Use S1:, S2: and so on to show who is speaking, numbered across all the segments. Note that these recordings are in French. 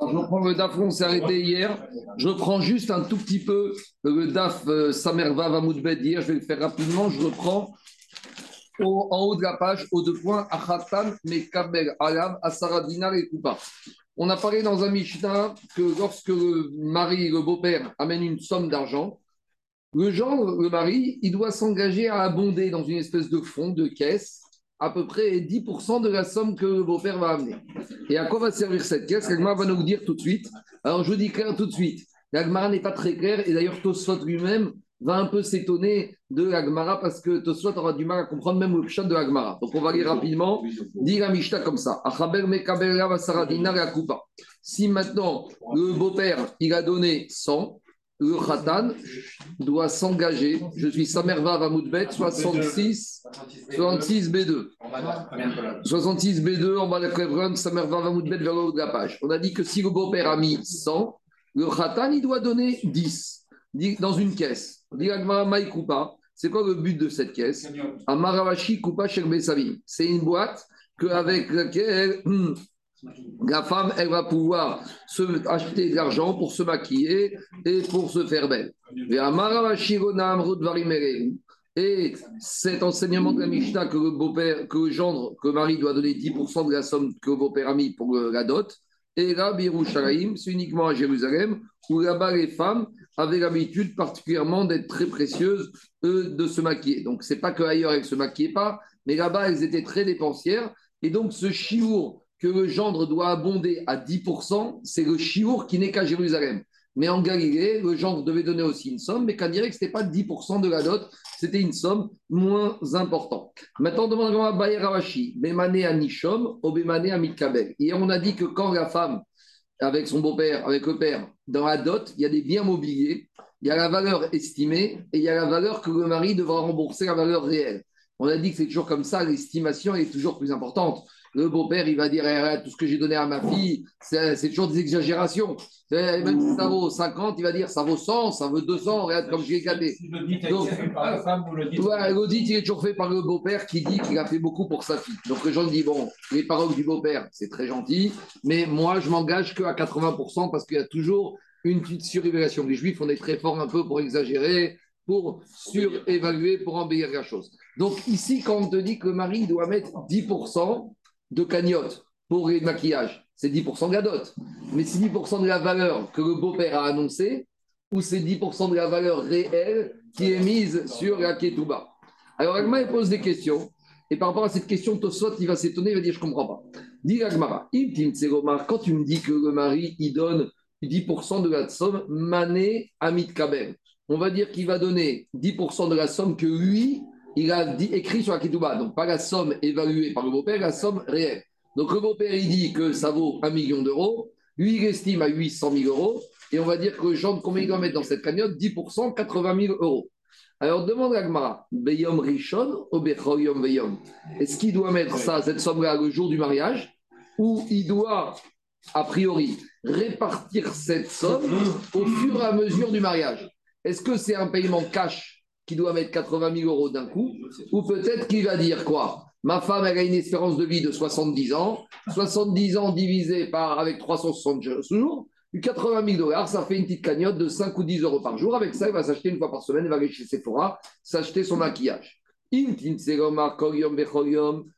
S1: je reprends le DAF, on s'est arrêté hier. Je reprends juste un tout petit peu le DAF euh, Samerva Vamoudbed hier. Je vais le faire rapidement. Je reprends en haut de la page, au deux points, Achatan, Mekabel, Alam, Asara, Dinar et Kupa. On a parlé dans un Mishnah que lorsque le mari, le beau-père, amène une somme d'argent, le genre, le mari, il doit s'engager à abonder dans une espèce de fonds, de caisse, à peu près 10% de la somme que le beau-père va amener. Et à quoi va servir cette caisse? L'Agmara va nous dire tout de suite. Alors, je dis clair tout de suite. L'Agmara n'est pas très clair, et d'ailleurs, Tosfot lui-même va un peu s'étonner de l'Agmara parce que Tosfot aura du mal à comprendre même le chat de l'Agmara. Donc, on va lire rapidement. Dit la Mishnah comme ça. Si maintenant, le beau-père, il a donné 100, le Khatan doit s'engager. Je suis Samerva Vamoudbet, 66, 66 B2. 66 B2, on va la Clevron, Samerva Vamoudbet vers le haut de la page. On a dit que si le beau-père a mis 100, le Khatan, il doit donner 10 dans une caisse. C'est quoi le but de cette caisse? Amaravashi Kupa C'est une boîte avec laquelle la femme, elle va pouvoir se acheter de l'argent pour se maquiller et pour se faire belle. Et cet enseignement de la Mishnah que le beau-père, que le gendre, que le mari doit donner 10% de la somme que le beau-père a mis pour la dot. Et là, Birushalayim, c'est uniquement à Jérusalem, où là-bas les femmes avaient l'habitude particulièrement d'être très précieuses, de se maquiller. Donc, c'est pas qu'ailleurs elles ne se maquillaient pas, mais là-bas elles étaient très dépensières. Et donc, ce chiour le gendre doit abonder à 10%, c'est le chiour qui n'est qu'à Jérusalem. Mais en Galilée, le gendre devait donner aussi une somme, mais qu'en dirait que ce n'était pas 10% de la dot, c'était une somme moins importante. Maintenant, demandons à Bayer Ravashi, Bemane à Nishom, ou Bemane à Mitkabel. Et on a dit que quand la femme, avec son beau-père, avec le père, dans la dot, il y a des biens mobiliers, il y a la valeur estimée et il y a la valeur que le mari devra rembourser, la valeur réelle. On a dit que c'est toujours comme ça, l'estimation est toujours plus importante le beau-père, il va dire eh, tout ce que j'ai donné à ma fille, c'est toujours des exagérations. Même si ça vaut 50, il va dire ça vaut 100, ça vaut 200, regarde comme j'ai gâté. L'audit, il est toujours fait par le beau-père qui dit qu'il a fait beaucoup pour sa fille. Donc, les gens disent bon, les paroles du beau-père, c'est très gentil, mais moi, je m'engage qu'à 80% parce qu'il y a toujours une petite surévaluation. Les juifs, on est très fort un peu pour exagérer pour surévaluer, pour embellir la chose. Donc ici, quand on te dit que le mari doit mettre 10%, de cagnotte pour le maquillage, c'est 10% de la dot. Mais c'est 10% de la valeur que le beau-père a annoncé ou c'est 10% de la valeur réelle qui est mise sur la ketouba. Alors Agma pose des questions. Et par rapport à cette question, Tosot, il va s'étonner, il va dire Je ne comprends pas. Dis Agmara, quand tu me dis que le mari, il donne 10% de la somme, mané amit kabel, on va dire qu'il va donner 10% de la somme que lui, il a écrit sur la ketouba, donc pas la somme évaluée par le beau-père, la somme réelle. Donc le beau-père, il dit que ça vaut un million d'euros, lui, il estime à 800 000 euros, et on va dire que genre, combien il doit mettre dans cette cagnotte? 10%, 80 000 euros. Alors demande à Gmara, Beyom Rishon ou Bechoyom Beyom Est-ce qu'il doit mettre ça, cette somme-là, le jour du mariage, ou il doit, a priori, répartir cette somme au fur et à mesure du mariage? Est-ce que c'est un paiement cash qui doit mettre 80 000 euros d'un coup, ou peut-être qu'il va dire quoi? Ma femme, elle a une espérance de vie de 70 ans, 70 ans divisé par avec 360 jours, 80 000 dollars, ça fait une petite cagnotte de 5 ou 10 euros par jour. Avec ça, il va s'acheter une fois par semaine, il va aller chez Sephora, s'acheter son maquillage.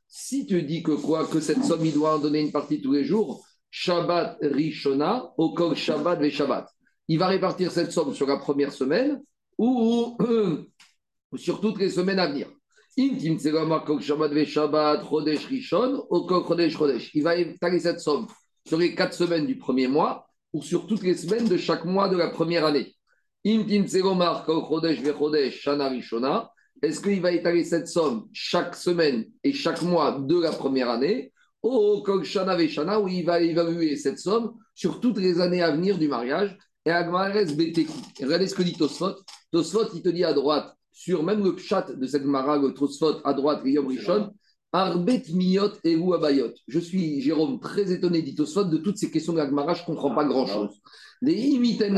S1: Si tu dis que quoi Que cette somme, il doit en donner une partie tous les jours, Shabbat Rishona, au Shabbat ve Shabbat. Il va répartir cette somme sur la première semaine ou sur toutes les semaines à venir. Il va étaler cette somme sur les quatre semaines du premier mois ou sur toutes les semaines de chaque mois de la première année. Est-ce qu'il va étaler cette somme chaque semaine et chaque mois de la première année? Ou il va évaluer cette somme sur toutes les années à venir du mariage et Regardez ce que dit Tosfot. Tosfot, il te dit à droite, sur même le chat de cette Mara, le à droite, Guillaume Richon, Arbet miyot et abayot. Je suis, Jérôme, très étonné, dit Tosfot, de toutes ces questions de la Gemara, je ne comprends pas grand-chose. Les imiten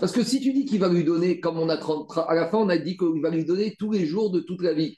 S1: parce que si tu dis qu'il va lui donner, comme on a 30, à la fin, on a dit qu'il va lui donner tous les jours de toute la vie.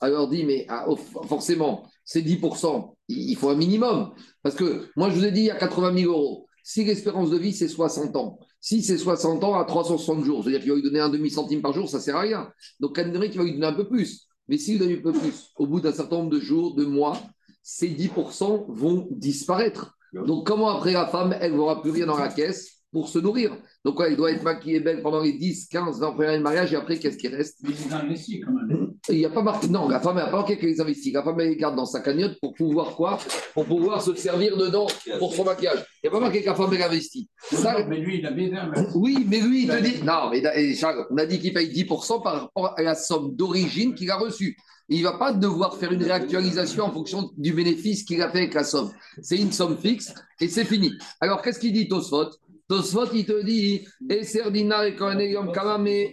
S1: Alors dit, mais ah, oh, forcément, c'est 10%. Il faut un minimum. Parce que moi, je vous ai dit, il y a 80 000 euros. Si l'espérance de vie, c'est 60 ans, si c'est 60 ans à 360 jours, c'est-à-dire qu'il va lui donner un demi-centime par jour, ça ne sert à rien. Donc, qu'il va lui donner un peu plus. Mais s'il donne un peu plus, au bout d'un certain nombre de jours, de mois, ces 10% vont disparaître. Donc, comment après la femme, elle n'aura plus rien dans la caisse? Pour se nourrir Donc, elle doit être maquillée belle pendant les 10, 15, 20 premiers mariage et après, qu'est-ce qui reste?
S2: Il investit quand même.
S1: Il n'y a pas marqué. Non, la femme n'a pas marqué qu'elle les investit. La femme, elle les garde dans sa cagnotte pour pouvoir quoi? Pour pouvoir se servir dedans pour son maquillage. Il n'y a pas marqué que la femme, elle investit.
S2: Ça... mais lui, il a bien.
S1: Oui, mais lui, il te dit. Non, mais Charles, on a dit qu'il paye 10% par rapport à la somme d'origine qu'il a reçue. Il ne va pas devoir faire une réactualisation en fonction du bénéfice qu'il a fait avec la somme. C'est une somme fixe et c'est fini. Alors, qu'est-ce qu'il dit Tosfot? Tosfot, il te dit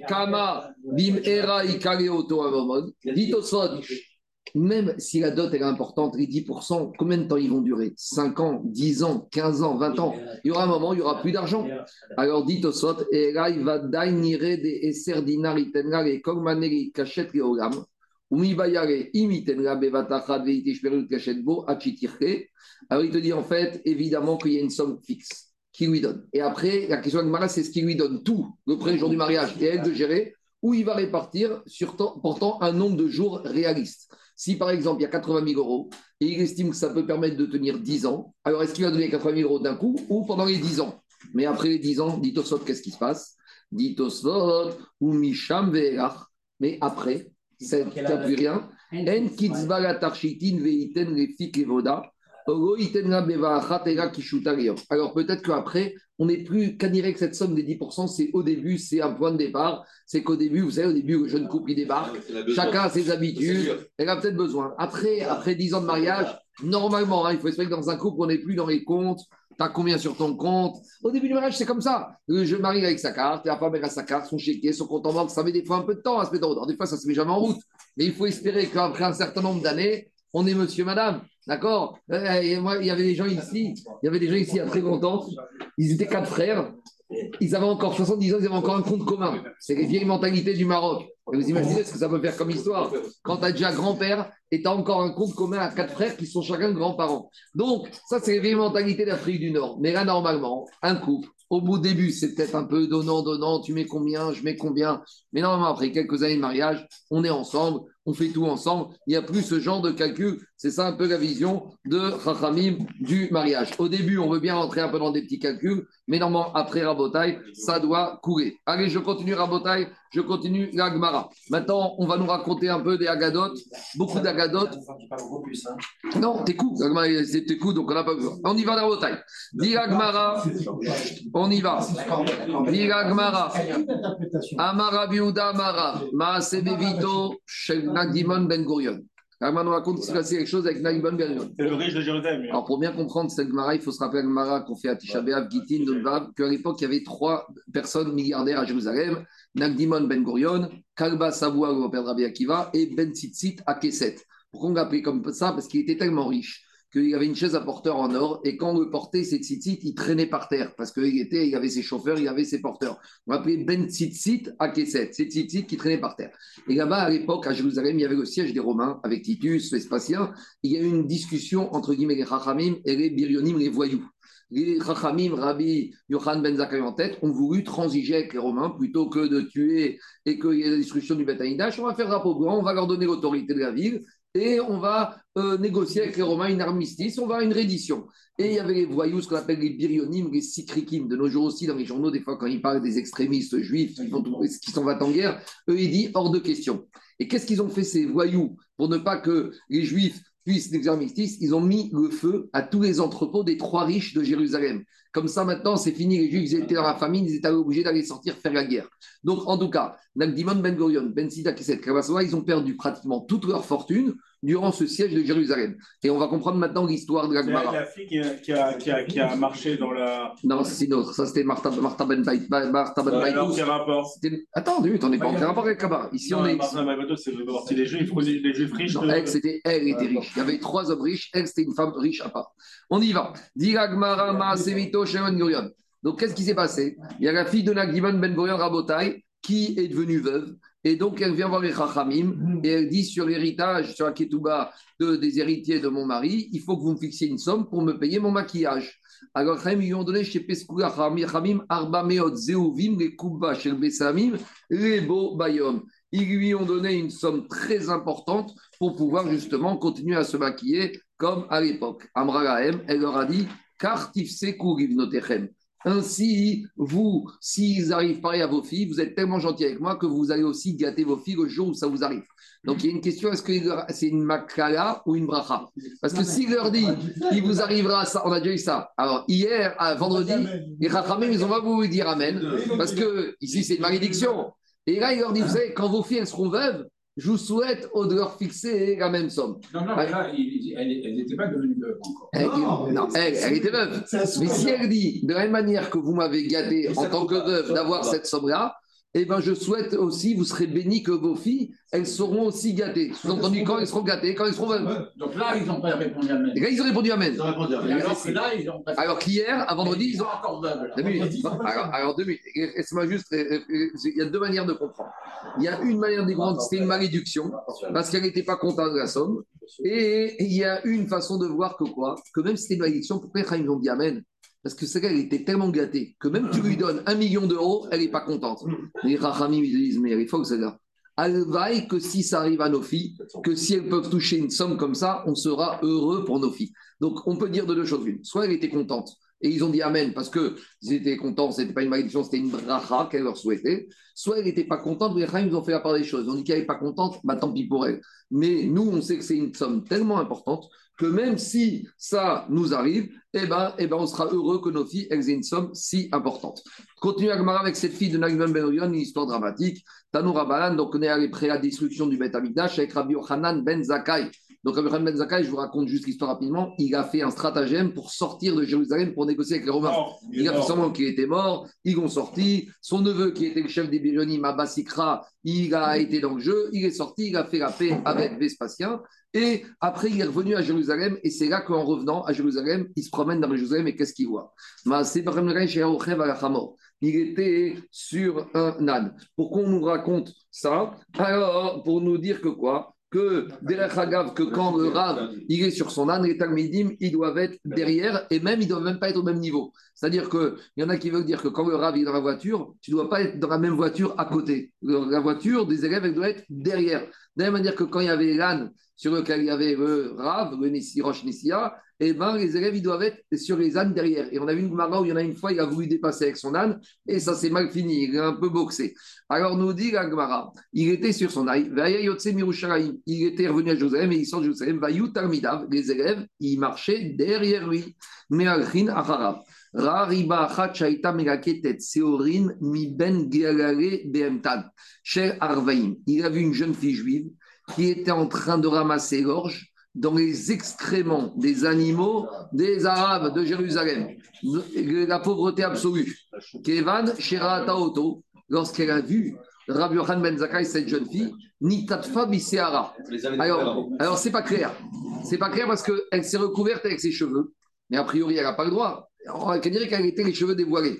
S1: Kama Bim Era Dit Tosfot, même si la dot est importante, les 10%, combien de temps ils vont durer? 5 ans, 10 ans, 15 ans, 20 ans? Il y aura un moment, il n'y aura plus d'argent. Alors dit Tosfot, et itenra les kogmaneri kachet. Alors il te dit en fait, évidemment qu'il y a une somme fixe qui lui donne. Et après, la question de Mara, c'est ce qui lui donne tout le premier jour du mariage et elle de gérer, où il va répartir sur pourtant un nombre de jours réaliste. Si par exemple il y a 80 000 euros et il estime que ça peut permettre de tenir 10 ans, alors est-ce qu'il va donner 80 000 euros d'un coup ou pendant les 10 ans? Mais après les 10 ans, dit Tosot, qu'est-ce qui se passe? Dit Tosot, ou Misham Mais après, ça ne plus rien. En alors peut-être qu'après, on n'est plus qu'admiré que cette somme des 10%, c'est au début, c'est un point de départ. C'est qu'au début, vous savez, au début, le jeune couple, il débarque, chacun a ses habitudes, elle a peut-être besoin. Après, après 10 ans de mariage, normalement, hein, il faut espérer que dans un couple, on n'est plus dans les comptes, tu as combien sur ton compte? Au début du mariage, c'est comme ça. Le jeune marie avec sa carte, la femme avec sa carte, son chéquier, son compte en banque, ça met des fois un peu de temps à se mettre en route. Des fois, ça ne se met jamais en route. Mais il faut espérer qu'après un certain nombre d'années, on est monsieur, madame. D'accord? Euh, Moi, il y avait des gens ici, il y avait des gens ici il y a très longtemps, ils étaient quatre frères, ils avaient encore 70 ans, ils avaient encore un compte commun. C'est les vieilles mentalités du Maroc. vous imaginez ce que ça peut faire comme histoire Quand tu as déjà grand-père et tu as encore un compte commun à quatre frères qui sont chacun grands-parents. Donc, ça, c'est les vieilles mentalités d'Afrique du Nord. Mais là, normalement, un couple, au bout début, c'est peut-être un peu donnant, donnant, tu mets combien, je mets combien. Mais normalement, après quelques années de mariage, on est ensemble, on fait tout ensemble. Il n'y a plus ce genre de calcul. C'est ça un peu la vision de Chachamim du mariage. Au début, on veut bien rentrer un peu dans des petits calculs, mais normalement, après Rabotai, ça doit couler. Allez, je continue Rabotai, je continue l'Agmara. Maintenant, on va nous raconter un peu des Agadotes, beaucoup d'Agadotes. Non, t'es cool, c'est tes coups, donc on n'a pas besoin. On y va Rabotai. Dis Agmara, on y va. Dis Agmara. Amara Biuda Amara, Maasebevito, Nagdimon Ben Gurion. Alors nous raconte s'est passé quelque chose avec Nagdimon Ben Gurion.
S3: C'est le riche de Jérusalem.
S1: Alors pour bien comprendre cette Gemara, il faut se rappeler Gemara qu'on fait à Tisha B'Av, Gitin, Donvav, qu'à l'époque il y avait trois personnes milliardaires à Jérusalem Nagdimon Ben Gurion, Kalba Saboua, le père Rabbi Akiva, et Ben Tzitzit à Kesset. Pourquoi on l'appelait comme ça? Parce qu'il était tellement riche qu'il y avait une chaise à porteur en or, et quand on le portait, ces tzitzit, il traînait par terre, parce qu'il était, il y avait ses chauffeurs, il y avait ses porteurs. On l'appelait Ben Tzitzit à Kesset, ces tzitzit qui traînaient par terre. Et là-bas, à l'époque, à Jérusalem, il y avait le siège des Romains, avec Titus, Vespasien. Il y a eu une discussion entre guillemets les Chachamim et les Birionim, les voyous. Les Chachamim, Rabbi Yohan Ben Zakkai en tête, ont voulu transiger avec les Romains plutôt que de tuer et qu'il y ait la destruction du Beth On va faire drapeau blanc, on va leur donner l'autorité de la ville et on va euh, négocier avec les Romains une armistice, on va à une reddition. Et il y avait les voyous, ce qu'on appelle les birionymes, les sikrikim. De nos jours aussi, dans les journaux, des fois, quand ils parlent des extrémistes juifs qui, font qui sont en guerre, eux, ils disent hors de question. Et qu'est-ce qu'ils ont fait, ces voyous, pour ne pas que les juifs puissent négocier armistice Ils ont mis le feu à tous les entrepôts des trois riches de Jérusalem. Comme ça, maintenant, c'est fini. Les Juifs, ils étaient dans la famine, ils étaient obligés d'aller sortir faire la guerre. Donc, en tout cas, Nagdimon Ben Gurion, Ben Sida Kesset, ils ont perdu pratiquement toute leur fortune durant ce siège de Jérusalem. Et on va comprendre maintenant l'histoire de la
S3: Gemara. C'est la fille qui a, qui, a, qui, a, qui a, marché dans la.
S1: Non, c'est une autre. Ça, c'était Martha, Martha Ben Baït. Martha Ben
S3: Baït. Alors, quel rapport
S1: Attends, tu n'en es pas en rapport avec Kabbalah. Ici,
S3: non,
S1: on est.
S3: Martha Ben Baït, c'est les Juifs, les Juifs riches.
S1: Non, elle, c'était elle était riche. Il y avait trois hommes riches. Elle, c'était une femme riche à part. On y va. Diragmara Maasevito Gurion. Donc, qu'est-ce qui s'est passé? Il y a la fille de Nagdiman Ben Gurion Rabotai qui est devenue veuve Et donc, elle vient voir les Chachamim et elle dit sur l'héritage, sur la ketouba de, des héritiers de mon mari, il faut que vous me fixiez une somme pour me payer mon maquillage. Alors, Chachamim lui ont donné chez Peskuga Chachamim Arba Meot Zeuvim, les Kuba chez Bessamim, les Bo Bayom. Ils lui ont donné une somme très importante pour pouvoir justement continuer à se maquiller comme à l'époque. Amragahem, elle leur a dit. Ainsi, vous, s'ils arrivent pareil à vos filles, vous êtes tellement gentil avec moi que vous allez aussi gâter vos filles le jour où ça vous arrive. Donc, il y a une question est-ce que c'est une makala ou une bracha? Parce que s'il leur dit il vous arrivera ça, on a déjà eu ça. Alors, hier, à vendredi, les rachamim, ils ont pas voulu dire amen. Parce que ici, c'est une malédiction. Et là, il leur dit vous savez, quand vos filles elles seront veuves, je vous souhaite de leur fixer la même somme.
S2: Non, non, mais là, il- elle elle n'était pas devenue veuve encore.
S1: Elle,
S4: Non,
S1: non, elle, elle était veuve. Mais si elle dit, de la même manière que vous m'avez gâté en tant que veuve d'avoir cette somme-là, eh ben je souhaite aussi, vous serez bénis que vos filles, elles seront aussi gâtées. Sous-entendu, quand elles seront gâtées, quand elles seront.
S2: Donc là, ils n'ont pas répondu.
S1: Et là, ils ont répondu Amen.
S4: Ils ont répondu à
S2: Et
S4: rien.
S2: alors que là, ils ont pas
S1: Alors qu'hier, à vendredi, ils ont.
S2: encore
S1: Alors, alors, deux minutes. Laisse-moi juste. Il y a deux manières de comprendre. Il y a une manière de comprendre, c'était une malédiction, parce qu'elle n'était pas contente de la somme. Et il y a une façon de voir que quoi? Que même si c'était une malédiction, pourquoi ils ont dit Amen? Parce que c'est qu'elle était tellement gâtée que même tu lui donnes un million d'euros, elle n'est pas contente. Les Rachamim, ils disent Mais elle est folle, celle-là. Elle vaille que si ça arrive à nos filles, que si elles peuvent toucher une somme comme ça, on sera heureux pour nos filles. Donc on peut dire de deux choses l'une. Soit elle était contente, et ils ont dit Amen parce qu'ils étaient contents, ce n'était pas une malédiction, c'était une bracha qu'elle leur souhaitait. Soit elle n'était pas contente, les ils ont fait la part des choses. Ils ont dit qu'elle n'est pas contente, bah tant pis pour elle. Mais nous, on sait que c'est une somme tellement importante que même si ça nous arrive, eh ben, eh ben, on sera heureux que nos filles aient une somme si importante. Continue Agmara avec cette fille de Nagman Ben Orion, une histoire dramatique. Tanou Rabbanan, donc on est allé près à la destruction du Beth Amikdash avec Rabbi Yochanan Ben Zakkai. Donc Rabbi Yochanan Ben Zakkai, je vous raconte juste l'histoire rapidement, il a fait un stratagème pour sortir de Jérusalem pour négocier avec les Romains.
S3: Mort.
S1: Il a fait semblant qu'il était mort, ils ont sorti. Son neveu, qui était le chef des Birionim, Abbasikra, il a été dans le jeu, il est sorti, il a fait la paix avec Vespasien. Et après, il est revenu à Jérusalem, et c'est là qu'en revenant à Jérusalem, il se promène dans Jérusalem, et qu'est-ce qu'il voit? Il était sur un âne. Pourquoi on nous raconte ça? Alors, pour nous dire que quoi? Que, que quand le Rav, il est sur son âne, les Talmidim, ils doivent être derrière, et même, ils doivent même pas être au même niveau. C'est-à-dire qu'il y en a qui veulent dire que quand le Rav est dans la voiture, tu ne dois pas être dans la même voiture à côté. La voiture des élèves, elle doit être derrière. De la même manière que quand il y avait l'âne sur lequel il y avait le Rav, le Nissi, Roche Nissia, eh ben, les élèves, ils doivent être sur les ânes derrière. Et on a vu une Gemara où il y en a une fois, il a voulu dépasser avec son âne, et ça s'est mal fini. Il a un peu boxé. Alors, nous dit la Gemara, il était sur son âne, il était revenu à Jérusalem, et il sort de Jérusalem, les élèves, ils marchaient derrière lui. Mais Alchin Ben il a vu une jeune fille juive qui était en train de ramasser l'orge dans les excréments des animaux des Arabes de Jérusalem. La pauvreté absolue. Kevan Sherata Oto, lorsqu'elle a vu Rabbi Yochanan Ben Zakkai, cette jeune fille, Nitatfa Biseara. Alors, alors c'est pas clair. C'est pas clair parce qu'elle s'est recouverte avec ses cheveux, mais a priori, elle n'a pas le droit. On dirait qu'elle était les cheveux dévoilés.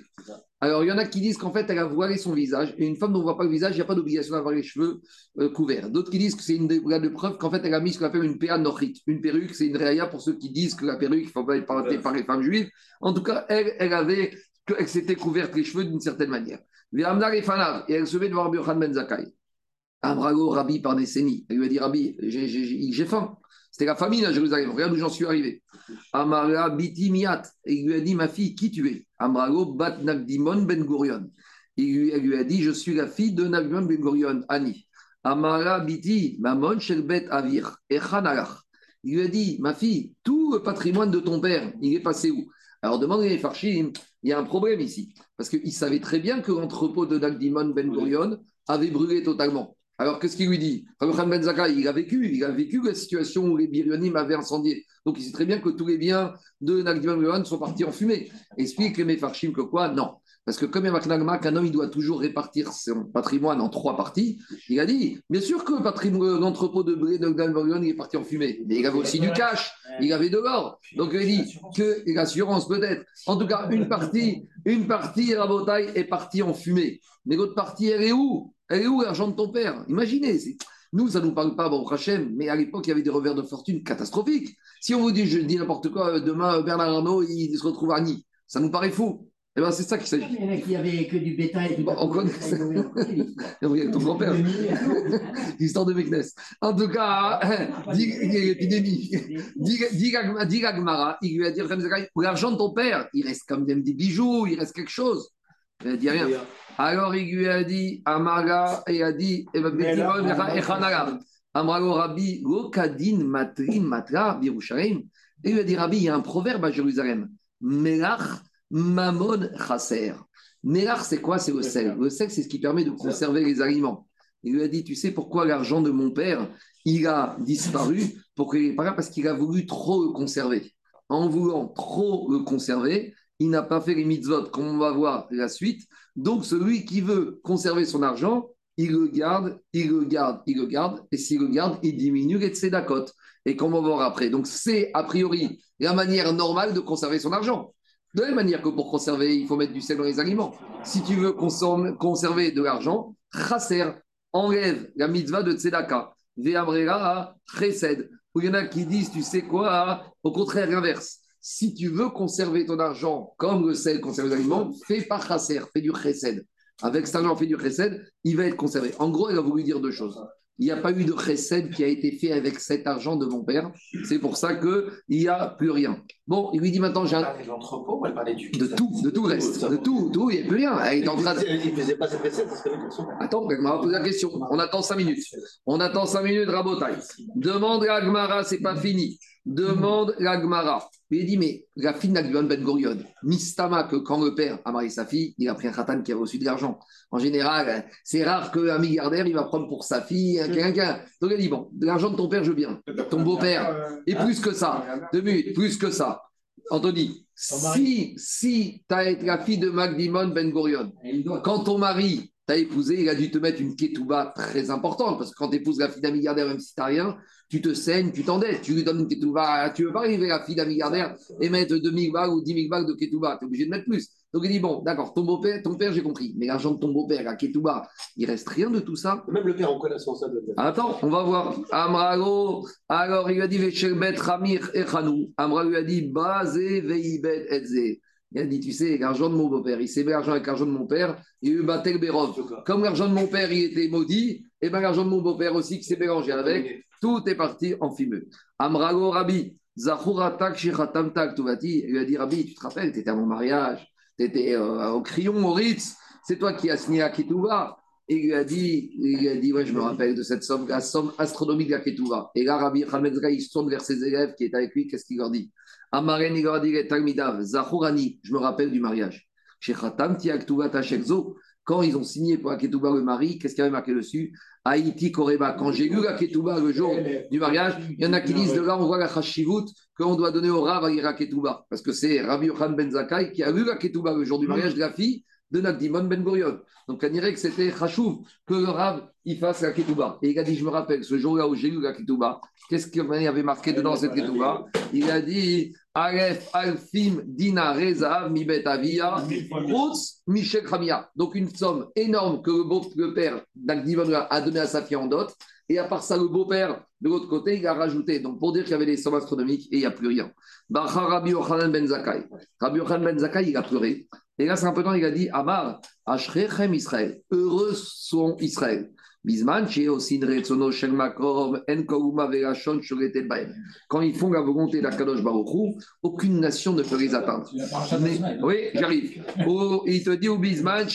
S1: Alors, il y en a qui disent qu'en fait, elle a voilé son visage. Et une femme dont on ne voit pas le visage, il n'y a pas d'obligation d'avoir les cheveux euh, couverts. D'autres qui disent que c'est une de preuve qu'en fait, elle a mis ce qu'on appelle une péa nochit. Une perruque, c'est une réa pour ceux qui disent que la perruque, il ne faut pas être par les femmes juives. En tout cas, elle, elle avait, elle s'était couverte les cheveux d'une certaine manière. Et elle se met devant Rabbi Ben Zakkai. Amrago, Rabbi par décennie. Elle lui a dit Rabbi, j'ai faim. C'était la famine à Jérusalem. Regarde où j'en suis arrivé. Amara biti il lui a dit Ma fille, qui tu es? Amrago bat Nagdimon Ben Gurion. Il lui, a dit Je suis la fille de Nagdimon Ben Gurion, Annie. Amara biti Mamon Shelbet Avir. Il lui a dit Ma fille, tout le patrimoine de ton père, il est passé où? Alors demande les Farchim, il y a un problème ici. Parce qu'il savait très bien que l'entrepôt de Nagdimon Ben Gurion avait brûlé totalement. Alors, qu'est-ce qu'il lui dit? Rabbi Khan Ben Zakkai, il a vécu, il a vécu la situation où les Birionim avaient incendié. Donc, il sait très bien que tous les biens de Nagdiman Ben sont partis en fumée. Explique les Mefarchim que quoi? Non. Parce que comme il y a qu'un homme, il doit toujours répartir son patrimoine en trois parties, il a dit, bien sûr que le patrimoine, l'entrepôt de blé de Nagdiman Ben est parti en fumée, mais il avait aussi du cash, il avait de l'or. Donc, il dit que l'assurance peut-être. En tout cas, une partie, une partie, Rabotai, est partie en fumée. Mais l'autre partie, elle est où? Elle est où l'argent de ton père? Imaginez, nous, ça ne nous parle pas, bon, Hachem, mais à l'époque, il y avait des revers de fortune catastrophiques. Si on vous dit, je dis n'importe quoi, euh, demain, euh, Bernard Arnault, il se retrouve à Nîmes, ça nous paraît fou. Eh bien, c'est ça qu'il s'agit.
S4: Il y en a qui avaient que du bétail.
S1: Bon, on connaît
S4: ça,
S1: ton grand-père, l'histoire de Meknes. En tout cas, l'épidémie. Dit Gemara, il lui a dit l'argent de ton père, il reste quand même des bijoux, il reste quelque chose. Il ne dit rien. Alors il lui a dit, Amara, et il a dit, ben. Amrago Rabbi, Lokadin Matrin Matra, Birusharim. Et il lui a dit, Rabbi, il y a un proverbe à Jérusalem. Melach Mamon Chaser. Melach, c'est quoi? C'est le sel. Le sel, c'est ce qui permet de conserver les aliments. Il lui a dit, tu sais pourquoi l'argent de mon père, il a disparu? Pour qu'il pas là parce qu'il a voulu trop le conserver. En voulant trop le conserver, il n'a pas fait les mitzvot, comme on va voir la suite. Donc, celui qui veut conserver son argent, il le garde, il le garde, il le garde, et s'il le garde, il diminue les tzedakot. Et comme on va voir après. Donc, c'est a priori la manière normale de conserver son argent. De la même manière que pour conserver, il faut mettre du sel dans les aliments. Si tu veux conserver de l'argent, chasser, enlève la mitzvah de tzedaka. Ve'amrera chesed. Il y en a qui disent, tu sais quoi, au contraire, l'inverse. Si tu veux conserver ton argent comme le sel conserve les aliments, fais pas chasser, fais du chesed. Avec cet argent, fais du chesed, il va être conservé. En gros, il a voulu dire deux choses. Il n'y a pas eu de chesed qui a été fait avec cet argent de mon père. C'est pour ça qu'il n'y a plus rien. Bon, il lui dit maintenant, j'ai
S5: Elle
S1: un-
S5: parlait de l'entrepôt elle parlait du.
S1: de tout, de tout le reste, de tout, tout, il n'y a plus rien. Elle est en train de...
S5: Il faisait pas cette serait bien son
S1: Attends, on va poser la question. On attend cinq minutes. On attend cinq minutes, Rabotai. Demande la Gemara, c'est pas fini. Demande la Gemara. Il dit, mais la fille d'Agban Ben Gurion, Mistama, que quand le père a marié sa fille, il a pris un khatan qui a reçu de l'argent. En général, c'est rare qu'un milliardaire, il va prendre pour sa fille un quelqu'un. Donc il dit, bon, de l'argent de ton père, je veux bien. Ton beau-père. Et plus que ça. Deux minutes, plus que ça. Anthony, si, si tu as été la fille de Magdimon Ben Gurion, quand ton mari t'a épousé, il a dû te mettre une ketouba très importante, parce que quand tu épouses la fille d'un milliardaire, même si tu n'as rien, tu te saignes, tu t'endettes, tu lui donnes une ketouba. Tu ne veux pas arriver la fille d'un milliardaire et mettre 2000 balles ou 10 000 balles de ketouba, tu es obligé de mettre plus. Donc il dit, bon, d'accord, ton beau-père, ton père, j'ai compris, mais l'argent de ton beau-père, la ketouba, il reste rien de tout ça.
S5: Même le père en connaissant ça de
S1: Attends, on va voir. Amrago, alors il lui a dit Veshelbet Ramir Echanou. Amra lui a dit Bazé Veibet Etze. Il a dit, tu sais, l'argent de mon beau-père, il s'est l'argent avec l'argent de mon père, il y a eu Batel Berov. Comme l'argent de mon père, il était maudit, et bien l'argent de mon beau-père aussi qui s'est mélangé avec, tout est parti en fumeux. Amrago Rabbi, Zahuratak Shechatam Tak Tuvati, il lui a dit Rabbi, tu te rappelles, tu étais à mon mariage, tu étais au crayon, au Ritz, c'est toi qui as signé à Ketouva. Et il lui a dit, il lui a dit, ouais, je me rappelle de cette somme, la somme astronomique de la Ketouva. Et là, Rabbi Khamedzra, il se tourne vers ses élèves qui étaient avec lui, qu'est-ce qu'il leur dit? Amaren, Talmidav, Zahurani, je me rappelle du mariage. Chez Khatam, quand ils ont signé pour la Ketouba le mari, qu'est-ce qu'il y avait marqué dessus? Haïti, Koreba. Quand j'ai lu la Ketouba le jour du mariage, il y en a qui disent de là, on voit la Chashivut qu'on doit donner au Rav à la Ketouba. Parce que c'est Rabbi Yochanan Ben Zakai qui a lu la Ketouba le jour du mariage de la fille de Nagdimon Ben Gurion. Donc, on dirait que c'était Chachouv que le Rav il fasse la Ketouba. Et il a dit Je me rappelle, ce jour-là où j'ai lu la Ketouba, qu'est-ce qu'il avait marqué dedans cette Ketouba? Il a dit Aleph Alfim Dina Reza Mibet Avia Michel Kramia. Donc, une somme énorme que le, beau, le père d'Agdimon a donné à sa fille en dot. Et à part ça, le beau-père, de l'autre côté, il a rajouté. Donc, pour dire qu'il y avait des sommes astronomiques et il n'y a plus rien. Bacha Rabbi Yochanan Ben Zakai. Rabbi Yochanan Ben Zakai, il a pleuré. Et là, c'est un peu temps, il a dit Amar, Ashrechem Israël. Heureux sont Israël. Quand ils font la volonté d'Akadosh Baruchou, aucune nation ne peut les atteindre. Mais, oui, j'arrive. Oh, il te dit au Bisman.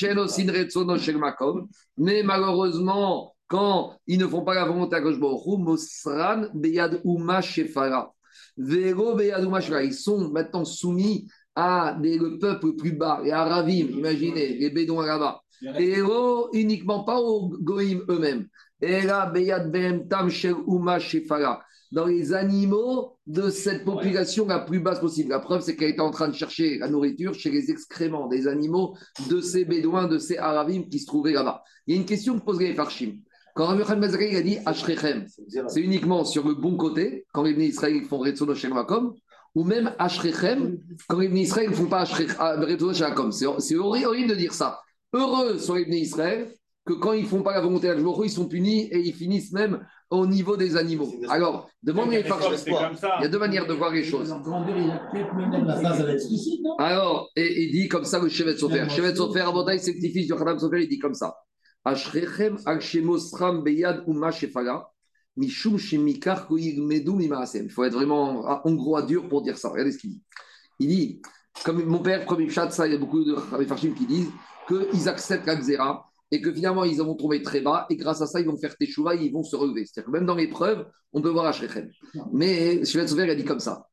S1: Mais malheureusement, quand ils ne font pas la volonté d'Akadosh Baruchou, Mosran Beyad Uma Shefara. Vero Beyad Uma Shefara. Ils sont maintenant soumis à des, le peuple plus bas, les Aravim, imaginez, les Bédouins là-bas. Et oh, uniquement pas aux Goïm eux-mêmes. Dans les animaux de cette population la plus basse possible. La preuve, c'est qu'elle était en train de chercher la nourriture chez les excréments des animaux de ces Bédouins, de ces Aravim qui se trouvaient là-bas. Il y a une question que pose les Farshim. Quand Rabbi Khan a dit Ashrechem, c'est uniquement sur le bon côté, quand les Israël font Retsono Makom, ou même Ashrechem, quand les Bnei Israël ne font pas Retsono Shel Makom. C'est horrible de dire ça. Heureux sont les Bnei Israël que quand ils font pas la volonté d'Akashboro, ils sont punis et ils finissent même au niveau des animaux. Alors, demandez
S3: ça.
S1: Il y a deux manières de voir les choses. Alors, et il dit comme ça le Shevet Sofer. Shevet Sofer, Abotai, c'est le petit-fils du Khadam Sofer, il dit comme ça. Ashrechem al shemosram beyad uma shefala, Il faut être vraiment hongrois dur pour dire ça. Regardez ce qu'il dit. Il dit, comme mon père, premier chat, ça, il y a beaucoup de Farshim qui disent qu'ils acceptent la Xéra et que finalement ils vont trouvé très bas et grâce à ça ils vont faire teshuva et ils vont se relever. C'est-à-dire que même dans l'épreuve, on peut voir Ashrechem. Mais il a dit comme ça.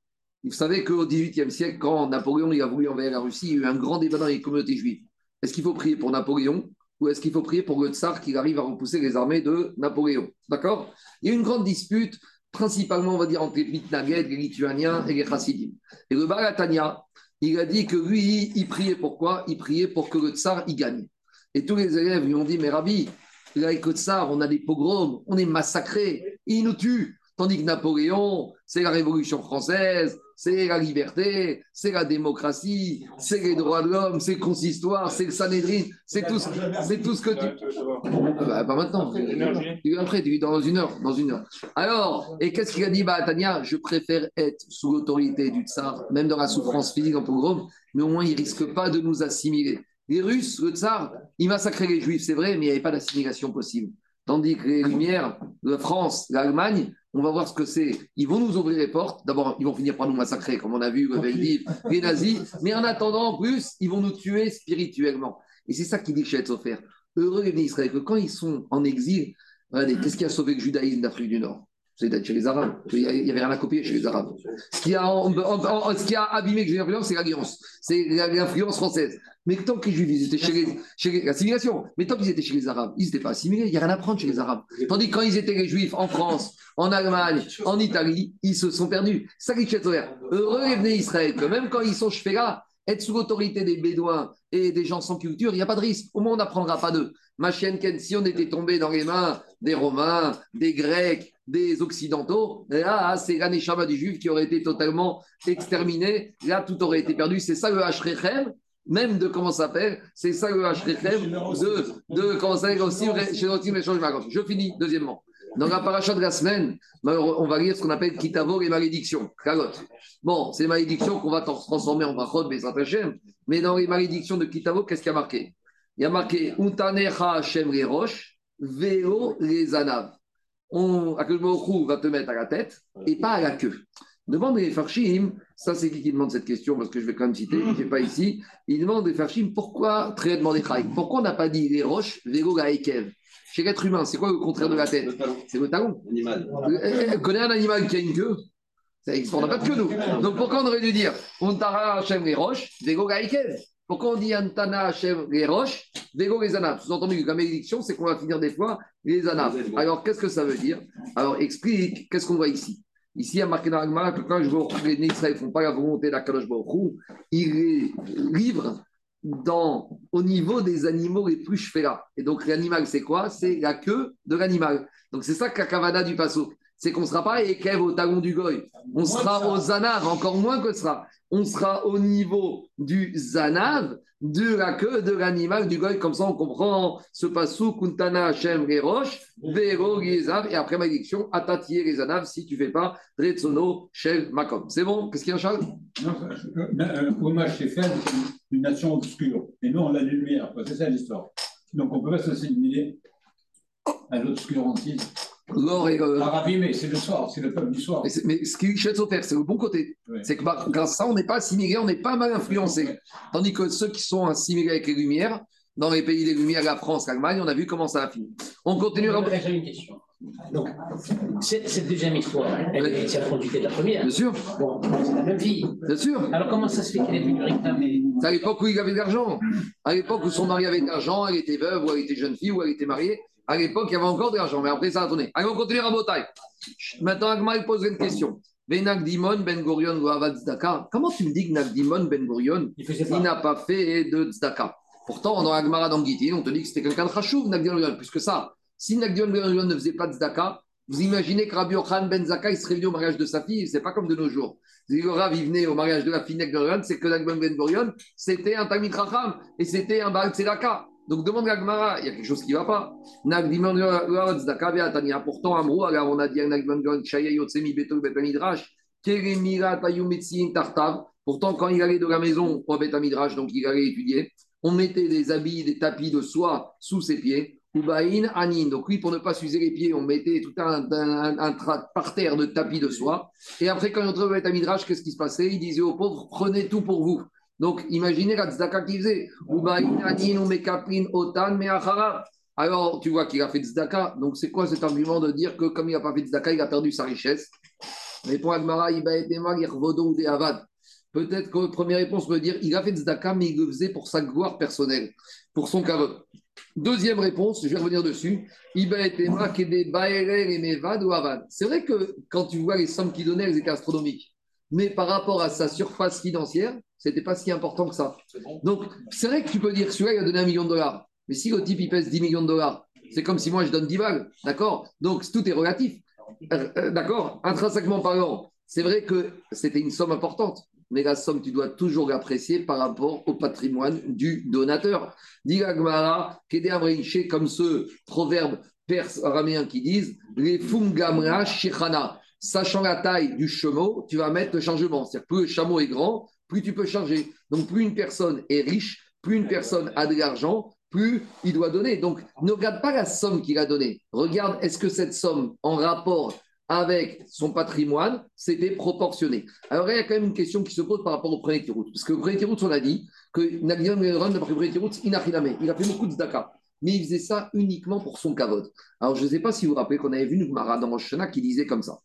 S1: Vous savez qu'au XVIIIe siècle, quand Napoléon a voulu envahir la Russie, il y a eu un grand débat dans les communautés juives. Est-ce qu'il faut prier pour Napoléon? Ou est-ce qu'il faut prier pour le tsar qui arrive à repousser les armées de Napoléon? D'accord? Il y a une grande dispute, principalement, on va dire, entre les Pitnaguet, les Lituaniens et les Chassidim. Et le Balatania, il a dit que lui, il priait pourquoi Il priait pour que le tsar y gagne. Et tous les élèves lui ont dit Mais Rabbi, avec le tsar, on a des pogroms, on est massacrés, il nous tue. Tandis que Napoléon, c'est la Révolution française, c'est la liberté, c'est la démocratie, c'est les droits de l'homme, c'est le consistoire, c'est le Sanhedrin, c'est tout, ce- c'est tout ce que tu. Ah bah, pas maintenant. Tu viens après, tu dans une heure, dans une heure. Alors, et qu'est-ce qu'il a dit Bah, Tania, je préfère être sous l'autorité du tsar, même dans la souffrance physique en pogrom, mais au moins il risque pas de nous assimiler. Les Russes, le tsar, il massacrait les Juifs, c'est vrai, mais il n'y avait pas d'assimilation possible. Tandis que les Lumières, la France, l'Allemagne, on va voir ce que c'est. Ils vont nous ouvrir les portes. D'abord, ils vont finir par nous massacrer, comme on a vu avec les nazis. Mais en attendant, en plus, ils vont nous tuer spirituellement. Et c'est ça qui dit chez Etzofer. Heureux les Israël, que quand ils sont en exil, regardez, qu'est-ce qui a sauvé le judaïsme d'Afrique du Nord? C'est d'être chez les Arabes. Il n'y avait rien à copier chez les Arabes. Ce qui a, en- en- en- ce qui a abîmé j'ai l'influence, c'est l'alliance. C'est l'influence française. Mais tant que les Juifs, ils étaient chez les, chez les-. Mais tant qu'ils étaient chez les Arabes, ils n'étaient pas assimilés. Il n'y a rien à prendre chez les Arabes. Tandis que quand ils étaient les Juifs en France, en Allemagne, en Italie, ils se sont perdus. Ça qui est Heureux les venez Israël, que même quand ils sont là, être sous l'autorité des Bédouins et des gens sans culture, il n'y a pas de risque. Au moins, on n'apprendra pas d'eux. Ma chienne Ken, si on était tombé dans les mains des Romains, des Grecs, des Occidentaux, là, c'est l'aneshama du Juif qui aurait été totalement exterminé. Là, tout aurait été perdu. C'est ça le Hashrechem, même de comment ça s'appelle. C'est ça le Hashrechem de, de comment ça s'appelle aussi chez l'Otim et Je finis, deuxièmement. Dans la paracha de la semaine, on va lire ce qu'on appelle Kitavo les malédictions. Kalot. Bon, c'est les malédictions qu'on va trans- transformer en Brachot, Bezrat Hashem. Mais dans les malédictions de Kitavo, qu'est-ce qu'il y a marqué? Il y a marqué Untanecha Hashem les roches, les anav. On, va te mettre à la tête et pas à la queue. Demande les Farshim, ça c'est qui qui demande cette question parce que je vais quand même citer, je ne sais pas ici. Il demande les Farshim pourquoi, très demandé pourquoi on n'a pas dit les roches, Vego la Ekev Chez l'être humain, c'est quoi le contraire de la tête? C'est le talon.
S5: Animal.
S1: Euh, Connais un animal qui a une queue? Ça On n'a pas de queue, nous. Donc pourquoi on aurait dû dire Ontara Hachem les roches, Vego Gaïkev Pourquoi on dit Antana Hachem les roches, Vego les anapes Sous-entendu que la malédiction, c'est qu'on va finir des fois les anapes. Alors qu'est-ce que ça veut dire? Alors explique, qu'est-ce qu'on voit ici? Ici, il y a marqué dans l'Agmara que quand je vois les Israël ne font pas la volonté d'Akadosh Baruch il les livre dans, au niveau des animaux les plus chefela. Et donc, l'animal, c'est quoi? C'est la queue de l'animal. Donc, c'est ça que la kavada du passo. C'est qu'on ne sera pas ékev au talon du goy. On sera au zanav, encore moins que sera. On sera au niveau du zanav, de la queue de l'animal du goy. Comme ça, on comprend ce passo, kuntana Hashem les roches, vero les av, et après malédiction, atatier les anav si tu ne fais pas retsono shel makom. C'est bon? Qu'est-ce qu'il y a, Charles?
S2: Non, euh, Hommage chez Fed, une nation obscure. Et nous, on a la lumière. C'est ça l'histoire. Donc, on ne peut pas s'assimiler à l'obscurantisme.
S1: L'or et
S2: mais c'est le soir, c'est le peuple du soir.
S1: Mais, ce qui est faire, c'est le bon côté.
S2: Oui.
S1: C'est que bah, grâce à ça, on n'est pas assimilé, on n'est pas mal influencé. Tandis que ceux qui sont assimilés avec les Lumières, dans les pays des Lumières, la France, l'Allemagne, on a vu comment ça a fini. On continue.
S6: J'ai une question. Donc, cette, cette deuxième histoire, elle est la continuité de la première.
S1: Bien sûr,
S6: Bon, c'est la même vie.
S1: bien sûr.
S6: Alors, comment ça se fait qu'elle est venue réclamer
S1: C'est à l'époque où il avait de l'argent. À l'époque où son mari avait de l'argent, elle était veuve, ou elle était jeune fille, ou elle était mariée. À l'époque, il y avait encore de l'argent, mais après, ça a tourné. Allez, on continue à Botaï. Maintenant, Agma, il pose une question. Venak Dimon Ben Gurion. Comment tu me dis que Nagdimon Ben Gurion,
S6: Il
S1: n'a pas fait de tzedaka? Pourtant, dans Agmara dans Gitin, on te dit que c'était quelqu'un de chachouv, Nagdion Ben Plus que ça, si Nagdion Ben ne faisait pas de tzedaka, vous imaginez que Rabbi Yochanan Ben Zaka, il serait venu au mariage de sa fille, c'est pas comme de nos jours. Le Rav, il venait au mariage de la fille Nagdion Ben c'est que Nagdion Ben Gurion, c'était un Talmid Racham et c'était un Baal Tzedaka. Donc demande à Gmara, il y a quelque chose qui ne va pas. Pourtant, Amrou, alors on a dit. Pourtant, quand il allait de la maison au Betamidrash, donc il allait étudier, on mettait des habits, des tapis de soie sous ses pieds. Ubaïn Anin. Donc, oui, pour ne pas s'user les pieds, on mettait tout un, un, un, parterre de tapis de soie. Et après, quand il entrait au Midrash, qu'est-ce qui se passait? Il disait aux pauvres prenez tout pour vous. Donc, imaginez la tzedaka qu'il faisait. Otan. Alors, tu vois qu'il a fait tzedaka. Donc, c'est quoi cet argument de dire que comme il n'a pas fait tzedaka, il a perdu sa richesse? Répond Agmara, ou Avad. Peut-être que première réponse peut dire il a fait tzedaka, mais il le faisait pour sa gloire personnelle, pour son kavod. Deuxième réponse, je vais revenir dessus. C'est vrai que quand tu vois les sommes qu'il donnait, elles étaient astronomiques. Mais par rapport à sa surface financière, ce n'était pas si important que ça. Donc, c'est vrai que tu peux dire celui-là, il a donné un million de dollars. Mais si le type, il pèse 10 millions de dollars, c'est comme si moi, je donne 10 balles. D'accord? Donc, tout est relatif. Euh, euh, D'accord? Intrinsèquement parlant, c'est vrai que c'était une somme importante mais la somme, tu dois toujours l'apprécier par rapport au patrimoine du donateur. Dit Agmara, comme ce proverbe perse araméen qui disent les fungamra shichana. Sachant la taille du chameau, tu vas mettre le changement. C'est-à-dire, plus le chameau est grand, plus tu peux charger. Donc, plus une personne est riche, plus une personne a de l'argent, plus il doit donner. Donc, ne regarde pas la somme qu'il a donnée. Regarde, est-ce que cette somme, en rapport avec son patrimoine, c'était proportionné? Alors, il y a quand même une question qui se pose par rapport au premier tirout. Parce que le premier on a dit que Nagion Meron, d'après le premier il a fait beaucoup de zdaka. Mais il faisait ça uniquement pour son kavod. Alors, je ne sais pas si vous vous rappelez qu'on avait vu une Gemara dans Rosh Hashanah qui disait comme ça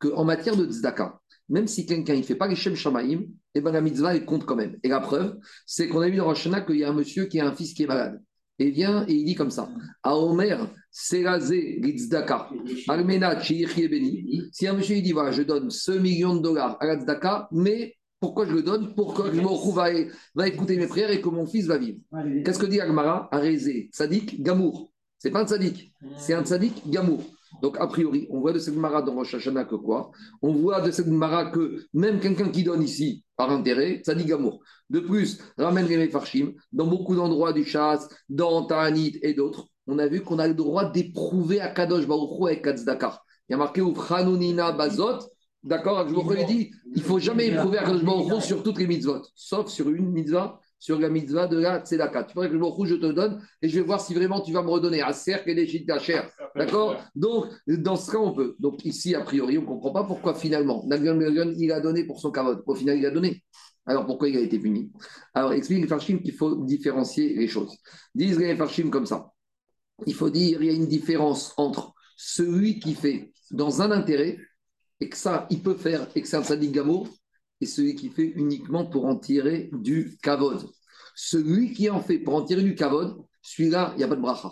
S1: qu'en matière de tzedaka, même si quelqu'un ne fait pas les Shem Shamaïm, eh ben, la mitzvah, elle compte quand même. Et la preuve, c'est qu'on a vu dans Rosh Hashanah qu'il y a un monsieur qui a un fils qui est malade. Et vient et il dit comme ça À Omer, Serazé Litzdaka, Almena Beni. Si un monsieur il dit voilà, je donne ce million de dollars à la mais pourquoi je le donne? Pour que à va écouter mes prières et que mon fils va vivre? Qu'est-ce que dit Agmara? Arézé, Tzadik, Gamour. C'est pas un Tzadik, c'est un Tzadik, Gamour. Donc, a priori, on voit de cette Mara dans Rosh Hashanah que quoi? On voit de cette Mara que même quelqu'un qui donne ici par intérêt, ça dit Gamour. De plus, ramène les Mefarshim, dans beaucoup d'endroits du Chasse, dans Ta'anit et d'autres, on a vu qu'on a le droit d'éprouver à Kadosh Baruch Hu avec Katzdakar. Il y a marqué Uchanunina Bazot. D'accord Je vous dit, il ne faut jamais éprouver à Kadosh Baruch Hu sur toutes les mitzvot, sauf sur une mitzvah sur la mitzvah de la tzedaka. Tu pourrais que le je te donne et je vais voir si vraiment tu vas me redonner à cercle et des chita cher. D'accord Donc, dans ce cas, on peut. Donc, ici, a priori, on ne comprend pas pourquoi finalement, Nagion il a donné pour son kavod. Au final, il a donné. Alors, pourquoi il a été puni? Alors, explique les Farshim qu'il faut différencier les choses. Disent les Farshim comme ça. Il faut dire il y a une différence entre celui qui fait dans un intérêt et que ça, il peut faire et que c'est un sadique gamour et celui qui fait uniquement pour en tirer du kavod. Celui qui en fait pour en tirer du kavod, celui-là, il n'y a pas de bracha.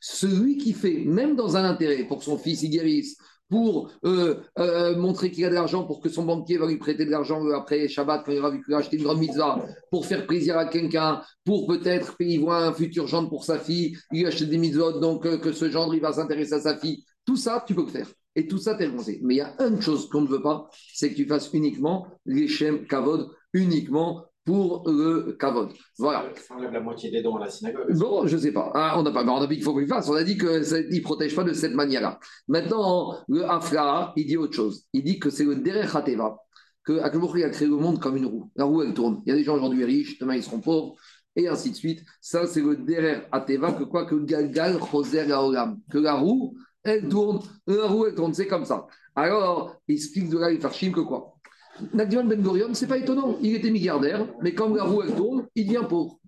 S1: Celui qui fait, même dans un intérêt, pour son fils il guérisse, pour euh, euh, montrer qu'il a de l'argent, pour que son banquier va lui prêter de l'argent euh, après Shabbat, quand il aura vu qu'il a acheté une grande mitzvah, pour faire plaisir à quelqu'un, pour peut-être qu'il voit un futur gendre pour sa fille, il lui achète des mitzvot, donc que ce gendre il va s'intéresser à sa fille. Tout ça, tu peux le faire. Et tout ça, t'es renoncé. Mais il y a une chose qu'on ne veut pas, c'est que tu fasses uniquement l'Echem Kavod, uniquement pour le Kavod. Voilà.
S5: Enlève la moitié des dons à la synagogue.
S1: Bon, je ne sais pas. Ah, on n'a pas, on a dit qu'il faut qu'il fasse. On a dit qu'il ne protège pas de cette manière-là. Maintenant, le Afra, il dit autre chose. Il dit que c'est le Derech Hateva, que Akhlboukhi a créé le monde comme une roue. La roue, elle tourne. Il y a des gens aujourd'hui riches, demain ils seront pauvres, et ainsi de suite. Ça, c'est le Derech Hateva, que quoi que Galgal Choser Laolam. Que la roue, elle tourne, la roue, elle tourne. C'est comme ça. Alors, il explique de là, il Farshim que quoi Nagdiman Ben Gurion, c'est pas étonnant. Il était milliardaire, mais quand la roue elle tourne, il devient pauvre.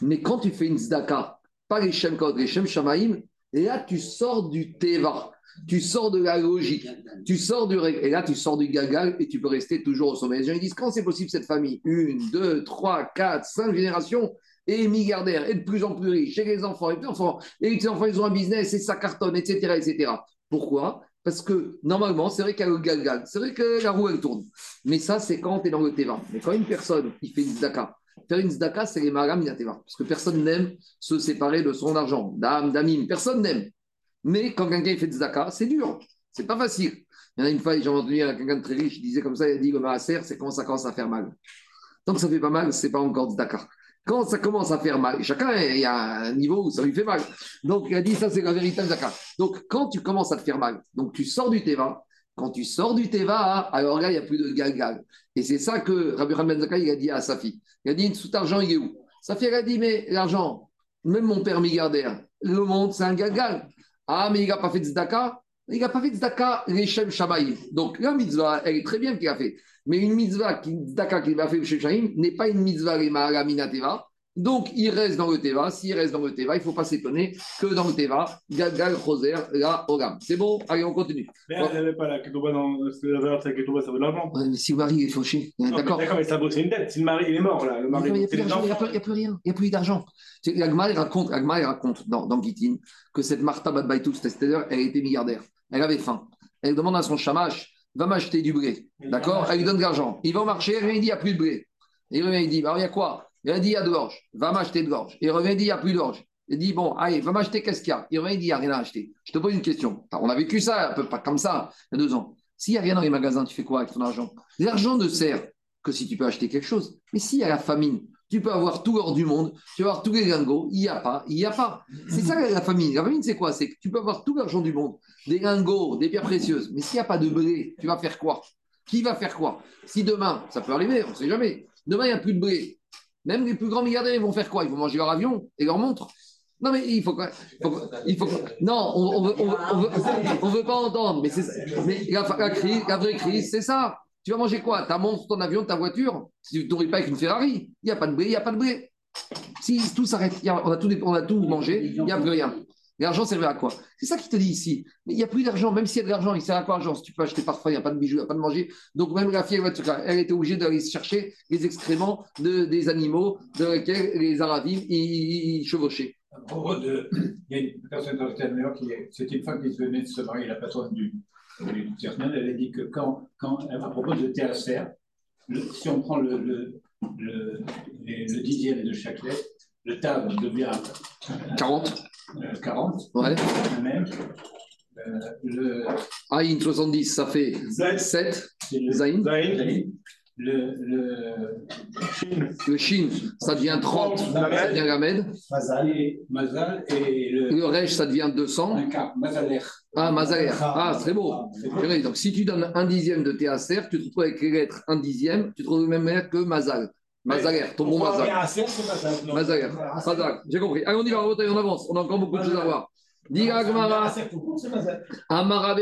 S1: Mais quand tu fais une zdaka, pas les Shem Kod, les Shem Shamaim, et là tu sors du Teva, tu sors de la logique, tu sors du et là tu sors du gagal et tu peux rester toujours au sommet. Les gens disent quand c'est possible cette famille? Une, deux, trois, quatre, cinq générations et milliardaire et de plus en plus riche, et les enfants, et les enfants, et les enfants ils ont un business et ça cartonne, etc. etc. Pourquoi? Parce que normalement, c'est vrai qu'il y a le galgal, c'est vrai que la roue elle tourne. Mais ça, c'est quand tu es dans le Teva. Mais quand une personne qui fait une zdaka, faire une zdaka, c'est les maram. Parce que personne n'aime se séparer de son argent. Dame, damim, personne n'aime. Mais quand quelqu'un fait zdaka, c'est dur. C'est pas facile. Il y en a une fois, j'ai entendu quelqu'un de très riche, il disait comme ça, il a dit le maaser, c'est quand ça commence à faire mal. Tant que ça fait pas mal, c'est pas encore zdaka. Quand ça commence à faire mal, chacun, il y a un niveau où ça lui fait mal. Donc, il a dit, ça, c'est la véritable zakat. Donc, quand tu commences à te faire mal, donc tu sors du Teva, quand tu sors du Teva, alors là, il n'y a plus de galgal. Et c'est ça que Rabbi Rahman Zakai, il a dit à sa fille. Il a dit, tout argent, il est où? Sa fille, a dit, mais l'argent, même mon père milliardaire, le monde, c'est un galgal. Ah, mais il n'a pas fait de tzedaka Il n'a pas fait de tzedaka, Rechem Shabaï. Donc, la mitzvah, elle est très bien qu'il a fait. Mais une mitzvah, qui, tzedaka qu'il va faire chez Shabaï, n'est pas une mitzvah, la Teva. Donc, il reste dans le Teva. S'il reste dans le Teva, il ne faut pas s'étonner que dans le Teva, Gagal, Roser, la Ogam. C'est bon? Allez, on continue.
S3: Mais elle n'avait pas la Ketouba dans. La valeur de la Ketouba, ça vaut de l'argent.
S1: Mais si le mari est fauché, d'accord
S3: D'accord, mais ça vaut, c'est une dette. Si le mari il est mort, là, le
S1: Il
S3: mari
S1: n'y il y a plus- il rien, il n'y a plus d'argent. L'Agma, elle raconte, raconte dans, dans que cette Martha Badbaitou, cette elle était milliardaire. Elle avait faim. Elle demande à son chamash, va m'acheter du blé. D'accord? Elle lui donne de l'argent. Il va au marché, lui dit, il n'y a plus de blé. Et il revient, il dit, bah, il y a quoi? Il a dit, il y a de l'orge. Va m'acheter de l'orge. Il revient, il dit, il n'y a plus d'orge. Il dit, bon, allez, va m'acheter qu'est-ce qu'il y a Il revient, il dit, il n'y a rien à acheter. Je te pose une question. On a vécu ça, un peu pas comme ça, il y a deux ans. S'il n'y a rien dans les magasins, tu fais quoi avec ton argent L'argent ne sert que si tu peux acheter quelque chose. Mais s'il y a la famine, tu peux avoir tout l'or du monde, tu peux avoir tous les lingots, il n'y a pas, il n'y a pas. C'est ça la famine. La famine, c'est quoi C'est que tu peux avoir tout l'argent du monde, des lingots, des pierres précieuses, mais s'il n'y a pas de blé, tu vas faire quoi Qui va faire quoi Si demain, ça peut arriver, on ne sait jamais, demain, il n'y a plus de blé, même les plus grands milliardaires, ils vont faire quoi? Ils vont manger leur avion et leur montre non, mais il faut faut il faut non, on ne veut, pas entendre, mais, la, vraie crise, c'est ça. Tu vas manger quoi? Ta montre, ton avion, ta voiture? Si tu ne pas avec une Ferrari, il n'y a pas de blé, il n'y a pas de blé. Si tout s'arrête, on a tout mangé, il n'y a plus rien. L'argent servait à quoi C'est ça qui te dit ici. Mais il n'y a plus d'argent, même s'il y a de l'argent, il sert à quoi l'argent? Si tu peux acheter parfois, il n'y a pas de bijoux, il n'y a pas de manger. Donc même la fille, elle, était obligée d'aller chercher les excréments de, des animaux de lesquels les Arabes ils, chevauchaient.
S2: À propos de. Il y a une personne dans le terme qui. C'est une femme qui venait de se marier, la patronne du, du personnel. Elle a dit que quand, quand à propos de THR, si on prend le, le, le, les- le dixième de chaque lettre, le table devient
S1: 40
S2: euh, 40,
S1: Ouais.
S2: même. Euh, le,
S1: Aïn 70, ça fait
S3: Zayn.
S1: 7.
S2: c'est le,
S1: Zaïn.
S3: Zayn.
S2: le, le,
S3: Chine.
S1: Le Shin, ça devient 30. Ça devient Gamed.
S2: et Mazal et le,
S1: Le Resh, ça devient 200.
S2: un quart, Mazalech.
S1: Ah, Mazaler. Ah, c'est beau. Purée, Donc, si tu donnes un dixième de TACR, tu te retrouves avec les lettres un dixième, tu te retrouves même lettre que Mazal. Mazaler, ton bon Mazal. Mazaler. Mazal. J'ai compris. Allez, on y va, on avance. On a encore beaucoup de choses à voir. Diga Gmara. Amara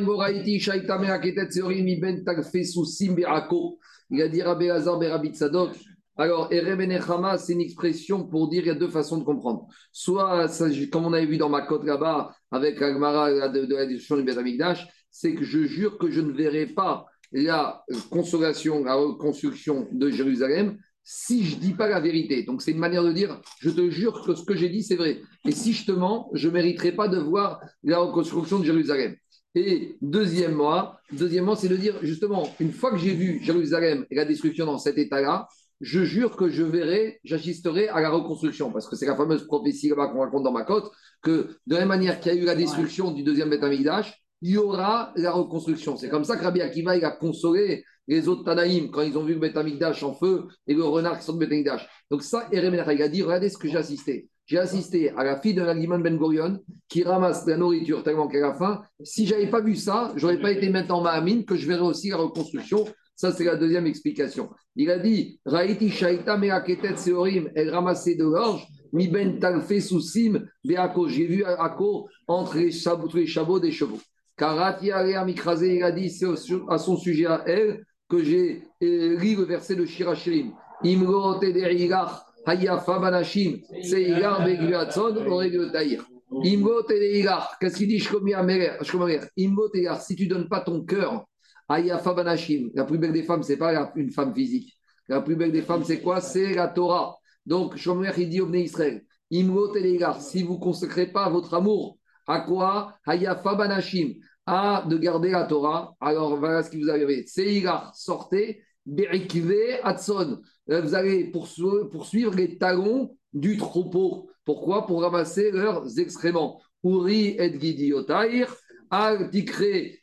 S1: Boraiti Seorim Iben Tagfe Sousim Be'ako. Il a dit Rabbi Lazar Rabbi Tzadok. Alors, Nechama, c'est une expression pour dire il y a deux façons de comprendre. Soit, comme on avait vu dans ma cote là-bas, avec l'Agmara de, la discussion du Beth Amikdash, c'est que je jure que je ne verrai pas la consolation, la reconstruction de Jérusalem si je ne dis pas la vérité. Donc, c'est une manière de dire je te jure que ce que j'ai dit, c'est vrai. Et si je te mens, je ne mériterai pas de voir la reconstruction de Jérusalem. Et deuxièmement, deuxièmement c'est de dire justement, une fois que j'ai vu Jérusalem et la destruction dans cet état-là, je jure que je verrai, j'assisterai à la reconstruction. Parce que c'est la fameuse prophétie là-bas qu'on raconte dans ma côte, que de la même manière qu'il y a eu la destruction du deuxième Beth Amikdash, il y aura la reconstruction. C'est comme ça que Rabbi Akiva a consolé les autres Tanaïm quand ils ont vu le Beth Amikdash en feu et le renard qui sort de Beth Amikdash. Donc ça, Erem il a dit, regardez ce que j'ai assisté. J'ai assisté à la fille de Nagimon Ben Gurion qui ramasse de la nourriture tellement qu'elle a faim. Si j'avais pas vu ça, j'aurais pas été maintenant Mahamine que je verrais aussi la reconstruction. Ça, c'est la deuxième explication. Il a dit Raïti Shaita Meaketet Seorim, elle ramassait de l'orge, Mi Ben Talfe Soussim, Beako. J'ai vu Ako entre les les chabots des chevaux. Karati Alea Mikrasé, il a dit c'est à son sujet à elle que j'ai euh, lu le verset de Shirachirim. Imro Tederigach, Hayafa Banashim, Seigar Beguatson, Oreg Taïr. Imgo Tederigach, qu'est-ce qu'il dit Shkomi Amer Shkomi Imgo Tederigach, si tu donnes pas ton cœur, Hayafa Banashim, la plus belle des femmes, c'est pas une femme physique. La plus belle des femmes, c'est quoi? C'est la Torah. Donc, Shomer, il dit au Israël, Tederigach, si vous consacrez pas votre amour à quoi? Hayafa Banashim, à de garder la Torah. Alors voilà ce que vous avez. Seigar, sortez, Berikve Hatson. Euh, Vous allez poursu- poursuivre les talons du troupeau. Pourquoi? Pour ramasser leurs excréments. Uri et Gidiotair, Al tikre et.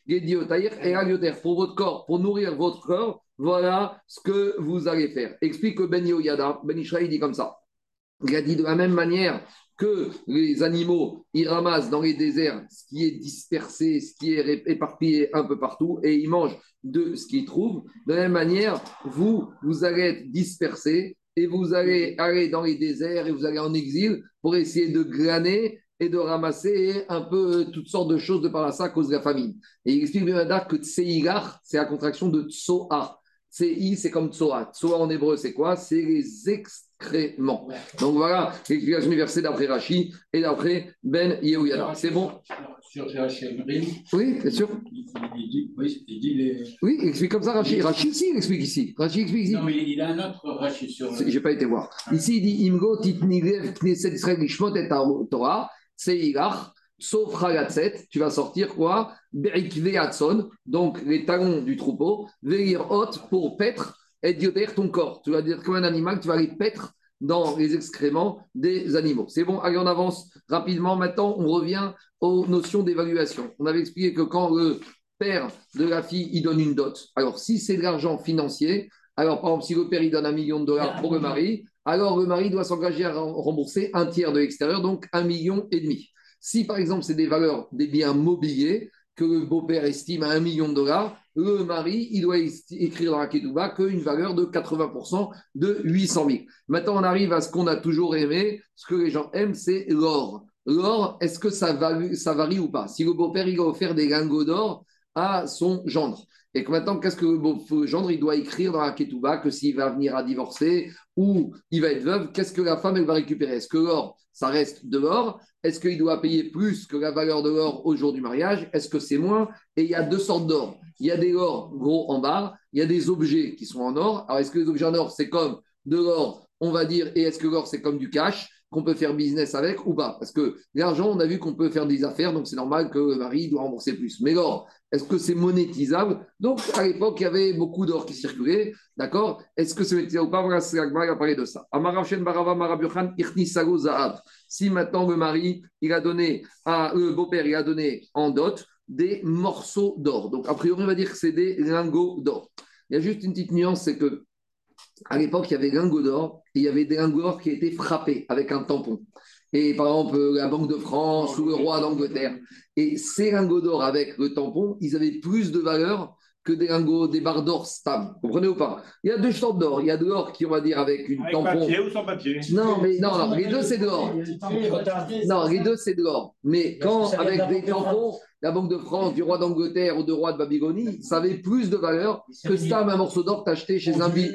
S1: Pour votre corps, pour nourrir votre corps, voilà ce que vous allez faire. Explique Ben Yoyada, Ben Israël dit comme ça. Il a dit de la même manière que les animaux, ils ramassent dans les déserts ce qui est dispersé, ce qui est éparpillé un peu partout, et ils mangent de ce qu'ils trouvent. De la même manière, vous, vous allez être dispersés et vous allez aller dans les déserts et vous allez en exil pour essayer de glaner et de ramasser un peu toutes sortes de choses de par là ça à cause de la famine. Et il explique bien que Tseigar, c'est la contraction de Tsoa. Tsei, c'est comme Tsoa. Tsoa en hébreu, c'est quoi? C'est les Donc voilà l'explication du verset d'après Rashi et d'après Ben Yehoyada. C'est bon
S2: Sur
S1: Oui, bien sûr.
S2: il, il dit, oui, il dit les.
S1: Oui, il explique comme ça Rashi. Rashi ici, il explique ici. Rashi explique ici.
S2: Non, mais il a un autre Rachel sur.
S1: C'est- J'ai pas été voir. Ici, il dit Imgo titnilev knesset Israël lishmot et Torah, seigach, sauf Chalatzet, tu vas sortir quoi? Berikve Hatson, donc les talons du troupeau, Velir hot pour paître et dioter ton corps. Tu vas dire comme un animal, tu vas les paître dans les excréments des animaux. C'est bon, allez, on avance rapidement. Maintenant, on revient aux notions d'évaluation. On avait expliqué que quand le père de la fille, il donne une dot, alors si c'est de l'argent financier, alors, par exemple, si le père il donne un million de dollars pour le mari, alors le mari doit s'engager à rem- rembourser un tiers de l'extérieur, donc un million et demi. Si, par exemple, c'est des valeurs, des biens mobiliers que le beau-père estime à un million de dollars, le mari, il doit écrire dans la Ketouba qu'une valeur de 80% de 800 000. Maintenant, on arrive à ce qu'on a toujours aimé, ce que les gens aiment, c'est l'or. L'or, est-ce que ça varie, ça varie ou pas? Si le beau-père, il a offert des lingots d'or à son gendre, et que maintenant, qu'est-ce que le gendre, doit écrire dans la Ketouba que s'il va venir à divorcer ou il va être veuve, qu'est-ce que la femme, va récupérer? Est-ce que l'or, ça reste de l'or Est-ce qu'il doit payer plus que la valeur de l'or au jour du mariage? Est-ce que c'est moins? Et il y a deux sortes d'or. Il y a des or gros en bas, il y a des objets qui sont en or. Alors, est-ce que les objets en or, c'est comme de l'or, on va dire, et est-ce que l'or, c'est comme du cash? Qu'on peut faire business avec ou pas Parce que l'argent, on a vu qu'on peut faire des affaires, donc c'est normal que le mari doit rembourser plus. Mais l'or, est-ce que c'est monétisable? Donc, à l'époque, il y avait beaucoup d'or qui circulait, d'accord? Est-ce que c'est monétisable ou pas? Voilà, c'est a parlé de ça. Barava. Si maintenant le mari, il a donné, à, le beau-père, il a donné en dot des morceaux d'or. Donc, a priori, on va dire que c'est des lingots d'or. Il y a juste une petite nuance, c'est que à l'époque, il y avait lingots d'or il y avait des lingots d'or qui étaient frappés avec un tampon. Et par exemple, la Banque de France ou le roi d'Angleterre. Et ces lingots d'or avec le tampon, ils avaient plus de valeur que des lingots, des barres d'or stables. Vous comprenez ou pas? Il y a deux sortes d'or. Il y a de l'or qui, on va dire, avec une
S3: Avec
S1: tampon.
S3: papier ou sans papier?
S1: Non, mais non, non, les deux, c'est de l'or. Non, les deux, c'est de l'or. Mais quand, avec des tampons, la Banque de France, du roi d'Angleterre ou du roi de Babylonie, ça avait plus de valeur que stam un morceau d'or que acheté chez un, bi-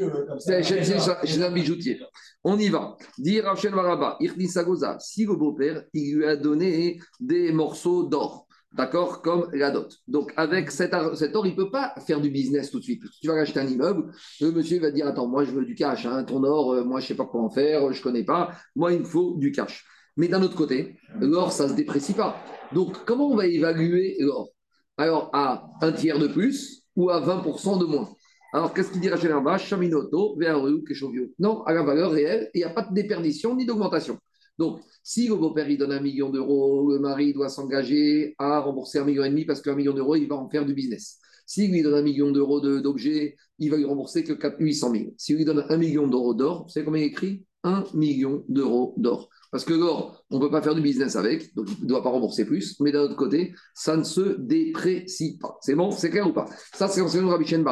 S1: chez, chez- chez- chez un bijoutier. On y va. Dit Rachel Maraba, Irni Sagoza, si le beau-père, il lui a donné des morceaux d'or. D'accord Comme la dot. Donc, avec cet, ar- cet or, il ne peut pas faire du business tout de suite. Tu vas acheter un immeuble, le monsieur va dire Attends, moi, je veux du cash. hein. Ton or, euh, moi, je ne sais pas quoi en faire, je ne connais pas. Moi, il me faut du cash. Mais d'un autre côté, l'or, ça ne se déprécie pas. Donc, comment on va évaluer l'or? Alors, à un tiers de plus ou à 20% de moins? Alors, qu'est-ce qu'il dit Rachel Herba Chaminoto, Véaru, Keshovio. Non, à la valeur réelle, il n'y a pas de déperdition ni d'augmentation. Donc, si le beau-père donne un million d'euros, le mari doit s'engager à rembourser un million et demi parce qu'un million d'euros, il va en faire du business. S'il lui donne un million d'euros de- d'objets, il va lui rembourser que 4 800 000. S'il lui donne un million d'euros d'or, vous savez combien il écrit? Un million d'euros d'or. Parce que l'or, on ne peut pas faire du business avec, donc il ne doit pas rembourser plus. Mais d'un autre côté, ça ne se déprécie pas. C'est bon? C'est clair ou pas? Ça, c'est l'enseignement de Rabbi Shen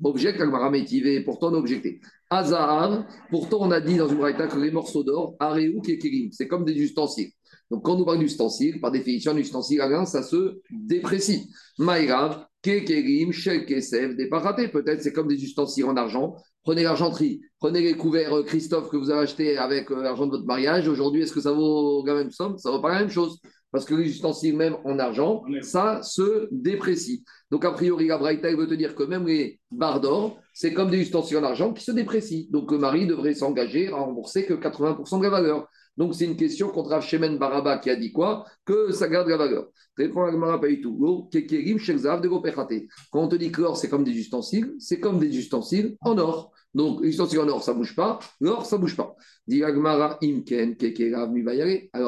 S1: Baraba. Object, Agmara Métivé, pourtant on a objecté. Azahar, pourtant on a dit dans une braïta que les morceaux d'or, Aréou, Kekerim, c'est comme des ustensiles. Donc quand on parle d'ustensiles, par définition, un ustensile à grain, ça se déprécie. Maïrav, Kekerim, Shel Kesef, des peut-être c'est comme des ustensiles en argent. Prenez l'argenterie, prenez les couverts euh, Christophe que vous avez achetés avec euh, l'argent de votre mariage. Aujourd'hui, est-ce que ça vaut la même somme? Ça ne vaut pas la même chose. Parce que les ustensiles, même en argent, ça se déprécie. Donc, a priori, la Braïta veut te dire que même les barres d'or, c'est comme des ustensiles en argent qui se déprécient. Donc, le mari devrait s'engager à rembourser que 80% de la valeur. Donc, c'est une question contre Shemen Baraba qui a dit quoi? Que ça garde la valeur. Répond Agmara pas du tout. Lo, kekerim, shelzav, de gopechate. Quand on te dit que l'or, c'est comme des ustensiles, c'est comme des ustensiles en or. Donc, les ustensiles en or, ça ne bouge pas. L'or, ça ne bouge pas. Dit. Alors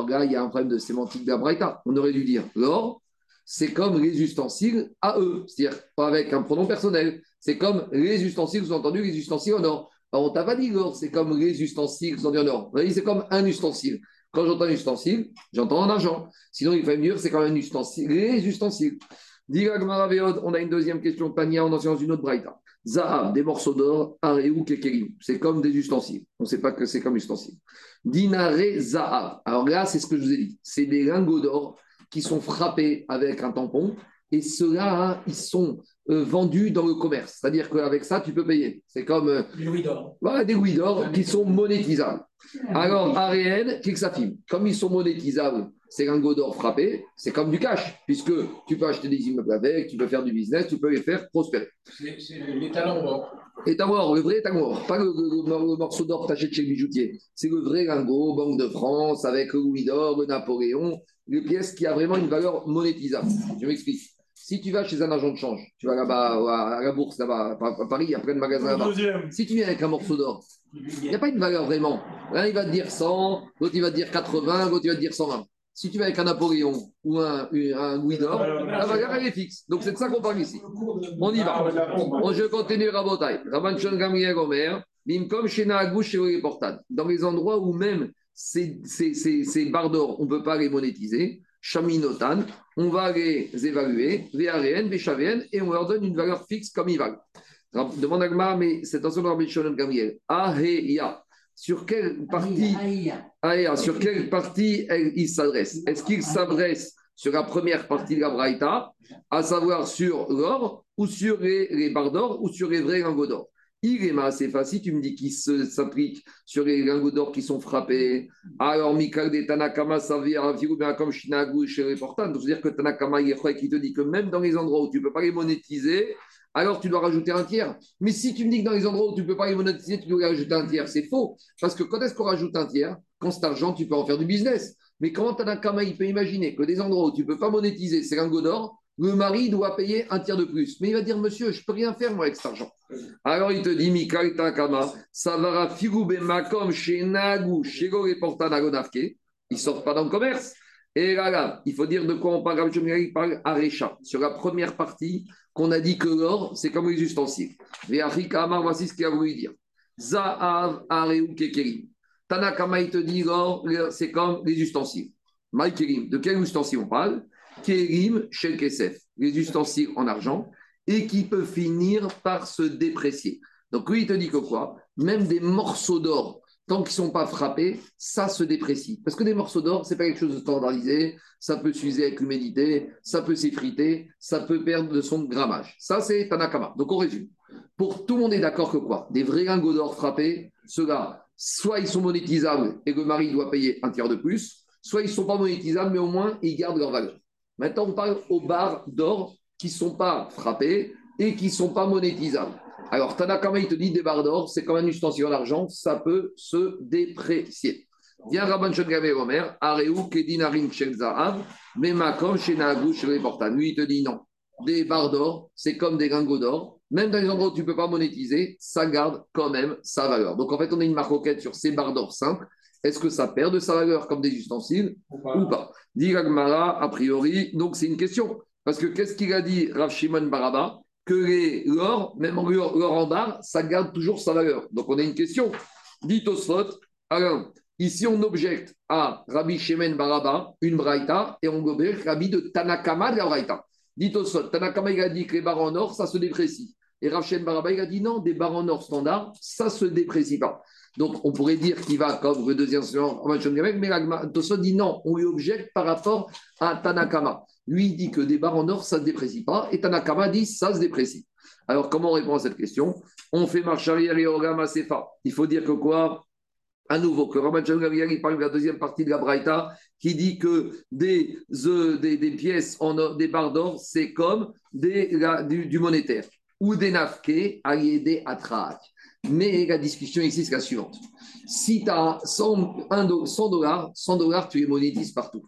S1: là, il y a un problème de sémantique de la Braïta. On aurait dû dire l'or, c'est comme les ustensiles à eux, c'est-à-dire pas avec un pronom personnel. C'est comme les ustensiles, vous entendu, les ustensiles en or. Alors, on t'a pas dit l'or, c'est comme les ustensiles, vous en or. On a dit c'est comme un ustensile. Quand j'entends un ustensile, j'entends en argent. Sinon, il fallait me dire c'est comme un ustensile, les ustensiles. Veod, on a une deuxième question. Tania, on enseigne dans une autre braïta. Zahab, des morceaux d'or, Areou, Kekerim. C'est comme des ustensiles. On ne sait pas que c'est comme ustensiles. Dinare Zahab. Alors là, c'est ce que je vous ai dit. C'est des lingots d'or qui sont frappés avec un tampon. Et ceux-là, hein, ils sont euh, vendus dans le commerce. C'est-à-dire qu'avec ça, tu peux payer. C'est comme euh,
S6: louis d'or.
S1: voilà, des louis d'or qui sont monétisables. Alors, Ariel, Kixafim, comme ils sont monétisables, ces lingots d'or frappés, c'est comme du cash, puisque tu peux acheter des immeubles avec, tu peux faire du business, tu peux les faire prospérer.
S2: C'est c'est talons or.
S1: Et or, le vrai or, pas le, le- le morceau d'or que tu achètes chez le bijoutier. C'est le vrai lingot, Banque de France, avec le louis d'or, le Napoléon, les pièces qui a vraiment une valeur monétisable. Je m'explique. Si tu vas chez un agent de change, tu vas là-bas à la bourse, là-bas, à Paris, il y a plein de magasins là-bas. Si tu viens avec un morceau d'or, il n'y a pas une valeur vraiment. L'un, il va te dire 100, l'autre, il va te dire 80, l'autre, il va te dire 120. Si tu vas avec un Napoléon ou un, un Louis d'or, la valeur, elle est fixe. Donc, c'est de ça qu'on parle ici. On y va. On- je continue Rabotai. Rabban Shon Gamriel Omer, Bimkom Shena Agouche chez Portad. Dans les endroits où même ces, ces, ces, ces barres d'or, on ne peut pas les monétiser, Chaminotan, on va les évaluer, VRN, VCHVN, et on leur donne une valeur fixe comme ils valent. Demande à Gmar, mais c'est attention de Rabban Shon Gamriel. Aheya. Sur quelle partie Aïe, sur quelle partie il s'adresse? Est-ce qu'il s'adresse sur la première partie de la Braïta, à savoir sur l'or, ou sur les, barres d'or, ou sur les vrais lingots d'or? Il est assez facile, tu me dis qu'il s'applique sur les lingots d'or qui sont frappés. Alors, Mikal de Tanakama, ça vient comme Shinagu chez les portables. C'est-à-dire que Tanakama, il est qui te dit que même dans les endroits où tu ne peux pas les monétiser, alors tu dois rajouter un tiers. Mais si tu me dis que dans les endroits où tu ne peux pas les monétiser, tu dois rajouter un tiers, c'est faux. Parce que quand est-ce qu'on rajoute un tiers? Quand cet argent, tu peux en faire du business. Mais comment Tanakama, il peut imaginer que des endroits où tu ne peux pas monétiser ces lingots d'or, le mari doit payer un tiers de plus. Mais il va dire, monsieur, je ne peux rien faire moi avec cet argent. Alors il te dit, Mikal Tanakama, Savara Figube Makom chez Nagu, chez Gore Portana Gonafke. Ils ne sortent pas dans le commerce. Et là, là, il faut dire de quoi on parle. Il parle à Recha. Sur la première partie, qu'on a dit que l'or, c'est comme les ustensiles. Et Amar, voici ce qu'il a voulu dire. Za'av Areu Kekerim. Tanakama, il te dit l'or, c'est comme les ustensiles. Maïkerim, de quel ustensile on parle? Kerim Shel Kesef, les ustensiles en argent, et qui peut finir par se déprécier. Donc lui, il te dit que quoi? Même des morceaux d'or, tant qu'ils ne sont pas frappés, ça se déprécie. Parce que des morceaux d'or, ce n'est pas quelque chose de standardisé, ça peut s'user avec l'humidité, ça peut s'effriter, ça peut perdre de son grammage. Ça, c'est Tanakama. Donc on résume. Pour tout le monde est d'accord que quoi? Des vrais lingots d'or frappés, ceux-là, soit ils sont monétisables et le mari doit payer un tiers de plus, soit ils ne sont pas monétisables, mais au moins ils gardent leur valeur. Maintenant, on parle aux barres d'or qui ne sont pas frappées et qui ne sont pas monétisables. Alors, Tanakama, il te dit des barres d'or, c'est comme un ustensile en argent, ça peut se déprécier. Viens Rabban Shogame Omer, Areu Kedinarin Shel Zahav, Memakom Shenagu Shel Portan. Lui, il te dit non. Des barres d'or, c'est comme des lingots d'or. Même dans les endroits où tu ne peux pas monétiser, ça garde quand même sa valeur. Donc, en fait, on a une marquette sur ces barres d'or simples. Est-ce que ça perd de sa valeur comme des ustensiles ou pas Dit a priori, donc c'est une question. Parce que qu'est-ce qu'il a dit Rav Shimon Baraba? Que l'or, même en l'or en barre, ça garde toujours sa valeur. Donc on a une question. Dit Tosfot, Alain, ici on objecte à Rabbi Shimon Baraba, une braïta, et on objecte Rabbi de Tanakama de la braïta. Dit Tosfot, Tanakama il a dit que les barres en or, ça se déprécie. Et Shimon Baraba, il a dit non, des barres en or standard, ça se déprécie pas. Donc, on pourrait dire qu'il va comme le deuxième sens, mais Tosfot dit non, on lui objecte par rapport à Tanakama. Lui, dit que des barres en or, ça ne se déprécie pas, et Tanakama dit ça se déprécie. Alors, comment on répond à cette question? On fait marche arrière et Ogama Sefa. Il faut dire que quoi? À nouveau, que Rabban Shimon Gamliel, il parle de la deuxième partie de la Braïta, qui dit que des, euh, pièces en or, des barres d'or, c'est comme du, monétaire, ou des nafke, ayédé atrak. Mais la discussion ici, c'est la suivante. Si tu as 100, un do- 100 dollars, 100 dollars, tu les monétises partout.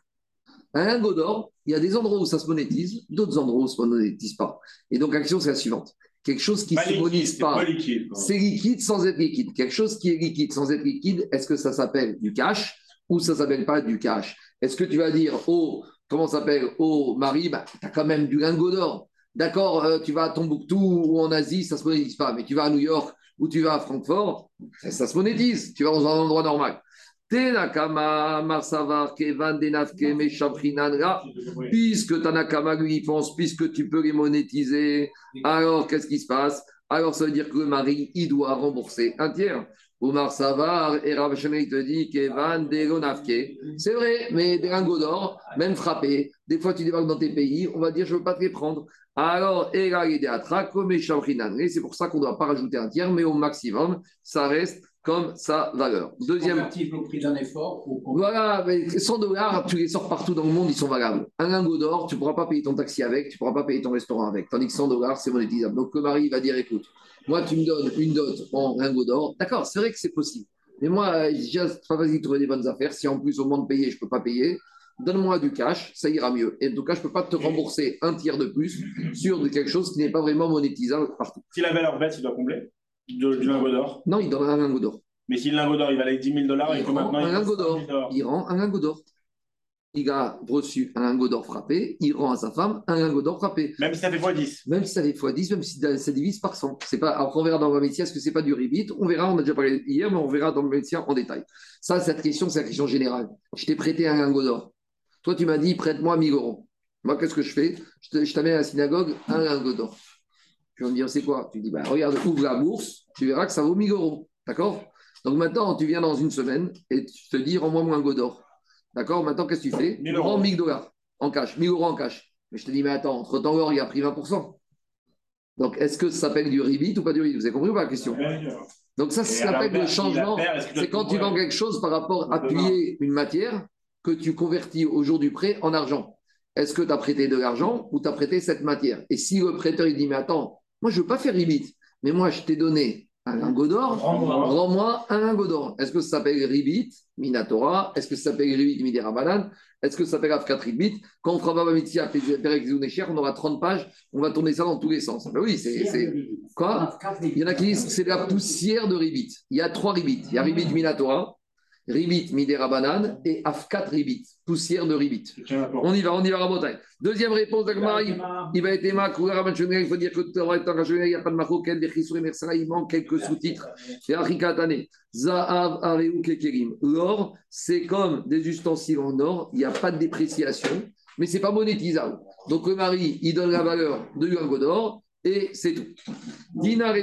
S1: Un lingot d'or, il y a des endroits où ça se monétise, d'autres endroits où ça ne se monétise pas. Et donc, la question, c'est la suivante. Quelque chose qui ne se monétise pas, c'est liquide sans être liquide. Quelque chose qui est liquide sans être liquide, est-ce que ça s'appelle du cash ou ça s'appelle pas du cash? Est-ce que tu vas dire, oh, comment ça s'appelle, au mari, bah, tu as quand même du lingot d'or. D'accord, euh, tu vas à Tombouctou ou en Asie, ça ne se monétise pas. Mais tu vas à New York ou tu vas à Francfort, ça, ça se monétise. Tu vas dans un endroit normal. Tenakama, Marsavar, Kevan, Denafke, Meshaprinan, là, puisque Tanakama lui pense, puisque tu peux les monétiser, alors qu'est-ce qui se passe? Alors ça veut dire que le mari, il doit rembourser un tiers. Omar Savar et Rav te dit Kevan, Degonafke. C'est vrai, mais des lingots d'or, même frappés, des fois tu débarques dans tes pays, on va dire je ne veux pas te les prendre. Alors, c'est pour ça qu'on ne doit pas rajouter un tiers, mais au maximum, ça reste comme sa valeur. Deuxième.
S2: Convertible au prix d'un effort ou
S1: Voilà, mais 100 dollars, tu les sors partout dans le monde, ils sont valables. Un lingot d'or, tu ne pourras pas payer ton taxi avec, tu ne pourras pas payer ton restaurant avec. Tandis que 100 dollars, c'est monétisable. Donc le mari va dire écoute, moi, tu me donnes une dot en lingot d'or. D'accord, c'est vrai que c'est possible. Mais moi, déjà, c'est pas facile de trouver des bonnes affaires. Si en plus, au moment de payer, je ne peux pas payer, donne-moi du cash, ça ira mieux. Et en tout cas, je ne peux pas te rembourser un tiers de plus sur de quelque chose qui n'est pas vraiment monétisable partout.
S3: Si la valeur baisse, il doit combler? De- du lingot d'or.
S1: Non, il donne un lingot d'or.
S3: Mais si le lingot d'or, il valait 10 000 dollars
S1: Il
S3: que
S1: rend
S3: il
S1: un lingot
S3: coûte 5
S1: d'or.
S3: 000 dollars.
S1: Il rend un lingot d'or. Il a reçu un lingot d'or frappé, il rend à sa femme un lingot d'or frappé.
S3: Même si ça fait x10.
S1: Même si ça fait fois 10, même si ça divise par 100. C'est pas, alors on verra dans le métier, est-ce que c'est pas du ribit On verra, on a déjà parlé hier, mais on verra dans le métier en détail. Ça, cette question, c'est la question générale. Je t'ai prêté un lingot d'or. Toi, tu m'as dit, prête-moi 1000 euros. Moi, qu'est-ce que je fais? Je t'amène à la synagogue, un lingot d'or. Tu vas me dire, c'est quoi? Tu dis, bah, regarde, ouvre la bourse, tu verras que ça vaut 1000 euros. D'accord? Donc maintenant, tu viens dans une semaine et tu te dis, rends-moi mon lingot d'or. D'accord? Maintenant, qu'est-ce que tu fais?
S3: 1000
S1: Tu
S3: euros.
S1: rends 1000 dollars en cash, 1000 euros en cash. Mais je te dis, mais attends, entre-temps, l'or, il a pris 20%. Donc, est-ce que ça s'appelle du ribit ou pas du ribit? Vous avez compris ou pas la question? Donc, ça, c'est ce
S3: Et
S1: qu'on
S3: à
S1: appelle le changement. C'est quand tu vends quelque chose par rapport à payer une matière que tu convertis au jour du prêt en argent. Est-ce que tu as prêté de l'argent ou tu as prêté cette matière? Et si le prêteur il dit Mais attends, moi je ne veux pas faire ribit, mais moi je t'ai donné un lingot d'or,
S6: Rends-moi.
S1: un lingot d'or. Est-ce que ça s'appelle ribit, minatora? Est-ce que ça s'appelle ribit, midera banane Est-ce que ça s'appelle afkat ribit? Quand on fera Baba Mitzia, Perek Zounécher, on aura 30 pages, on va tourner ça dans tous les sens. Ben oui, c'est. Quoi? Il y en a qui disent que c'est la poussière de ribit. Il y a trois ribit. Il y a ribit minatora, ribit midera banane et afkat ribit, poussière de ribit. On y va, on y va, Rabotai. Deuxième réponse d'Agmar, il il va être Emma, il faut dire que tout le temps, il n'y a pas de et Mersara, il manque quelques sous-titres. C'est Achikatane. Zahav, Areu, Kekerim. L'or, c'est comme des ustensiles en or, il n'y a pas de dépréciation, mais ce n'est pas monétisable. Donc le mari, il donne la valeur de lingot d'or et c'est tout. Dinar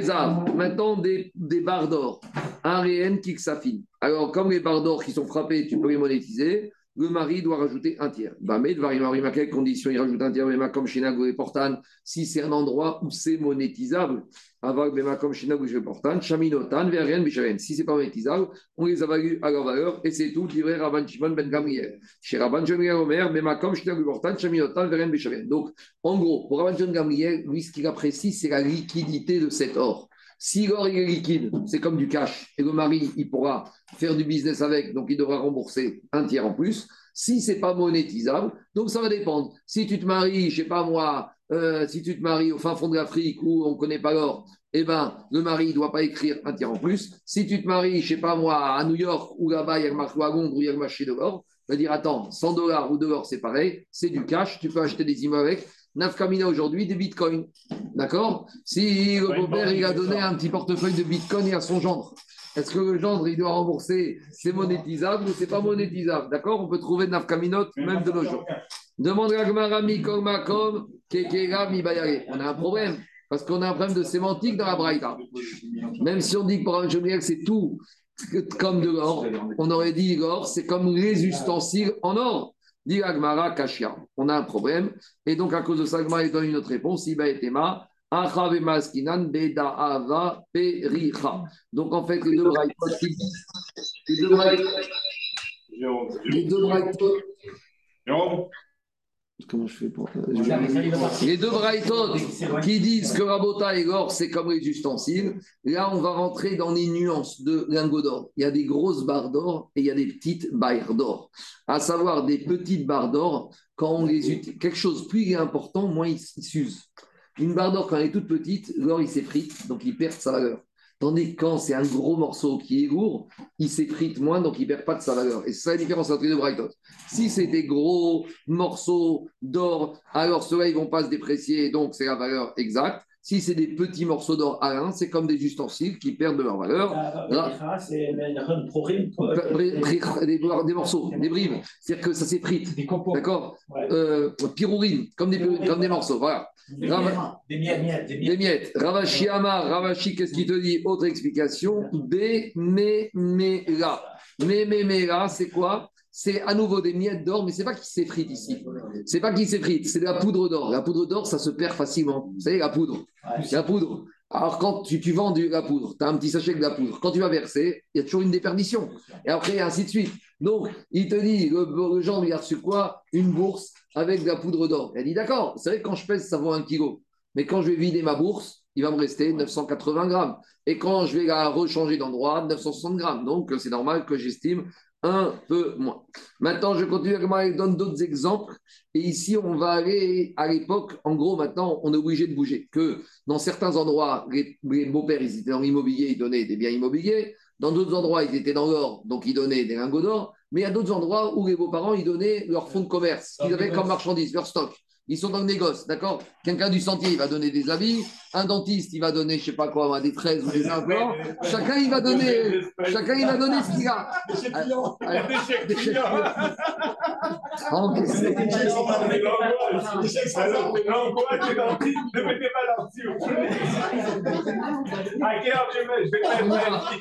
S1: maintenant des, des barres d'or. Un réen qui s'affine. Alors, comme les barres d'or qui sont frappées, tu peux les monétiser le mari doit rajouter un tiers. Bah, mais à quelle condition il rajoute un tiers Bema comme chez Nago et Portan, si c'est un endroit où c'est monétisable. Avec Bema comme chez Nago et Portan, Chaminotan, Verien, Bichaven. Si c'est pas monétisable, on les évalue à leur valeur et c'est tout, livré Rabban Shimon Ben Gamriel. Chez Rabban Shimon Omer, Bema comme chez Nago et Portan, Chaminotan, Verien, Bichaven. Donc, en gros, pour Rabban Shimon Gamriel, lui, ce qu'il apprécie, c'est la liquidité de cet or. Si l'or est liquide, c'est comme du cash, et le mari, il pourra faire du business avec, donc il devra rembourser un tiers en plus. Si c'est pas monétisable, donc ça va dépendre. Si tu te maries, je sais pas moi, euh, si tu te maries au fin fond de l'Afrique où on ne connaît pas l'or, eh ben, le mari ne doit pas écrire un tiers en plus. Si tu te maries, je sais pas moi, à New York, où là-bas il y a le à où il y marché de l'or, va dire attends, 100 dollars ou de l'or, c'est pareil, c'est du cash, tu peux acheter des immeubles avec. Nafkamina aujourd'hui, des bitcoins. D'accord? Si le beau-père,
S3: banque
S1: il a donné un petit portefeuille de bitcoin à son gendre, est-ce que le gendre, il doit rembourser C'est monétisable ou c'est pas monétisable? D'accord? On peut trouver Nafkaminot même de nos jours. Demande à Gmarami Kolmakom, Kekera Mibayare. On a un problème, parce qu'on a un problème de sémantique dans la Braïta. Même si on dit que pour un que c'est tout comme de l'or, on aurait dit l'or, c'est comme les ustensiles en or. Dit Agmara Kashia. On a un problème. Et donc, à cause de ça, Agmara il donne une autre réponse. Iba et Tema. Donc, en fait, les deux braïtot, les deux comment je fais pour.
S6: Les
S1: Les deux braïtot qui disent que Rabota et l'or, c'est comme les ustensiles. Là, on va rentrer dans les nuances de lingots d'or. Il y a des grosses barres d'or et il y a des petites barres d'or. À savoir, des petites barres d'or, quand on les utilise, quelque chose plus important, moins il s'use. Une barre d'or, quand elle est toute petite, l'or, il s'effrite, donc il perd sa valeur. Tandis que quand c'est un gros morceau qui est lourd, il s'effrite moins, donc il ne perd pas de sa valeur. Et c'est ça la différence entre les deux Brighton. Si c'est des gros morceaux d'or, alors ceux-là, ils ne vont pas se déprécier, donc c'est la valeur exacte. Si c'est des petits morceaux d'or à l'un, c'est comme des ustensiles qui perdent de leur valeur.
S6: C'est
S1: des, des morceaux, des brimes. C'est-à-dire que ça s'effrite.
S6: Des.
S1: D'accord
S6: Ouais.
S1: euh, comme des, comme des morceaux. Voilà. Rava-
S6: Des miettes, des
S1: des
S6: miettes.
S1: Ravashi Amar, Ravashi, qu'est-ce qu'il te dit? Autre explication. B, me, me, la. Me, me, me, la, c'est quoi? C'est à nouveau des miettes d'or, mais c'est pas qui s'effrite ici. C'est pas qui s'effrite, c'est de la poudre d'or. La poudre d'or, ça se perd facilement. Vous savez, la poudre. La poudre. Alors, quand tu, tu vends de la poudre, tu as un petit sachet de la poudre. Quand tu vas verser, il y a toujours une déperdition. Et après, ainsi de suite. Donc, il te dit, le, le genre, il a reçu quoi? Une bourse avec de la poudre d'or. Il dit, d'accord, c'est vrai que quand je pèse, ça vaut un kilo. Mais quand je vais vider ma bourse, il va me rester 980 grammes. Et quand je vais la rechanger d'endroit, 960 grammes. Donc, c'est normal que j'estime un peu moins. Maintenant, je continue avec moi, je donne d'autres exemples. Et ici, on va aller à l'époque, en gros, maintenant, on est obligé de bouger. Que dans certains endroits, les, les beaux-pères, ils étaient dans l'immobilier, ils donnaient des biens immobiliers. Dans d'autres endroits, ils étaient dans l'or, donc ils donnaient des lingots d'or. Mais il y a d'autres endroits où les beaux-parents, ils donnaient leur fonds de commerce, ce qu'ils avaient comme marchandises, leur stock. Ils sont dans le négoce, d'accord? Quelqu'un du sentier, il va donner des habits. Un dentiste, il va donner, je sais pas quoi, des fraises ou des implants. Chacun, il va donner, chacun, il va donner ce qu'il a. Alors, des chèques clients. Encaissé.
S3: Ne mettez pas là-dessus. À quelle heure je vais Je vais mettre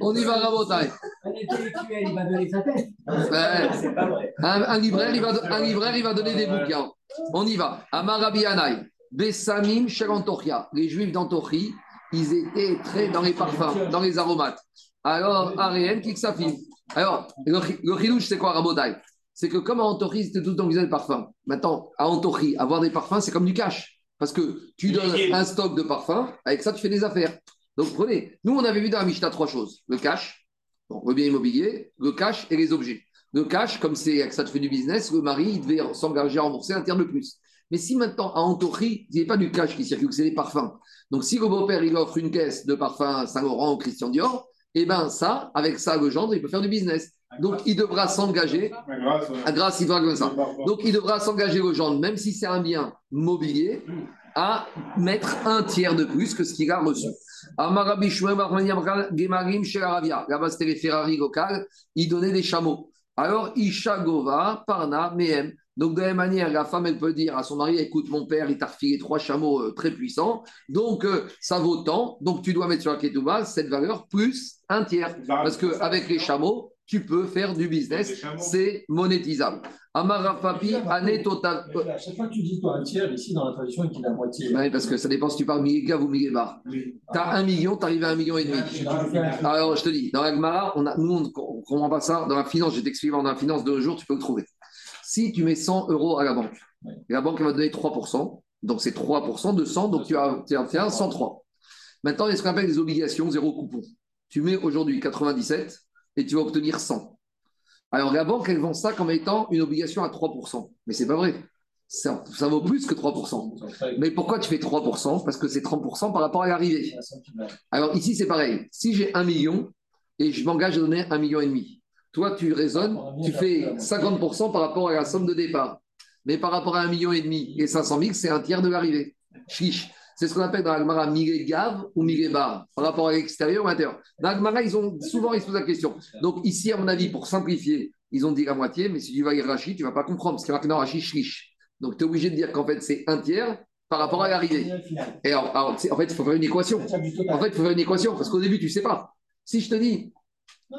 S1: On y va, Rabotai.
S4: Un intellectuel, il va donner sa tête.
S6: Pas
S1: un libraire, il va donner des bouquins. On y va. Amarabi Anaï. Bessamim Sharantoria. Les juifs d'Antochi, ils étaient très dans les parfums, dans les aromates. Alors, Ariel, Kiksafim. Alors, le, chi- le chilouche, c'est quoi, Rabotai C'est que comme à Antochi, c'était tout le avaient des parfums. Maintenant, à Antochi, avoir des parfums, c'est comme du cash. Parce que tu donnes un stock de parfums, avec ça, tu fais des affaires. Donc, prenez. Nous, on avait vu dans la Mishnah trois choses le cash, bon, le bien immobilier, le cash et les objets. Le cash, comme c'est avec ça tu fais du business, le mari, il devait s'engager à rembourser un tiers de plus. Mais si maintenant, à Antochi, il n'y a pas du cash qui circule, c'est des parfums. Donc, si le beau-père, il offre une caisse de parfums Saint-Laurent ou Christian Dior, eh bien, ça, avec ça, le gendre, il peut faire du business. Donc, il devra s'engager, à grâce, il devra comme ça. Donc, il devra s'engager le gendre, même si c'est un bien mobilier, à mettre un tiers de plus que ce qu'il a reçu. Là-bas, c'était les Ferrari locales. Ils donnaient des chameaux. Alors, Isha Gova, Parna, Mehem. Donc, de la même manière, la femme, elle peut dire à son mari écoute, mon père, il t'a refilé trois chameaux euh, très puissants. Donc, euh, ça vaut tant. Donc, tu dois mettre sur la ketouba cette valeur plus un tiers. Parce qu'avec les chameaux, tu peux faire du business. C'est monétisable. Amara Papi, Ane Tota-
S7: À chaque fois que tu dis toi un tiers, ici dans la tradition, il dit la moitié.
S1: Ouais, parce que ça dépend si tu parles milligav ou millibar. Tu as un million, tu arrives à un million et demi. Alors, je te dis, dans la Gemara, on a, nous, on ne comprend pas ça. Dans la finance, je vais t'expliquer, dans la finance de jour, tu peux le trouver. Si tu mets 100 euros à la banque, la banque elle va te donner 3%, donc c'est 3% de 100, donc tu as, tu as 103. Maintenant, il y a ce qu'on appelle des obligations zéro coupon. Tu mets aujourd'hui 97 et tu vas obtenir 100. Alors, la banque, elle vend ça comme étant une obligation à 3%. Mais c'est pas vrai. Ça, ça vaut plus que 3%. Mais pourquoi tu fais 3% Parce que c'est 30% par rapport à l'arrivée. Alors ici, c'est pareil. Si j'ai un million et je m'engage à donner un million et demi, toi, tu raisonnes, tu fais 50% par rapport à la somme de départ. Mais par rapport à un million et demi et 500 000, c'est un tiers de l'arrivée. Chiche. C'est ce qu'on appelle dans l'Agmara Migé Gav ou Migé Bar, par rapport à l'extérieur ou à l'intérieur. Dans l'Agmara, ils ont souvent ils se posent la question. Donc ici, à mon avis, pour simplifier, ils ont dit la moitié, mais si tu vas lire Rachid, tu ne vas pas comprendre, parce qu'il y a Rachid Chiche. Donc tu es obligé de dire qu'en fait, c'est un tiers par rapport à l'arrivée. Et alors, en fait, il faut faire une équation. En fait, il faut faire une équation, parce qu'au début, tu ne sais pas. Si je te dis,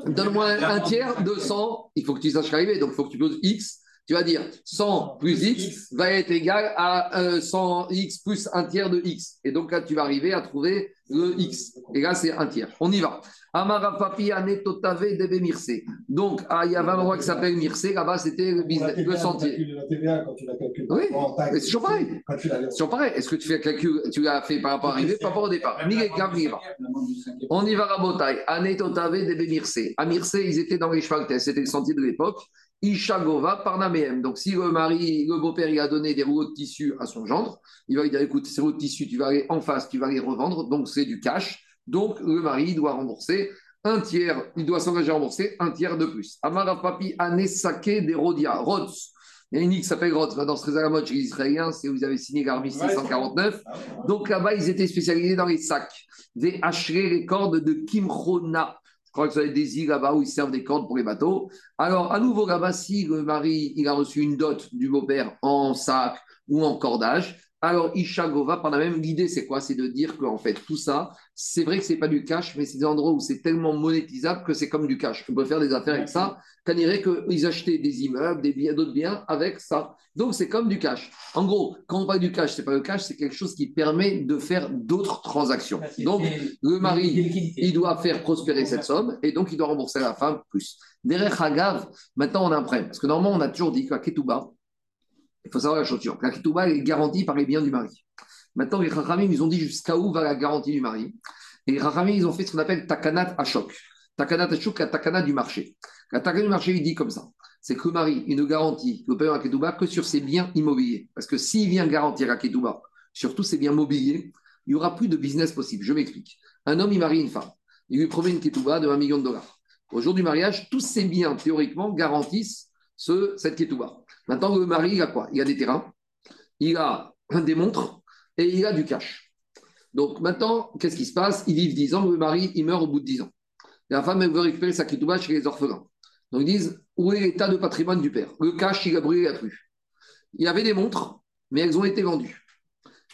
S1: donne-moi un, tiers de 100, il faut que tu saches l'arrivée, donc il faut que tu poses X. Tu vas dire 100 plus X va être égal à euh, 100X plus un tiers de X. Et donc là, tu vas arriver à trouver le X. Et là, c'est un tiers. On y va. Amara Papi Anetotave Debe Mirse. Donc, ah, il y avait un endroit qui s'appelle Mirse. Là-bas, c'était le, business- le sentier.
S7: La TVA, quand tu
S1: Oui, c'est toujours pareil. C'est toujours pareil. Est-ce que tu fais calcul, tu l'as fait par rapport à l'arrivée, par rapport au départ? Gav, Miguel Bar. On y va, Rabotai. Anetotave de Mirse. À Mirse, ils étaient dans les Schvaltes, c'était le sentier de l'époque. Ishagova Parnamehem. Donc, si le mari, le beau-père, il a donné des rouleaux de tissu à son gendre, il va lui dire écoute, ces rouleaux de tissu, tu vas aller en face, tu vas les revendre, donc c'est du cash. Donc, le mari doit rembourser un tiers, il doit s'engager à rembourser un tiers de plus. Amara Papi Anesake des Rodia, Rods. Il y a une île qui s'appelle Rhodes, dans ce à la mode chez les Israéliens, c'est où vous avez signé l'armistice 149. Donc là-bas, ils étaient spécialisés dans les sacs, des hacherés, les cordes de Kimrona. Je crois que ça des îles là-bas où ils servent des cordes pour les bateaux. Alors, à nouveau, là-bas, si le mari il a reçu une dot du beau-père en sac ou en cordage, alors Ishagova, par la même, l'idée c'est quoi? C'est de dire qu'en fait, tout ça, c'est vrai que c'est pas du cash, mais c'est des endroits où c'est tellement monétisable que c'est comme du cash. On peut faire des affaires avec ça. Qu'on dirait qu'ils achetaient des immeubles, des biens, d'autres biens avec ça. Donc c'est comme du cash. En gros, quand on parle du cash, c'est pas le cash, c'est quelque chose qui permet de faire d'autres transactions. Donc le mari, il doit faire prospérer cette somme et donc il doit rembourser à la femme plus. Derrière Hagav, maintenant on a un prêt. Parce que normalement, on a toujours dit qu'à Ketouba, il faut savoir la chose. La Ketouba est garantie par les biens du mari. Maintenant, les Rachamim, ils ont dit jusqu'à où va la garantie du mari. Et les Rachamim, ils ont fait ce qu'on appelle Takanat Ashok. Takanat Ashok, la Takanat du marché. La Takanat du marché, il dit comme ça c'est que le mari, il ne garantit le paiement à Ketouba que sur ses biens immobiliers. Parce que s'il vient garantir à Ketouba sur tous ses biens mobiliers, il n'y aura plus de business possible. Je m'explique. Un homme, il marie une femme. Il lui promet une Ketouba de 1 million de dollars. Au jour du mariage, tous ses biens, théoriquement, garantissent ce, cette Ketouba. Maintenant, le mari, il a quoi? Il a des terrains, il a des montres et il a du cash. Donc maintenant, qu'est-ce qui se passe? Ils vivent 10 ans, le mari, il meurt au bout de 10 ans. La femme, veut récupérer sa Ketouba chez les orphelins. Donc ils disent où est l'état de patrimoine du père? Le cash, il a brûlé la plus. Il y avait des montres, mais elles ont été vendues.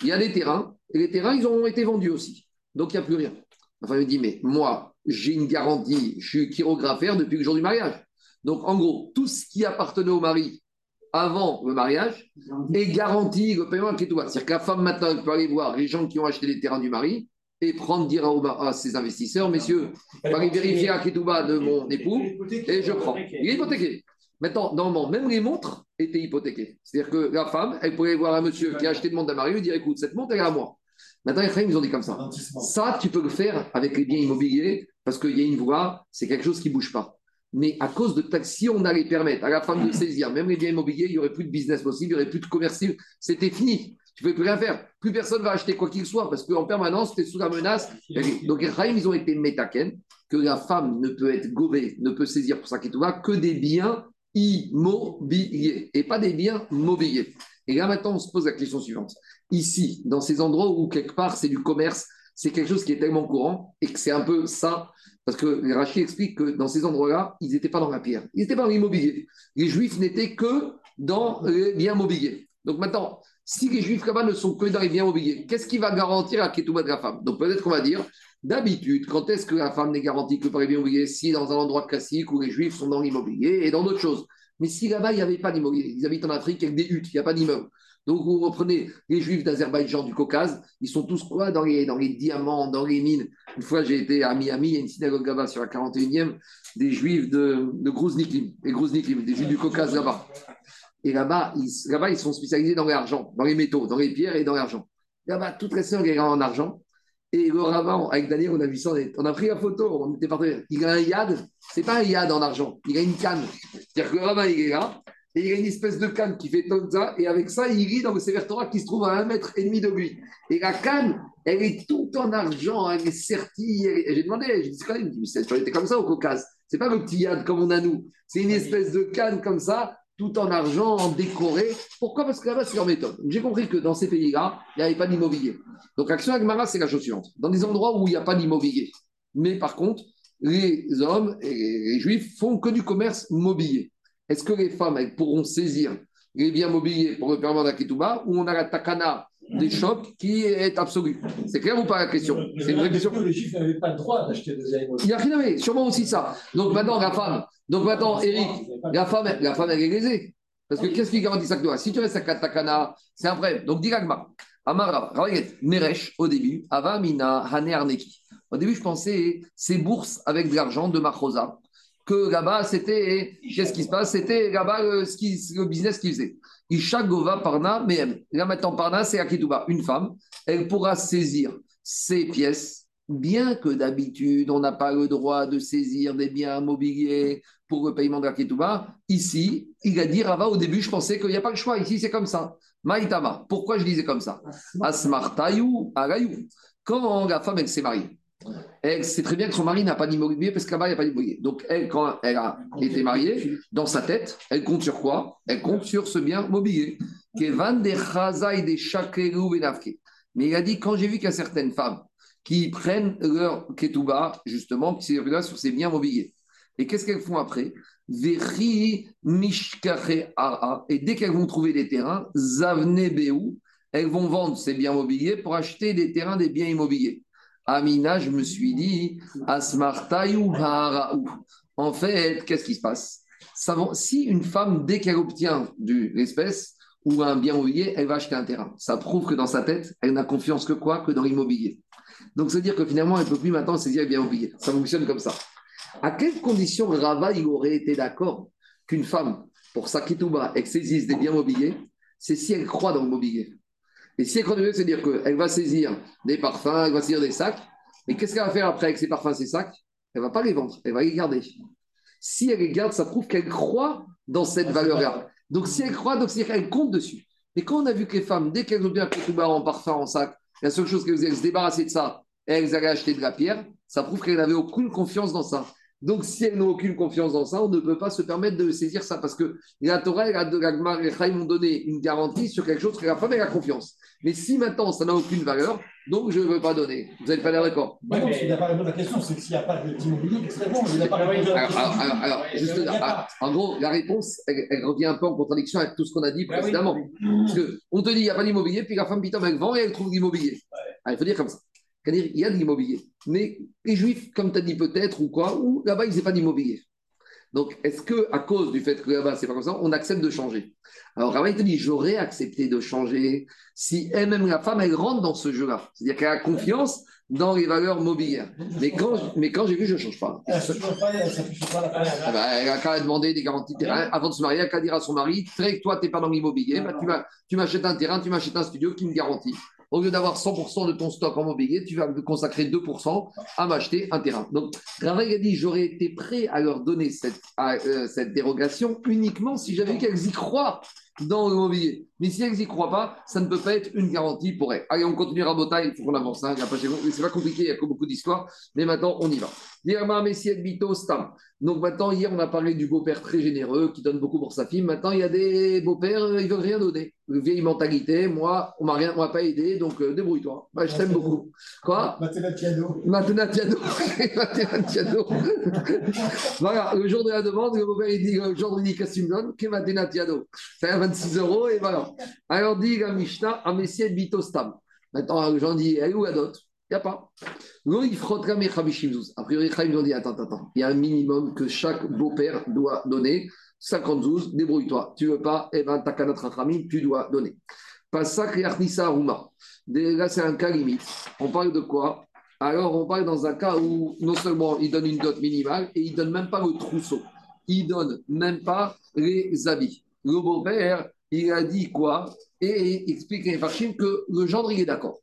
S1: Il y a des terrains, et les terrains, ils ont été vendus aussi. Donc il n'y a plus rien. Enfin, il me dit mais moi, j'ai une garantie, je suis chirographaire depuis le jour du mariage. Donc en gros, tout ce qui appartenait au mari avant le mariage est garanti le paiement à Ketouba. C'est-à-dire que la femme maintenant peut aller voir les gens qui ont acheté les terrains du mari et prendre, dire à, ses investisseurs, messieurs, aller vérifier la Ketouba de mon époux et je prends. Il est hypothéqué. Maintenant, normalement, même les montres étaient hypothéquées. C'est-à-dire que la femme, elle pourrait voir un monsieur qui a acheté une montre à mari et dire écoute, cette montre, elle est à moi. Maintenant, les ils ont dit comme ça. Ça, tu peux le faire avec les biens immobiliers parce qu'il y a une voie, c'est quelque chose qui ne bouge pas. Mais à cause de taxes, si on allait permettre à la femme de saisir même les biens immobiliers, il n'y aurait plus de business possible, il n'y aurait plus de commerce. C'était fini. Tu ne peux plus rien faire. Plus personne ne va acheter quoi qu'il soit parce qu'en permanence, tu es sous la menace. Donc, les ils ont été métaken, que la femme ne peut être gobée, ne peut saisir pour ça qui va que des biens immobiliers et pas des biens mobiliers. Et là, maintenant, on se pose la question suivante. Ici, dans ces endroits où quelque part c'est du commerce, c'est quelque chose qui est tellement courant et que c'est un peu ça parce que les Rachid explique que dans ces endroits-là, ils n'étaient pas dans la pierre, ils n'étaient pas dans l'immobilier. Les Juifs n'étaient que dans les biens mobiliers. Donc maintenant, si les Juifs là-bas ne sont que dans les biens mobiliers, qu'est-ce qui va garantir la Ketouba de la femme? Donc peut-être qu'on va dire, d'habitude, quand est-ce que la femme n'est garantie que par les biens mobiliers? Si dans un endroit classique où les Juifs sont dans l'immobilier et dans d'autres choses. Mais si là-bas, il n'y avait pas d'immobilier, ils habitent en Afrique avec des huttes, il n'y a pas d'immeuble. Donc, vous reprenez les juifs d'Azerbaïdjan, du Caucase, ils sont tous quoi dans les, dans les diamants, dans les mines? Une fois, j'ai été à Miami, il y a une synagogue là-bas sur la 41e, des juifs de, de des Grouzniklim, des juifs du Caucase là-bas. Et là-bas, ils, là-bas, ils sont spécialisés dans l'argent, dans les métaux, dans les pierres et dans l'argent. Là-bas, toutes les sœurs, est en argent. Et le rabbin, avec Daniel, on a vu ça, on a pris la photo, on était partenaires. Il a un yad, c'est pas un yad en argent, il a une canne. C'est-à-dire que le rabbin, il est là, et il y a une espèce de canne qui fait ça, et avec ça, il lit dans le Sefer Torah qui se trouve à un mètre et demi de lui. Et la canne, elle est tout en argent, elle est sertie. Et j'ai demandé, j'ai dit, quand même, ça était comme ça au Caucase. C'est pas le petit yad comme on a nous. C'est une espèce de canne comme ça, tout en argent, en décoré. Pourquoi? Parce que là-bas, c'est leur méthode. J'ai compris que dans ces pays-là, il n'y avait pas d'immobilier. Donc, l'action Agmara, c'est la chose suivante. Dans des endroits où il n'y a pas d'immobilier, mais par contre, les hommes et les juifs font que du commerce mobilier. Est-ce que les femmes elles pourront saisir les biens mobiliers pour le permettre d'Akituba ou on a la takana des chocs qui est absolue? C'est clair ou pas la question? C'est une vraie question.
S7: Les Juifs n'avaient pas le droit d'acheter des animaux.
S1: Il y a rien, sûrement aussi ça. Donc maintenant, la femme, donc maintenant, Eric, la femme, la femme, elle est lésée. Parce que qu'est-ce qui garantit ça que toi Si tu restes à Takana, c'est un vrai. Donc, Diragma, Amara, Neresh, au début, Avamina, Hane Arneki. Au début, je pensais, c'est bourse avec de l'argent de Machosa que là-bas, c'était. Qu'est-ce qui se passe? C'était là-bas le, le business qu'ils faisaient. Isha Gova Parna mais Là maintenant, Parna, c'est Akituba. Une femme, elle pourra saisir ses pièces bien que d'habitude, on n'a pas le droit de saisir des biens immobiliers pour le paiement de la ketouba, ici, il a dit Rava, au début, je pensais qu'il n'y a pas le choix. Ici, c'est comme ça. Maïtama. Pourquoi je disais comme ça? Asmartayou, Arayou. Quand la femme, elle s'est mariée, elle sait très bien que son mari n'a pas d'immobilier parce que là-bas, il n'y a pas d'immobilier. Donc, elle, quand elle a été mariée, dans sa tête, elle compte sur quoi? Elle compte sur ce bien mobilier. Mais il a dit quand j'ai vu qu'il y a certaines femmes qui prennent leur ketouba, justement, qui s'est sur ces biens mobiliers. Et qu'est-ce qu'elles font après? Et dès qu'elles vont trouver des terrains, elles vont vendre ces biens mobiliers pour acheter des terrains, des biens immobiliers. Amina, je me suis dit, asmartayu haraou. En fait, qu'est-ce qui se passe? Si une femme, dès qu'elle obtient de l'espèce ou un bien immobilier, elle va acheter un terrain. Ça prouve que dans sa tête, elle n'a confiance que quoi? Que dans l'immobilier. Donc, c'est-à-dire que finalement, elle ne peut plus maintenant saisir le bien immobilier. Ça fonctionne comme ça. À quelles conditions Rava aurait été d'accord qu'une femme, pour sa kitouba, elle saisisse des biens mobiliers C'est si elle croit dans le mobilier? Et si elle croit dans le c'est-à-dire qu'elle va saisir des parfums, elle va saisir des sacs. Mais qu'est-ce qu'elle va faire après avec ces parfums, ces sacs? Elle ne va pas les vendre, elle va les garder. Si elle les garde, ça prouve qu'elle croit dans cette valeur-là. Donc si elle croit, donc c'est qu'elle compte dessus. Et quand on a vu que les femmes, dès qu'elles ont bien kitouba en parfum, en sac, la seule chose qu'elles faisaient, elles se débarrasser de ça, et elles allaient acheter de la pierre, ça prouve qu'elles n'avaient aucune confiance dans ça. Donc, si elles n'ont aucune confiance dans ça, on ne peut pas se permettre de saisir ça parce que la Torah et la et m'ont donné une garantie sur quelque chose que la femme a confiance. Mais si maintenant ça n'a aucune valeur, donc je ne veux pas donner. Vous n'êtes pas d'accord?
S7: Non, parce qu'il n'a pas répondu à la question, c'est que s'il n'y a pas d'immobilier, qu'est-ce qu'il Il n'a pas répondu à la question.
S1: Alors, alors, juste, en gros, la réponse, elle, revient un peu en contradiction avec tout ce qu'on a dit précédemment. Parce qu'on te dit, il n'y a pas d'immobilier, puis la femme, putain, elle vend et elle trouve l'immobilier. Il faut dire comme ça. C'est-à-dire, il y a de l'immobilier. Mais les juifs, comme tu as dit peut-être, ou quoi, ou là-bas, ils n'ont pas d'immobilier. Donc, est-ce que à cause du fait que là-bas, c'est pas comme ça, on accepte de changer? Alors, Rabbi te dit, j'aurais accepté de changer si elle-même, la femme, elle rentre dans ce jeu-là. C'est-à-dire qu'elle a confiance dans les valeurs mobilières. Mais quand, mais quand j'ai vu, je ne change pas.
S7: Elle
S1: ah bah, elle a qu'à demander des garanties de terrain. Avant de se marier, elle a qu'à dire à son mari, très toi, tu n'es pas dans l'immobilier, bah, tu m'achètes un terrain, tu m'achètes un studio qui me garantit au lieu d'avoir 100% de ton stock en mobilier, tu vas consacrer 2% à m'acheter un terrain. Donc, Ravaille a dit j'aurais été prêt à leur donner cette, euh, cette dérogation uniquement si j'avais qu'elles y croient dans le mobilier. Mais si elles n'y croient pas, ça ne peut pas être une garantie pour elles. Allez, on continue à il faut qu'on avance. Hein, c'est pas compliqué, il y a beaucoup d'histoires, mais maintenant on y va. Donc maintenant, hier, on a parlé du beau-père très généreux qui donne beaucoup pour sa fille. Maintenant, il y a des beaux-pères, ils ne veulent rien donner. Vieille mentalité, moi, on ne m'a pas aidé, donc euh, débrouille-toi. je t'aime beaucoup. Quoi?
S7: Maintenant, piano.
S1: Maintenant, piano. piano. voilà, le jour de la demande, le beau-père, il dit, le jour de qu'est-ce que tu me donnes Que piano. C'est 26 euros et voilà. Alors, dit la Mishnah, Amessiet Bitostam. Maintenant, les gens disent, elle est où la dot? Il n'y a pas. A priori, Chaim ont dit attends, attends, il y a un minimum que chaque beau-père doit donner. 50 zouz, débrouille-toi. Tu veux pas, eh ben, takanat rachamim, tu dois donner. Pasak et Arnissa Aruma. Là, c'est un cas limite. On parle de quoi? Alors, on parle dans un cas où non seulement il donne une dot minimale, et il donne même pas le trousseau. Il donne même pas les habits. Le beau-père, il a dit quoi? Et il explique à que le gendre, il est d'accord.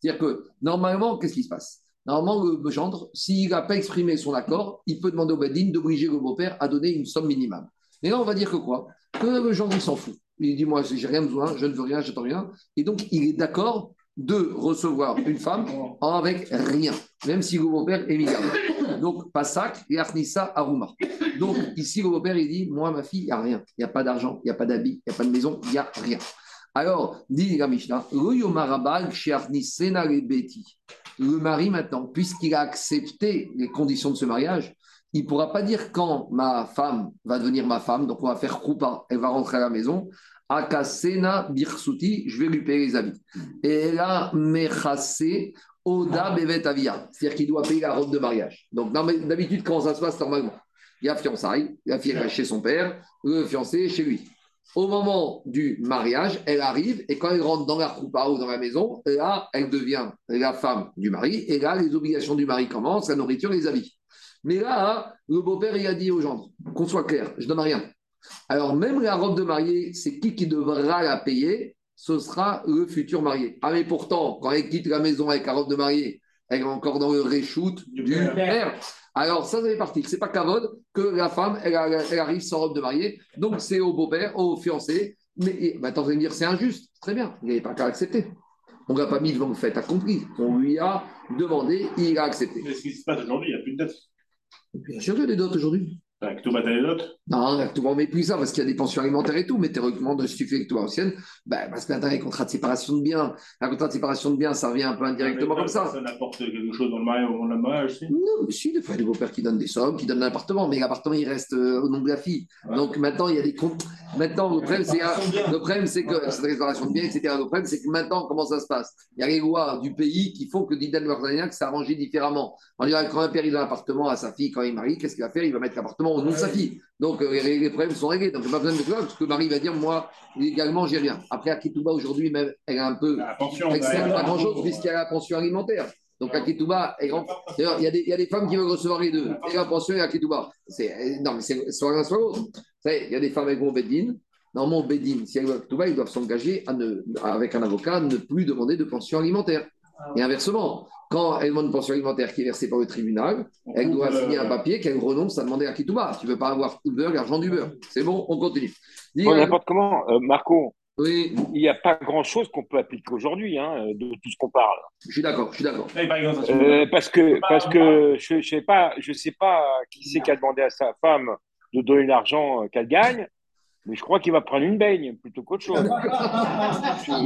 S1: C'est-à-dire que normalement, qu'est-ce qui se passe? Normalement, le gendre, s'il n'a pas exprimé son accord, il peut demander au Badin d'obliger le beau-père à donner une somme minimale. Mais là, on va dire que quoi? Que le gendre, il s'en fout. Il dit Moi, j'ai rien besoin, je ne veux rien, j'attends rien. Et donc, il est d'accord de recevoir une femme avec rien, même si le beau-père est minable. Donc, Pasak et Arnissa Aruma. Donc, ici, le beau-père, il dit Moi, ma fille, il n'y a rien. Il n'y a pas d'argent, il n'y a pas d'habits, il n'y a pas de maison, il n'y a rien. Alors, dit la Mishnah, le mari maintenant, puisqu'il a accepté les conditions de ce mariage, il ne pourra pas dire quand ma femme va devenir ma femme, donc on va faire coupa, elle va rentrer à la maison. Akasena birsuti, je vais lui payer les habits. Et là, mechase oda bevet avia, c'est-à-dire qu'il doit payer la robe de mariage. Donc d'habitude, comment ça se passe normalement Il y a fiançailles, la fille est chez son père, le fiancé chez lui au moment du mariage, elle arrive et quand elle rentre dans la roupa ou dans la maison, là, elle devient la femme du mari et là, les obligations du mari commencent, la nourriture, les habits. Mais là, le beau-père, il a dit aux gendre, qu'on soit clair, je donne rien. Alors, même la robe de mariée, c'est qui qui devra la payer? Ce sera le futur marié. Ah, mais pourtant, quand elle quitte la maison avec la robe de mariée, elle est encore dans le reshoot du,
S2: Du père.
S1: père. Alors, ça, ça fait partie. C'est pas Kavod que la femme, elle, arrive sans robe de mariée. Donc, c'est au beau-père, au fiancé. Mais et, maintenant, vous allez me dire, c'est injuste. Très bien. Il n'avait pas qu'à accepter. On ne l'a pas mis devant le fait accompli. On lui a demandé, il a accepté.
S3: Mais ce qui se passe aujourd'hui, il n'y a plus de dette.
S1: Bien sûr qu'il y a des dots aujourd'hui.
S3: Avec tout bataille d'autres.
S1: Non, tout le monde met plus ça parce qu'il y a des pensions alimentaires et tout, mais théoriquement, de si tu fais que toi ancienne, ben, parce que maintenant, les contrats de séparation de biens, un contrat de séparation de biens, ça revient un peu indirectement comme ça.
S3: Ça n'apporte quelque chose dans le mariage, mariage, si?
S1: Non, mais si, des fois, il y a des beaux-pères qui donnent des sommes, qui donnent un appartement, mais l'appartement, il reste euh, au nom de la fille. Donc maintenant, il y a des comptes. Maintenant, le problème, c'est, le problème, c'est que cette réparation de biens, etc. Le problème, c'est que maintenant, comment ça se passe? Il y a les lois du pays qui font que Didan Marzaniak s'est arrangé différemment. On dirait que quand un père il donne un appartement à sa fille quand il marie, qu'est-ce qu'il va faire? Il va mettre l'appartement au nom de sa fille. Donc euh, les, les problèmes sont réglés. Donc il n'y a pas besoin de cela, parce que Marie va dire Moi, légalement, j'ai rien. Après, Akituba, aujourd'hui, même, elle est un peu.
S3: La pension.
S1: Elle sert pas grand-chose puisqu'il y a la pension alimentaire. Donc Akituba est grand. D'ailleurs, il y, a des- il y a des femmes qui veulent recevoir les deux, et la pension et Akituba. C'est, non, mais c'est soit l'un, soit l'autre. Il y a des femmes vont au Beddin. Normalement, au Beddin, si elles veulent Akituba, ils doivent s'engager à ne, avec un avocat à ne plus demander de pension alimentaire. Et inversement, quand elle demande une pension alimentaire qui est versée par le tribunal, elle doit
S3: Euh,
S1: signer un papier qu'elle renonce à demander à Akituba. Tu ne veux pas avoir tout le beurre, l'argent du beurre. C'est bon, on continue.
S8: Bon, n'importe comment, Euh, Marco,
S1: oui,
S8: il n'y a pas grand-chose qu'on peut appliquer aujourd'hui hein, de tout ce qu'on parle.
S1: je suis d'accord, je suis d'accord.
S3: Eh,
S8: Euh, parce que, parce que je ne sais, pas- je sais pas qui c'est qui a demandé à sa femme de donner l'argent euh, qu'elle gagne, mais je crois qu'il va prendre une baigne plutôt qu'autre chose.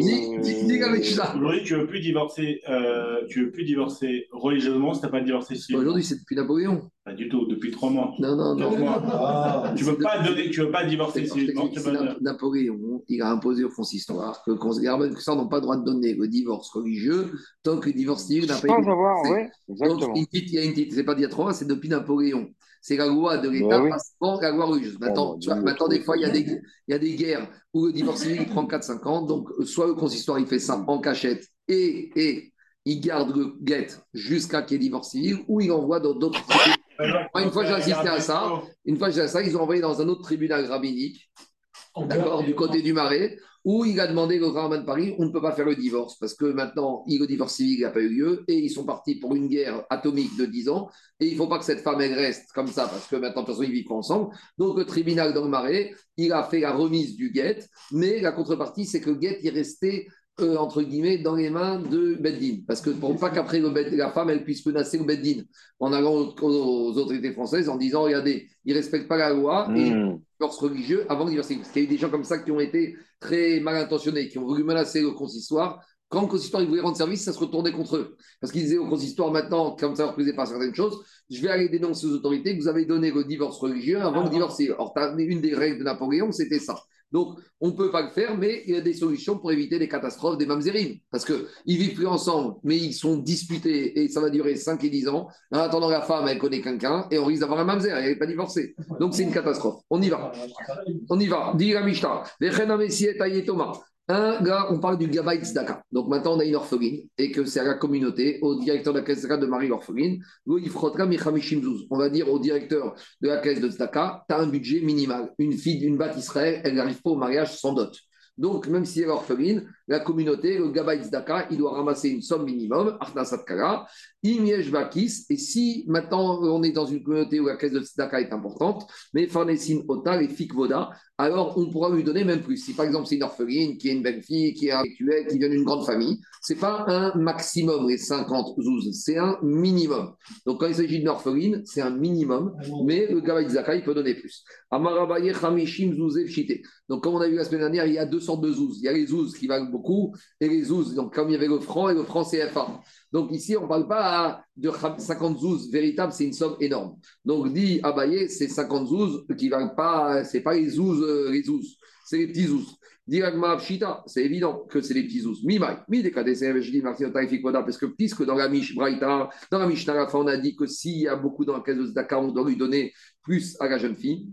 S1: Dis, dis, dis avec ça.
S3: Aujourd'hui, tu ne veux plus divorcer, euh, tu veux plus divorcer religieusement si tu n'as pas divorcé.
S1: Aujourd'hui, c'est depuis Napoléon.
S3: Pas du tout, depuis trois mois.
S1: Non, non, non.
S3: Mois.
S7: Ah,
S3: Tu veux pas donner, tu veux pas divorcer civilement. veux
S1: Napoléon, il a imposé au consistoire que les ça n'ont pas le droit de donner le divorce religieux tant que le divorce civil n'a pas
S8: Sans
S1: été
S8: avoir,
S1: prononcé.
S8: ouais, exactement.
S1: Donc, il dit- il y a une petite- c'est pas d'il y a trois mois, c'est depuis Napoléon. C'est la loi de l'État
S8: Bah oui.
S1: passe avant la loi religieuse. Maintenant,
S8: Oh,
S1: tu vois, maintenant des fois, il y, a des, il y a des guerres où le divorce civil il prend 4-5 ans. Donc, soit le consistoire, il fait ça en cachette et, et il garde le guet jusqu'à qu'il y ait divorce civil ou il envoie dans d'autres. Une fois, j'ai assisté à ça. Une fois, j'ai à ça, ils ont envoyé dans un autre tribunal rabbinique, d'accord, du côté du Marais, où il a demandé au Raman de Paris, on ne peut pas faire le divorce, parce que maintenant, il- le divorce civil n'a pas eu lieu, et ils sont partis pour une guerre atomique de 10 ans, et il ne faut pas que cette femme, elle reste comme ça, parce que maintenant, de toute façon, ils vivent ensemble. Donc, le tribunal dans le Marais, il a fait la remise du guet, mais la contrepartie, c'est que le guet est resté euh, entre guillemets, dans les mains de Beddin. Parce que pour pas qu'après la femme, elle puisse menacer le Beddin en allant aux, aux autorités françaises en disant regardez, ils ne respectent pas la loi et
S8: Hmm.
S1: Religieux avant le divorce civil. Parce qu'il y a eu des gens comme ça qui ont été très mal intentionnés, qui ont voulu menacer le consistoire. Quand le consistoire il voulait rendre service, ça se retournait contre eux. Parce qu'ils disaient au consistoire maintenant, comme ça, reprisé par certaines choses, je vais aller dénoncer aux autorités que vous avez donné le divorce religieux avant le divorce civil. Or, une des règles de Napoléon, c'était ça. Donc, on ne peut pas le faire, mais il y a des solutions pour éviter les catastrophes des mamzérines. Parce qu'ils vivent plus ensemble, mais ils sont disputés et ça va durer 5 et 10 ans. En attendant, la femme, elle connaît quelqu'un et on risque d'avoir un mamzer, elle n'est pas divorcée. Donc, c'est une catastrophe. On y va. On y va. Dis la Mishnah. Ayetoma. Un gars, on parle du Gabay Tzedaka. Donc maintenant, on a une orpheline et que c'est à la communauté, au directeur de la caisse de Marie l'orpheline. Michamishim Zouz. On va dire au directeur de la caisse de Tzedaka, tu as un budget minimal. Une fille d'une Israël, elle n'arrive pas au mariage sans dot. Donc, même si elle est orpheline, la communauté, le Gabay Tzedaka, il doit ramasser une somme minimum, Arnasat Kala, Imiesh Bakis. Et si maintenant on est dans une communauté où la caisse de Tzedaka est importante, mais Farnesin Otal et Fikvoda, alors on pourra lui donner même plus. Si par exemple c'est une orpheline, qui est une belle fille, qui est intellectuelle, qui vient d'une grande famille, c'est pas un maximum les 50 zouz, c'est un minimum. Donc quand il s'agit d'une orpheline, c'est un minimum, mais le Gabay Tzedaka, il peut donner plus. Amarabaye Zouzev. Donc comme on a vu la semaine dernière, il y a deux sortes de zouz. Il y a les zouz qui valent beaucoup et les zouz, donc comme il y avait le franc et le franc CFA. Donc ici, on ne parle pas de 50 zouz véritables, c'est une somme énorme. Donc dit Abaye, c'est 50 zouz qui ne pas, c'est pas les zouz, euh, les zouz, c'est les petits zouz. Dit Pshita, c'est évident que c'est les petits zouz. Mimai, mi je dis Martin parce que puisque dans la Mish Braïta, dans la Mishnah, on a dit que s'il y a beaucoup dans la caisse de Zdaka, on doit lui donner plus à la jeune fille.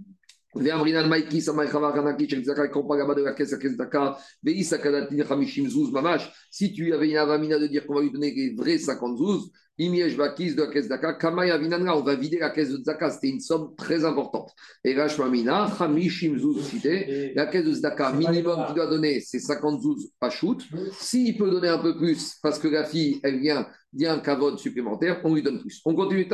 S1: Si tu avais une avamina de dire qu'on va lui donner les vrais 50 zouz, Imiesh Bakis de la caisse d'Aka, Kamaya Vinanra, on va vider la caisse de Zaka, c'était une somme très importante. Et Rashmamina, Hamishim Zouz cité, la caisse de Zaka, minimum qu'il doit donner, c'est 50 zouz pas shoot. S'il peut donner un peu plus, parce que la fille, elle vient d'un kavod supplémentaire, on lui donne plus. On continue.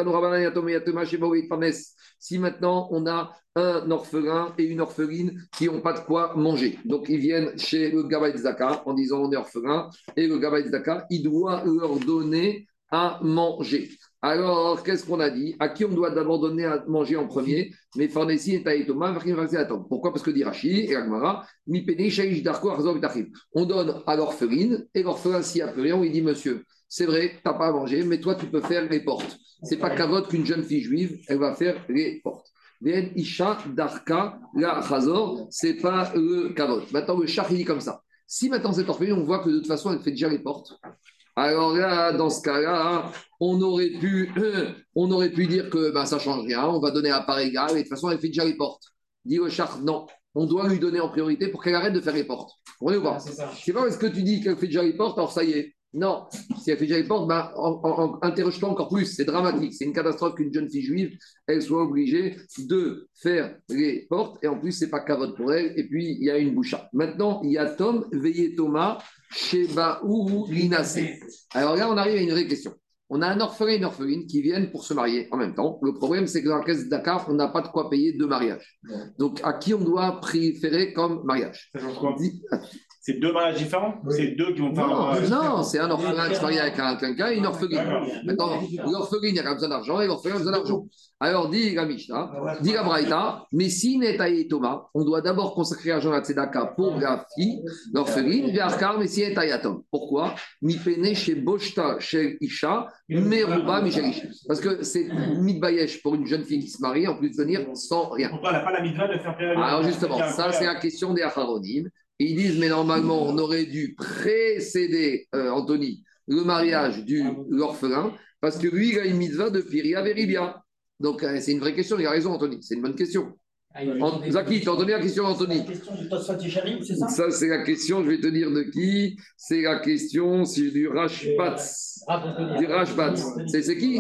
S1: Si maintenant on a un orphelin et une orpheline qui n'ont pas de quoi manger. Donc ils viennent chez le Gabay Zaka en disant on est orphelin et le Gabay Zaka, il doit leur donner à manger. Alors, qu'est-ce qu'on a dit? À qui on doit d'abord donner à manger en premier? Mais Farnesi et Taïtoma, attendre. Pourquoi? Parce que dit Rashi et Agmara, on donne à l'orpheline et l'orphelin, s'il n'y on lui dit Monsieur, c'est vrai, tu n'as pas à manger, mais toi, tu peux faire les portes. C'est pas cavote qu'une jeune fille juive, elle va faire les portes. Ven Isha Darka La Chazor, c'est pas le. Maintenant, le char, il dit comme ça. Si maintenant cette orpheline, on voit que de toute façon, elle fait déjà les portes, alors là, dans ce cas-là, on aurait pu, on aurait pu dire que ben, ça ne change rien, on va donner à part égale, et de toute façon, elle fait déjà les portes. Dit le char, non, on doit lui donner en priorité pour qu'elle arrête de faire les portes. Vous comprenez ou pas? C'est pas parce que tu dis qu'elle fait déjà les portes, alors ça y est, non, si elle fait déjà les portes, ben, interroge-toi encore plus. C'est dramatique. C'est une catastrophe qu'une jeune fille juive, elle soit obligée de faire les portes. Et en plus, c'est pas cavote pour elle. Et puis, il y a une boucha. Maintenant, il y a Tom, veillé Thomas, Sheba ou Linacé. Alors là, on arrive à une vraie question. On a un orphelin et une orpheline qui viennent pour se marier en même temps. Le problème, c'est que dans la caisse de Dakar, on n'a pas de quoi payer deux mariages. Donc, à qui on doit préférer comme mariage?
S3: C'est deux mariages différents C'est deux qui vont faire
S1: Non,
S3: un
S1: non c'est un orphelin qui se marie avec un quelqu'un et une orpheline. Maintenant, l'orpheline, a pas besoin d'argent et l'orphelin a besoin d'argent. Alors, dit la Mishnah, dit la Braïta, mais si n'est Thomas, on doit d'abord consacrer l'argent à Tzedaka pour la fille, l'orpheline, Viarkar, mais si n'est Tom. Pourquoi? Mi pene chez Boshta, chez Isha, Meruba, Michel Parce que c'est mitbayesh pour une jeune fille qui se marie, en plus de venir sans rien.
S3: Pourquoi elle n'a pas la mitva de faire
S1: Alors, justement, ça, c'est la question des Acharonim. Ils disent, mais normalement, on aurait dû précéder, euh, Anthony, le mariage de l'orphelin, parce que lui, il a une mitzvah de Piria Veribia. Donc, euh, c'est une vraie question, il a raison, Anthony, c'est une bonne question. Ah, Zaki, tu as entendu la question, Anthony
S7: C'est la question du c'est ça?
S1: Ça, c'est la question, je vais te dire de qui C'est la question, c'est du Rashbatz.
S7: Ah,
S1: du Rashbatz. C'est qui?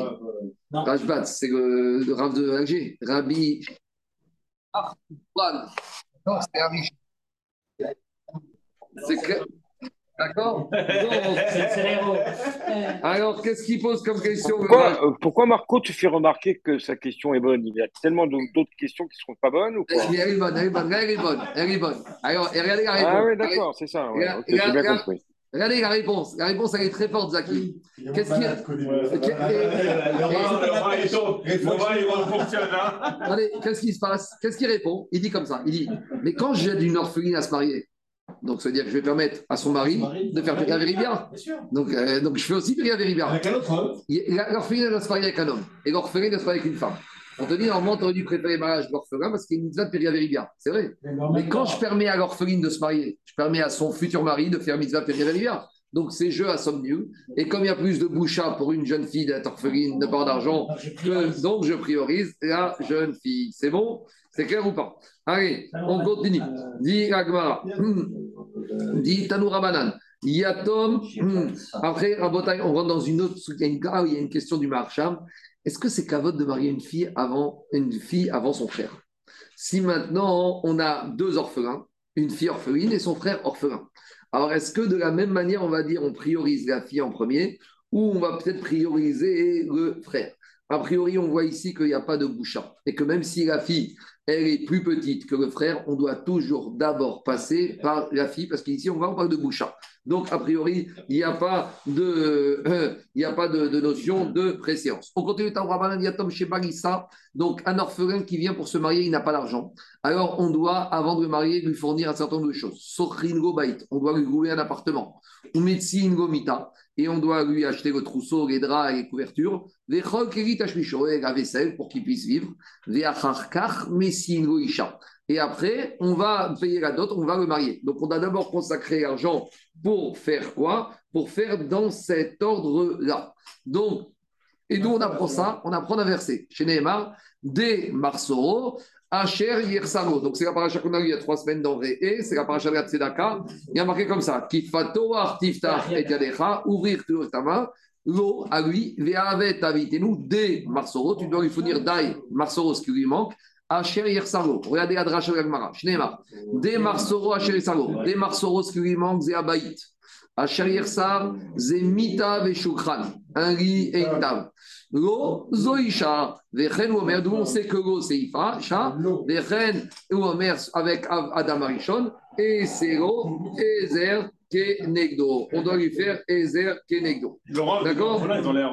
S1: Rashbatz, c'est le, le Rav de Alger. Rabbi. Ah, non, c'est Rabbi c'est clair. D'accord Alors, qu'est-ce qu'il pose comme question
S8: pourquoi, euh, pourquoi, Marco, tu fais remarquer que sa question est bonne? Il y a tellement d'autres questions qui ne seront pas bonnes ou quoi?
S1: Elle est bonne, elle est bonne, elle est bonne, elle est bonne. Alors, regardez la réponse.
S8: Ah oui, d'accord, c'est ça. Ouais. Okay,
S1: regardez, bien compris. Regardez la réponse. La réponse, elle est très forte, Zaki. Qu'est-ce qu'il y a Qu'est-ce qui se passe? Qu'est-ce qu'il répond? Il dit comme ça. Il dit, mais quand j'ai une orpheline à se marier, donc, ça veut dire que je vais permettre à son mari de faire Péria Véribia. Donc, euh, donc, je fais aussi Péria Véribia.
S7: Avec un autre homme.
S1: L'orpheline doit se marier avec un homme. Et l'orpheline doit se marier avec une femme. On te dit, normalement, tu aurais dû préparer le mariage de l'orphelin parce qu'il y a une mitzvah de. C'est vrai. Mais, quand je permets à l'orpheline de se marier, je permets à son futur mari de faire mitzvah Péria Véribia. Donc, ces jeux à somme mieux. Et comme il y a plus de boucha pour une jeune fille d'être orpheline, de part d'argent, donc je priorise la jeune fille. C'est bon? C'est clair ou pas Allez, on continue. Dit Agmara. Dit Tanoura. Yatom. Après, on rentre dans une autre. Il y a une, ah, il y a une question du Marcham. Est-ce que c'est cavote de marier une fille avant, une fille avant son frère? Si maintenant on a deux orphelins, une fille orpheline et son frère orphelin. Alors, est-ce que de la même manière, on va dire, on priorise la fille en premier ou on va peut-être prioriser le frère? A priori, on voit ici qu'il n'y a pas de boucha et que même si la fille, elle est plus petite que le frère, on doit toujours d'abord passer par la fille, parce qu'ici, on va en parler de boucha. Donc, a priori, il n'y a pas de, euh, il a pas de, notion de préséance. On continue chez Bagissa. Donc, un orphelin qui vient pour se marier, il n'a pas d'argent. Alors, on doit, avant de le marier, lui fournir un certain nombre de choses. on doit lui louer un appartement. Ou Mita, et on doit lui acheter le trousseau, les draps et les couvertures. Les et la vaisselle pour qu'il puisse vivre. Et après, on va payer la dot, on va le marier. Donc, on a d'abord consacré l'argent pour faire quoi? Pour faire dans cet ordre-là. Donc, et d'où on apprend ça On apprend un verset. Chez Nehemar, des Marsoro, Asher Yersaro. Donc, c'est la paracha qu'on a eu il y a trois semaines dans et c'est la paracha de Tzedaka. Il y a marqué comme ça Kifato Artiftach et Yadecha, ouvrir ta main L'eau, à lui, Ve'avet nous des Marsoro, tu dois lui fournir Dai, Marsoro, ce qui lui manque, Asher Yersaro. Regardez la dracha de Gagmara. Shnema. Des Marsoro, Asher Yersaro. Des Marsoro, ce qui lui manque, c'est Abaït. Asher Yersar, c'est Mita Veshukran. Un lit et une table. L'eau, Zoïcha. Vechen ou Omer, d'où on sait que l'eau, c'est Ifa. Cha. Vechen ou Omer avec Adam Arishon. Et c'est l'eau, Ezer, Kenegdo. On doit lui faire Ezer, Kenegdo. D'accord.
S3: Là, ils ont l'air.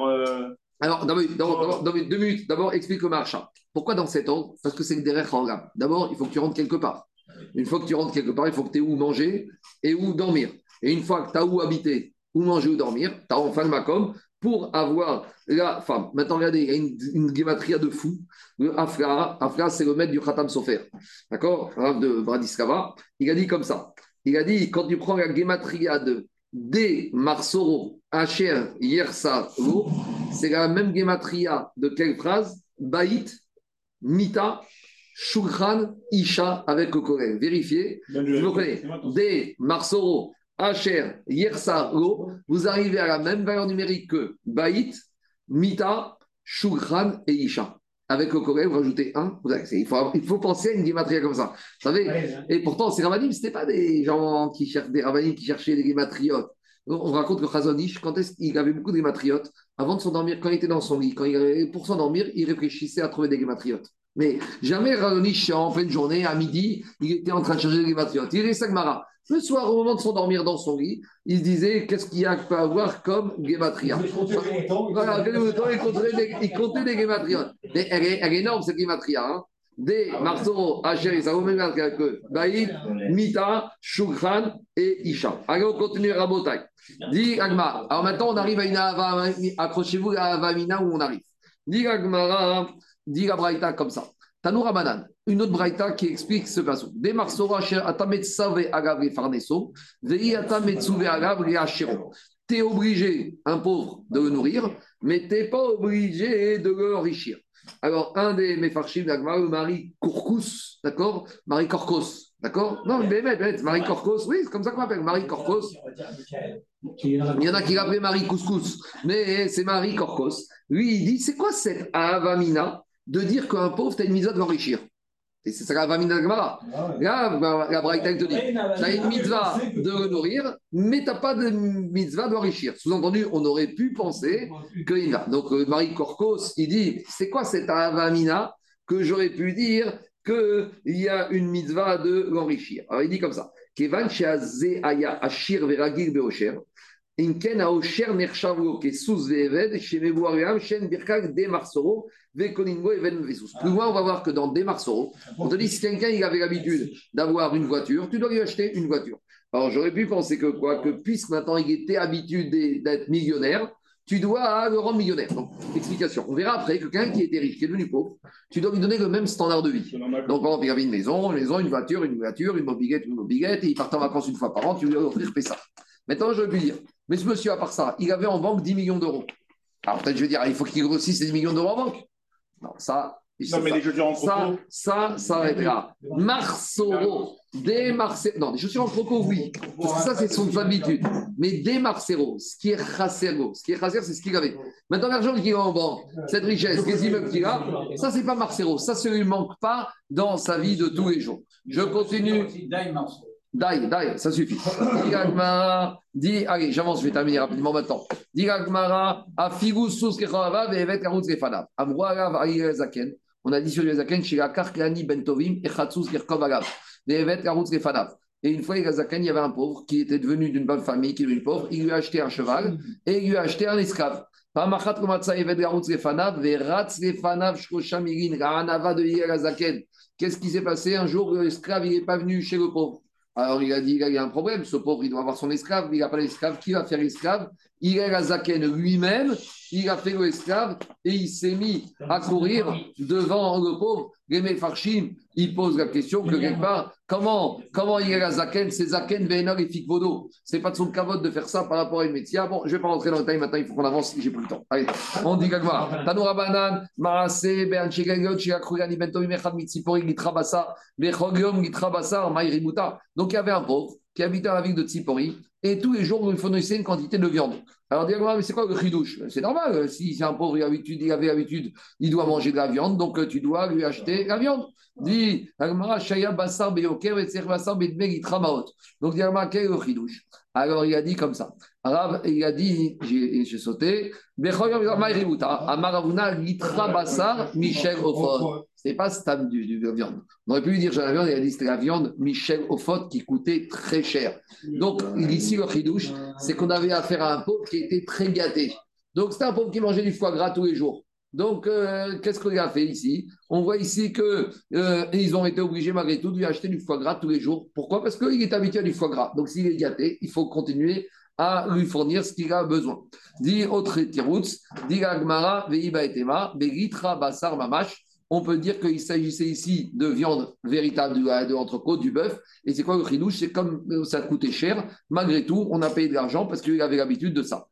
S1: Alors, d'abord, d'abord, d'abord, d'abord, deux minutes. D'abord, explique le marcha. Pourquoi dans cet ordre Parce que c'est le derrière Hangam. D'abord, il faut que tu rentres quelque part. Une fois que tu rentres quelque part, il faut que tu aies où manger et où dormir. Et une fois que tu as où habiter, où manger, où dormir, tu as enfin le macom pour avoir la femme. Maintenant, regardez, il y a une, une gématria de fou. Le Afra, Afra c'est le maître du Khatam Sofer. D'accord? Rav de Bradiskava. Il a dit comme ça. Il a dit, quand tu prends la gématria de D, Marsoro, Asher, Yersa, Lo, c'est la même gématria de quelle phrase? Baït, Mita, Shulchan, Isha avec le Korel. Vérifiez. Je vous connais.
S3: Fais-moi attention.
S1: D, Marsoro, Asher, Yersa, Lo, vous arrivez à la même valeur numérique que Baït, Mita, Shulchan et Isha. Avec le Korel, vous rajoutez un. Vous avez- il, faut, il faut penser à une gématria comme ça. Vous savez, et pourtant, ces rabbinim, ce n'étaient pas des gens qui cherchaient, des rabbinim qui cherchaient des gématriotes. On raconte que Chazonish, quand est-ce qu'il avait beaucoup de gématriotes, avant de s'endormir, quand il était dans son lit, quand il pour s'endormir, il réfléchissait à trouver des gématriotes. Mais jamais Chazonish, en pleine journée, à midi, il était en train de chercher des gématriotes. Il est Sagmara. Le soir, au moment de s'endormir dans son lit, il se disait qu'est-ce qu'il y a à avoir comme gématria? Voilà, il comptait gématriotes. Mais elle est, elle est énorme, cette gématria. Hein. Des Marsoro, Hacher, ça vaut même que Baïd, Mita, Shukran et Isha. Allez, on continue Rabotai. Dis Agma. Alors maintenant, on arrive à une Ava, accrochez-vous à Avamina où on arrive. Dis Agmara, dis la Braïta comme ça. Tanoura Banan, une autre Braïta qui explique ce passage. Des Marsoro, Hacher, Atametsa ve Agave Farneso, Vei Atametsu ve Agave Hachero. Tu es obligé, un pauvre, de le nourrir, mais tu n'es pas obligé de le enrichir. Alors, un des Mefarchim d'Agmar, le mari Courcous, d'accord? Marie Corcos, d'accord? Non, mais mais, Marie Corcos, oui, c'est comme ça qu'on appelle, Marie Corcos. Il y en a qui l'appellent Marie Couscous, mais c'est Marie Corcos. Lui, il dit c'est quoi cette avamina de dire qu'un pauvre, tu as une mitzvah de l'enrichir? Et c'est ça l'avamina d'Agmara. Là, la, la Braïta, te dit tu as une mitzvah de nourrir, mais tu n'as pas de mitzvah de l'enrichir. Sous-entendu, on aurait pu penser qu'il y en a. Donc, euh, Marie Corcos, il dit c'est quoi cette avamina que j'aurais pu dire qu'il y a une mitzvah de l'enrichir? Alors, il dit comme ça Kevan aya ashir veragil beosher. Inken aosher nershavlo kesous ve'eved shemevuariam shen birkak de marsoro vekoningo even vesus. Plus loin, on va voir que dans des marsoro, on te dit si quelqu'un il avait l'habitude d'avoir une voiture, tu dois lui acheter une voiture. Alors j'aurais pu penser que quoi Que puisque maintenant il était habitué d'être millionnaire, tu dois le rendre millionnaire. Donc, explication. On verra après que quelqu'un qui était riche, qui est devenu pauvre, tu dois lui donner le même standard de vie. Donc, par exemple, il avait une maison, une maison, une voiture, une voiture, une mobilette, une mobilette, et il partait en vacances une fois par an, tu lui offrir ça. Maintenant, j'aurais pu dire, mais ce monsieur, à part ça, il avait en banque 10 millions d'euros. Alors, peut-être, je vais dire, il faut qu'il grossisse ces 10 millions d'euros en banque. Non, ça.
S3: Non, mais
S1: ça,
S3: les chaussures en
S1: ça,
S3: croco.
S1: ça, ça arrêtera. Marsoro, des Marcero. Non, des chaussures en croco, oui. Parce que ça, c'est son habitude. Mais des Marcero, ce qui est Chasergo, ce qui est Chaser, c'est ce qu'il avait. Maintenant, l'argent qu'il a en banque, cette richesse, les immeubles qu'il a, ça, c'est pas Marcero. Ça, ça ne lui manque pas dans sa vie de tous les jours. Je continue. Dai, dai, ça suffit. Dit Agmara, dit, allez, j'avance, je vais terminer rapidement maintenant. Dit Agmara, a figus sus kechavav ve'evet karutz kefanav. Amrou agav aïe zaken. On a dit sur les zaken, chez la karklani bentovim, et chatsus kirkov agav. Ve'evet karutz kefanav. Et une fois, il y avait un pauvre qui était devenu d'une bonne famille, qui est devenu pauvre. Il lui a acheté un cheval et il lui a acheté un esclave. Evet. Qu'est-ce qui s'est passé? Un jour, l'esclave, n'est pas venu chez le pauvre. Alors il a dit, il y a un problème, ce pauvre, il doit avoir son esclave, il n'a pas l'esclave, qui va faire l'esclave? Il est la Zaken lui-même, il a fait l'esclave et il s'est mis à courir devant le pauvre. Il pose la question que quelque part, comment, comment il est la Zaken C'est Zaken, Vénor et Fikvodo. C'est pas de son cavote de faire ça par rapport à une métier. Ah bon, je vais pas rentrer dans le détail maintenant, il faut qu'on avance, j'ai plus le temps. Allez, on dit Gagmar. Tanoura Banan, Marase, Ben Chegagot, Chiakrugani, Bento, Mechad, Mitsipori, Gitrabasa, Bechogium, Gitrabasa, Maïributa. Donc il y avait un pauvre qui habitait dans la ville de Tsipori, et tous les jours, lui fournissait une quantité de viande. Alors, dis mais c'est quoi le chidouche C'est normal, euh, si c'est un pauvre, il, habitude, il avait l'habitude, il doit manger de la viande, donc euh, tu dois lui acheter la viande. Dit, Donc, dis quel est le Alors, il a dit comme ça. Arabe, il a dit, j'ai sauté, Amaravuna Michel. C'est pas stam du, de viande. On aurait pu lui dire, j'ai la viande, il a c'était la viande Michel Ofot qui coûtait très cher. Donc, ici, le chidouche, c'est qu'on avait affaire à un pauvre qui était très gâté. Donc, c'était un pauvre qui mangeait du foie gras tous les jours. Donc, euh, qu'est-ce qu'il a fait ici? On voit ici qu'ils euh, ont été obligés malgré tout de lui acheter du foie gras tous les jours. Pourquoi? Parce qu'il est habitué à du foie gras. Donc, s'il est gâté, il faut continuer à lui fournir ce qu'il a besoin. Dit autre tirouts, dit Agmara, Veiba etema, Begitra Basar Mamash. On peut dire qu'il s'agissait ici de viande véritable de, l'entrecôte, du bœuf. Et c'est quoi le chidouche C'est comme ça coûtait cher, malgré tout, on a payé de l'argent parce qu'il avait l'habitude de ça.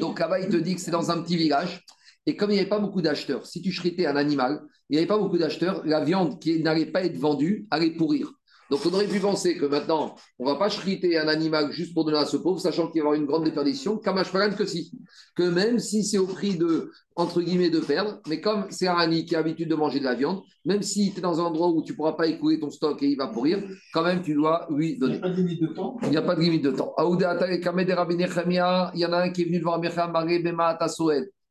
S1: Donc là-bas, il te dit que c'est dans un petit village. Et comme il n'y avait pas beaucoup d'acheteurs, si tu chritais un animal, il n'y avait pas beaucoup d'acheteurs, la viande qui n'allait pas être vendue allait pourrir. Donc on aurait pu penser que maintenant, on ne va pas chriter un animal juste pour donner à ce pauvre, sachant qu'il va y avoir une grande déperdition, Kamashparan que si. Que même si c'est au prix de, entre guillemets, de perdre, mais comme c'est un ani qui a l'habitude de manger de la viande, même si tu es dans un endroit où tu ne pourras pas écouler ton stock et il va pourrir, quand même tu dois lui donner.
S7: Il n'y a pas de limite de temps.
S1: Il n'y a pas de limite de temps. Il y en a un qui est venu voir Mecham Bema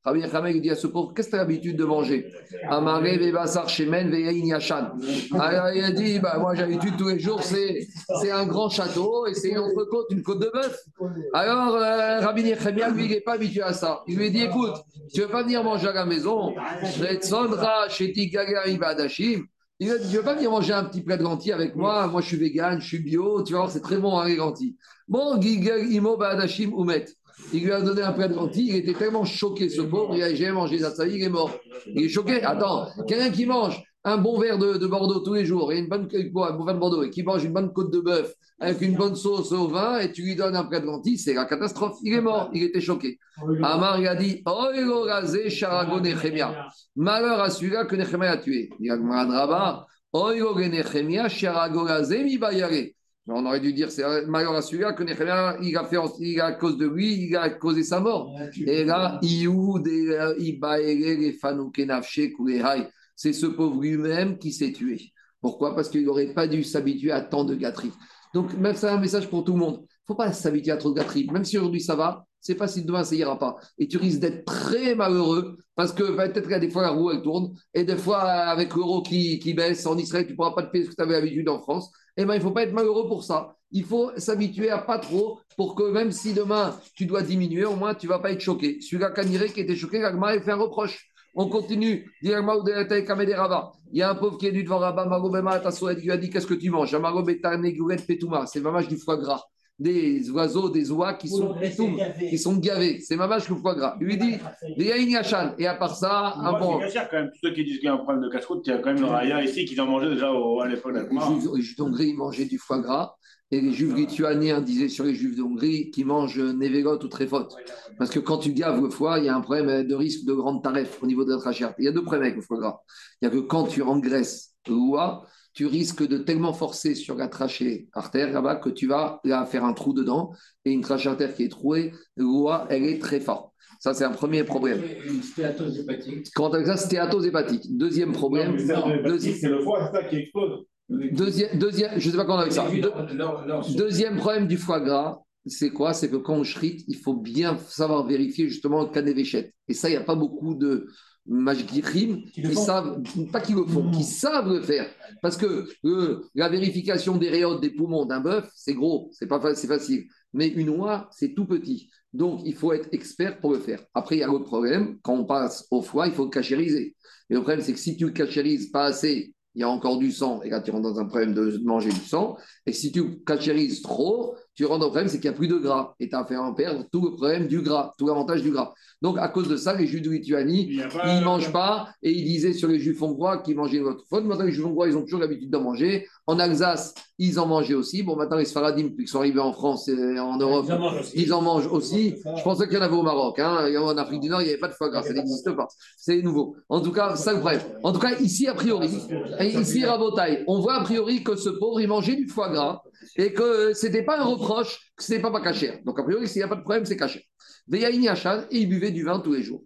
S1: Rabbi Yachamel dit à ce pauvre, qu'est-ce que tu as l'habitude de manger? Amaré, Bebasar, Shemen, Yachan. Alors il a dit, bah, moi j'ai l'habitude tous les jours, c'est, un grand château et c'est une entrecôte, une côte de bœuf. Alors euh, Rabbi Yachamel, lui, il n'est pas habitué à ça. Il lui a dit, écoute, tu ne veux pas venir manger à la maison? Il a dit, tu veux pas venir manger un petit plat de lentilles avec moi? Moi, je suis vegan, je suis bio, tu vois, c'est très bon, hein, les lentilles. Bon, Gigal, Imo, Badashim, Oumet. Il lui a donné un plat de lentilles. Il était tellement choqué, ce pauvre. Il a J'ai mangé ça, il est mort. Il est choqué. Attends, quelqu'un qui mange un bon verre de, Bordeaux tous les jours et une bonne un bon de Bordeaux et qui mange une bonne côte de bœuf avec une bonne sauce au vin et tu lui donnes un plat de lentilles, c'est la catastrophe. Il est mort. Il était choqué. Amar, il a dit Malheur à celui-là que Nechemia a tué. Il a dit Nechemia, mi. On aurait dû dire, c'est malheur à celui-là que il a fait, il a, à cause de lui, il a causé sa mort. Et là, c'est ce pauvre lui-même qui s'est tué. Pourquoi? Parce qu'il n'aurait pas dû s'habituer à tant de gâteries. Donc, même ça, un message pour tout le monde. Il ne faut pas s'habituer à trop de gâteries. Même si aujourd'hui ça va, c'est pas si demain ça ira pas. Et tu risques d'être très malheureux parce que peut-être qu'il y a des fois la roue elle tourne et des fois avec l'euro qui, qui baisse en Israël, tu ne pourras pas te payer ce que tu avais l'habitude en France eh ben, il ne faut pas être malheureux pour ça. Il faut s'habituer à pas trop pour que même si demain tu dois diminuer, au moins tu ne vas pas être choqué. Celui-là, Kaniré, qui était choqué, Gagma, il fait un reproche. On continue. Il y a un pauvre qui est venu devant Rabba, Marobema, il lui a dit Qu'est-ce que tu manges? C'est le du foie gras des oiseaux, des oies qui sont, qui sont gavés. C'est ma vache le foie gras. Il lui dit, il y a une yachan. Et à part ça, un bon.
S3: C'est quand même. Tous ceux qui disent qu'il y a un problème de casse-route, il y a quand même le raya ici qui en mangeait déjà à l'époque
S1: Les Juifs d'Hongrie mangeaient du foie gras. Et les juifs lituaniens disaient sur les juifs d'Hongrie qu'ils mangent névégot ou tréfote. Parce que quand tu gaves le foie, il y a un problème de risque de grande taref au niveau de la trachère. Il y a deux problèmes avec le foie gras. Il y a que quand tu engraisses l'oie, tu risques de tellement forcer sur la trachée artère là-bas que tu vas là, faire un trou dedans et une trachée artère qui est trouée, l'oie, elle est très forte. Ça, c'est un premier problème.
S6: Une stéatose hépatique.
S1: Quand ça, stéatose hépatique. Deuxième problème.
S3: C'est le foie, ça qui explose.
S1: Deuxième, deuxième, je ne sais pas comment avec ça. deuxième problème du foie gras, c'est quoi? C'est que quand on chrite, il faut bien savoir vérifier justement le canévéchette. Et ça, il n'y a pas beaucoup de, Majgirim, qui, savent, pas qui le font, qui savent le faire. Parce que euh, la vérification des rayons des poumons d'un bœuf, c'est gros, c'est pas c'est facile. Mais une oie, c'est tout petit. Donc, il faut être expert pour le faire. Après, il y a l'autre problème, quand on passe au foie, il faut le cachériser. Et le problème, c'est que si tu le cachérises pas assez, il y a encore du sang, et là, tu rentres dans un problème de manger du sang. Et si tu cachérises trop, tu rentres au problème, c'est qu'il n'y a plus de gras. Et tu as fait en perdre tout le problème du gras, tout l'avantage du gras. Donc, à cause de ça, les juifs de Lituanie, ils ne mangent pas. Et ils disaient sur les juifs hongrois qu'ils mangeaient votre faute. Maintenant, les juifs hongrois, ils ont toujours l'habitude d'en manger. En Alsace, ils en mangeaient aussi. Bon, maintenant, les Sfaradim, depuis qu'ils sont arrivés en France et en Europe,
S7: Ils en mangent aussi.
S1: ils en mangent aussi. Je pensais qu'il y en avait au Maroc. Hein. En Afrique du Nord, il n'y avait pas de foie gras. Ça n'existe pas. C'est nouveau. En tout cas, ça problème. En tout cas, ici, a priori, et ici, Rabotaille, on voit a priori que ce pauvre, il mangeait du foie gras et que ce n'était pas un reproche, que ce n'était pas pas caché. Donc, a priori, s'il n'y a pas de problème, c'est caché. Et il buvait du vin tous les jours.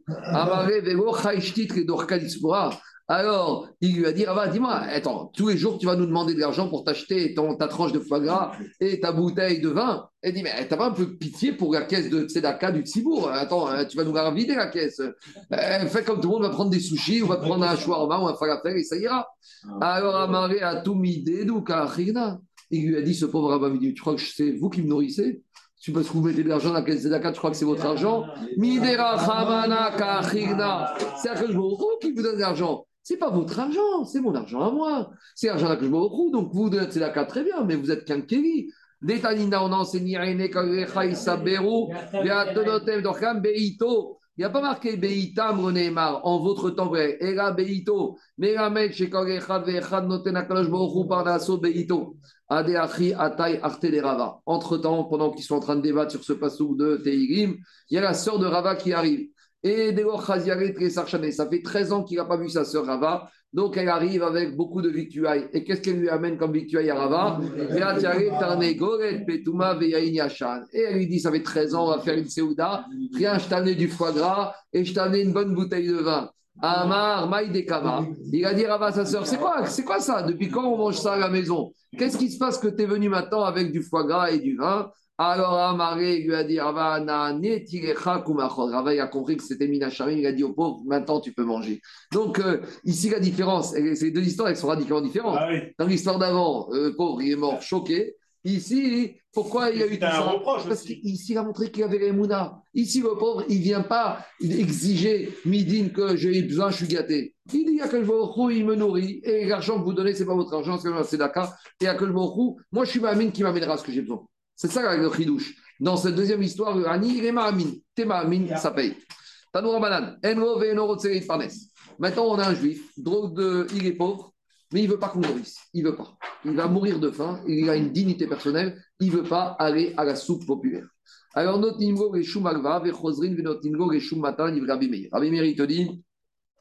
S1: Redorkalitzpora. Alors, il lui a dit, ah bah, dis-moi, attends, tous les jours, tu vas nous demander de l'argent pour t'acheter ta tranche de foie gras et ta bouteille de vin. Elle dit, mais t'as pas un peu pitié pour la caisse de Tzedaka du Tzibour Attends, hein, tu vas nous la vider la caisse. Euh, fais comme tout le monde, va prendre des sushis, ou va prendre un shawarma ou un falafel et ça ira. Alors, Amaré a tout mis des Il lui a dit, ce pauvre Rabbi, tu crois que c'est vous qui me nourrissez tu parce que vous mettez de l'argent dans la caisse Tzedaka, tu crois que c'est votre argent? C'est à qui vous donne l'argent. C'est pas votre argent, c'est mon argent à moi. C'est l'argent à Baruch donc vous donnez Tzedaka très bien, mais vous êtes qu'un kéli. Détanina, on Dorkam Beito. Il n'y a pas marqué en votre temps vrai. Parnaso Beito. Entre-temps, pendant qu'ils sont en train de débattre sur ce passage de Teirim, il y a la sœur de Rava qui arrive. Et Tresarchane, ça fait 13 ans qu'il n'a pas vu sa sœur Rava, donc elle arrive avec beaucoup de victuailles. Et qu'est-ce qu'elle lui amène comme victuailles à Rava? Et elle lui dit Ça fait 13 ans, on va faire une Seouda. Rien, je t'ai amené du foie gras et je t'ai amené une bonne bouteille de vin. Amar Maïdekama. Il a dit Rava, sa sœur C'est quoi, c'est quoi ça? Depuis quand on mange ça à la maison? Qu'est-ce qui se passe que tu es venu maintenant avec du foie gras et du vin? Alors Amaré lui a dit Rava, il a compris que c'était Minachari, il a dit au pauvre, maintenant tu peux manger. Donc euh, ici la différence, ces deux histoires elles sont radicalement différentes.
S3: Ah oui.
S1: Dans l'histoire d'avant, euh, le pauvre il est mort choqué. Ici, pourquoi il a eu tout ça
S3: reproche
S1: Parce qu'ici il a montré qu'il avait les Mouna. Ici le pauvre il vient pas exiger midine que j'ai besoin, je suis gâté. Il dit à il me nourrit et l'argent que vous donnez c'est pas votre argent, c'est d'accord. Et à moi je suis ma mine qui m'amènera ce que j'ai besoin. C'est ça le chidouche. Dans cette deuxième histoire, le Hani, il est Mahamin. T'es Mahamin, ça paye. Tanoura Banan. Enro Parnes. Maintenant, on a un juif, drôle de, il est pauvre, mais il veut pas qu'on nourrisse. Il veut pas. Il va mourir de faim, il a une dignité personnelle, il veut pas aller à la soupe populaire. Alors, notre nimgo Reshum Alva, Vechosrin, notre nimgo Reshum Matan, il Rabbi Meir. Il te dit,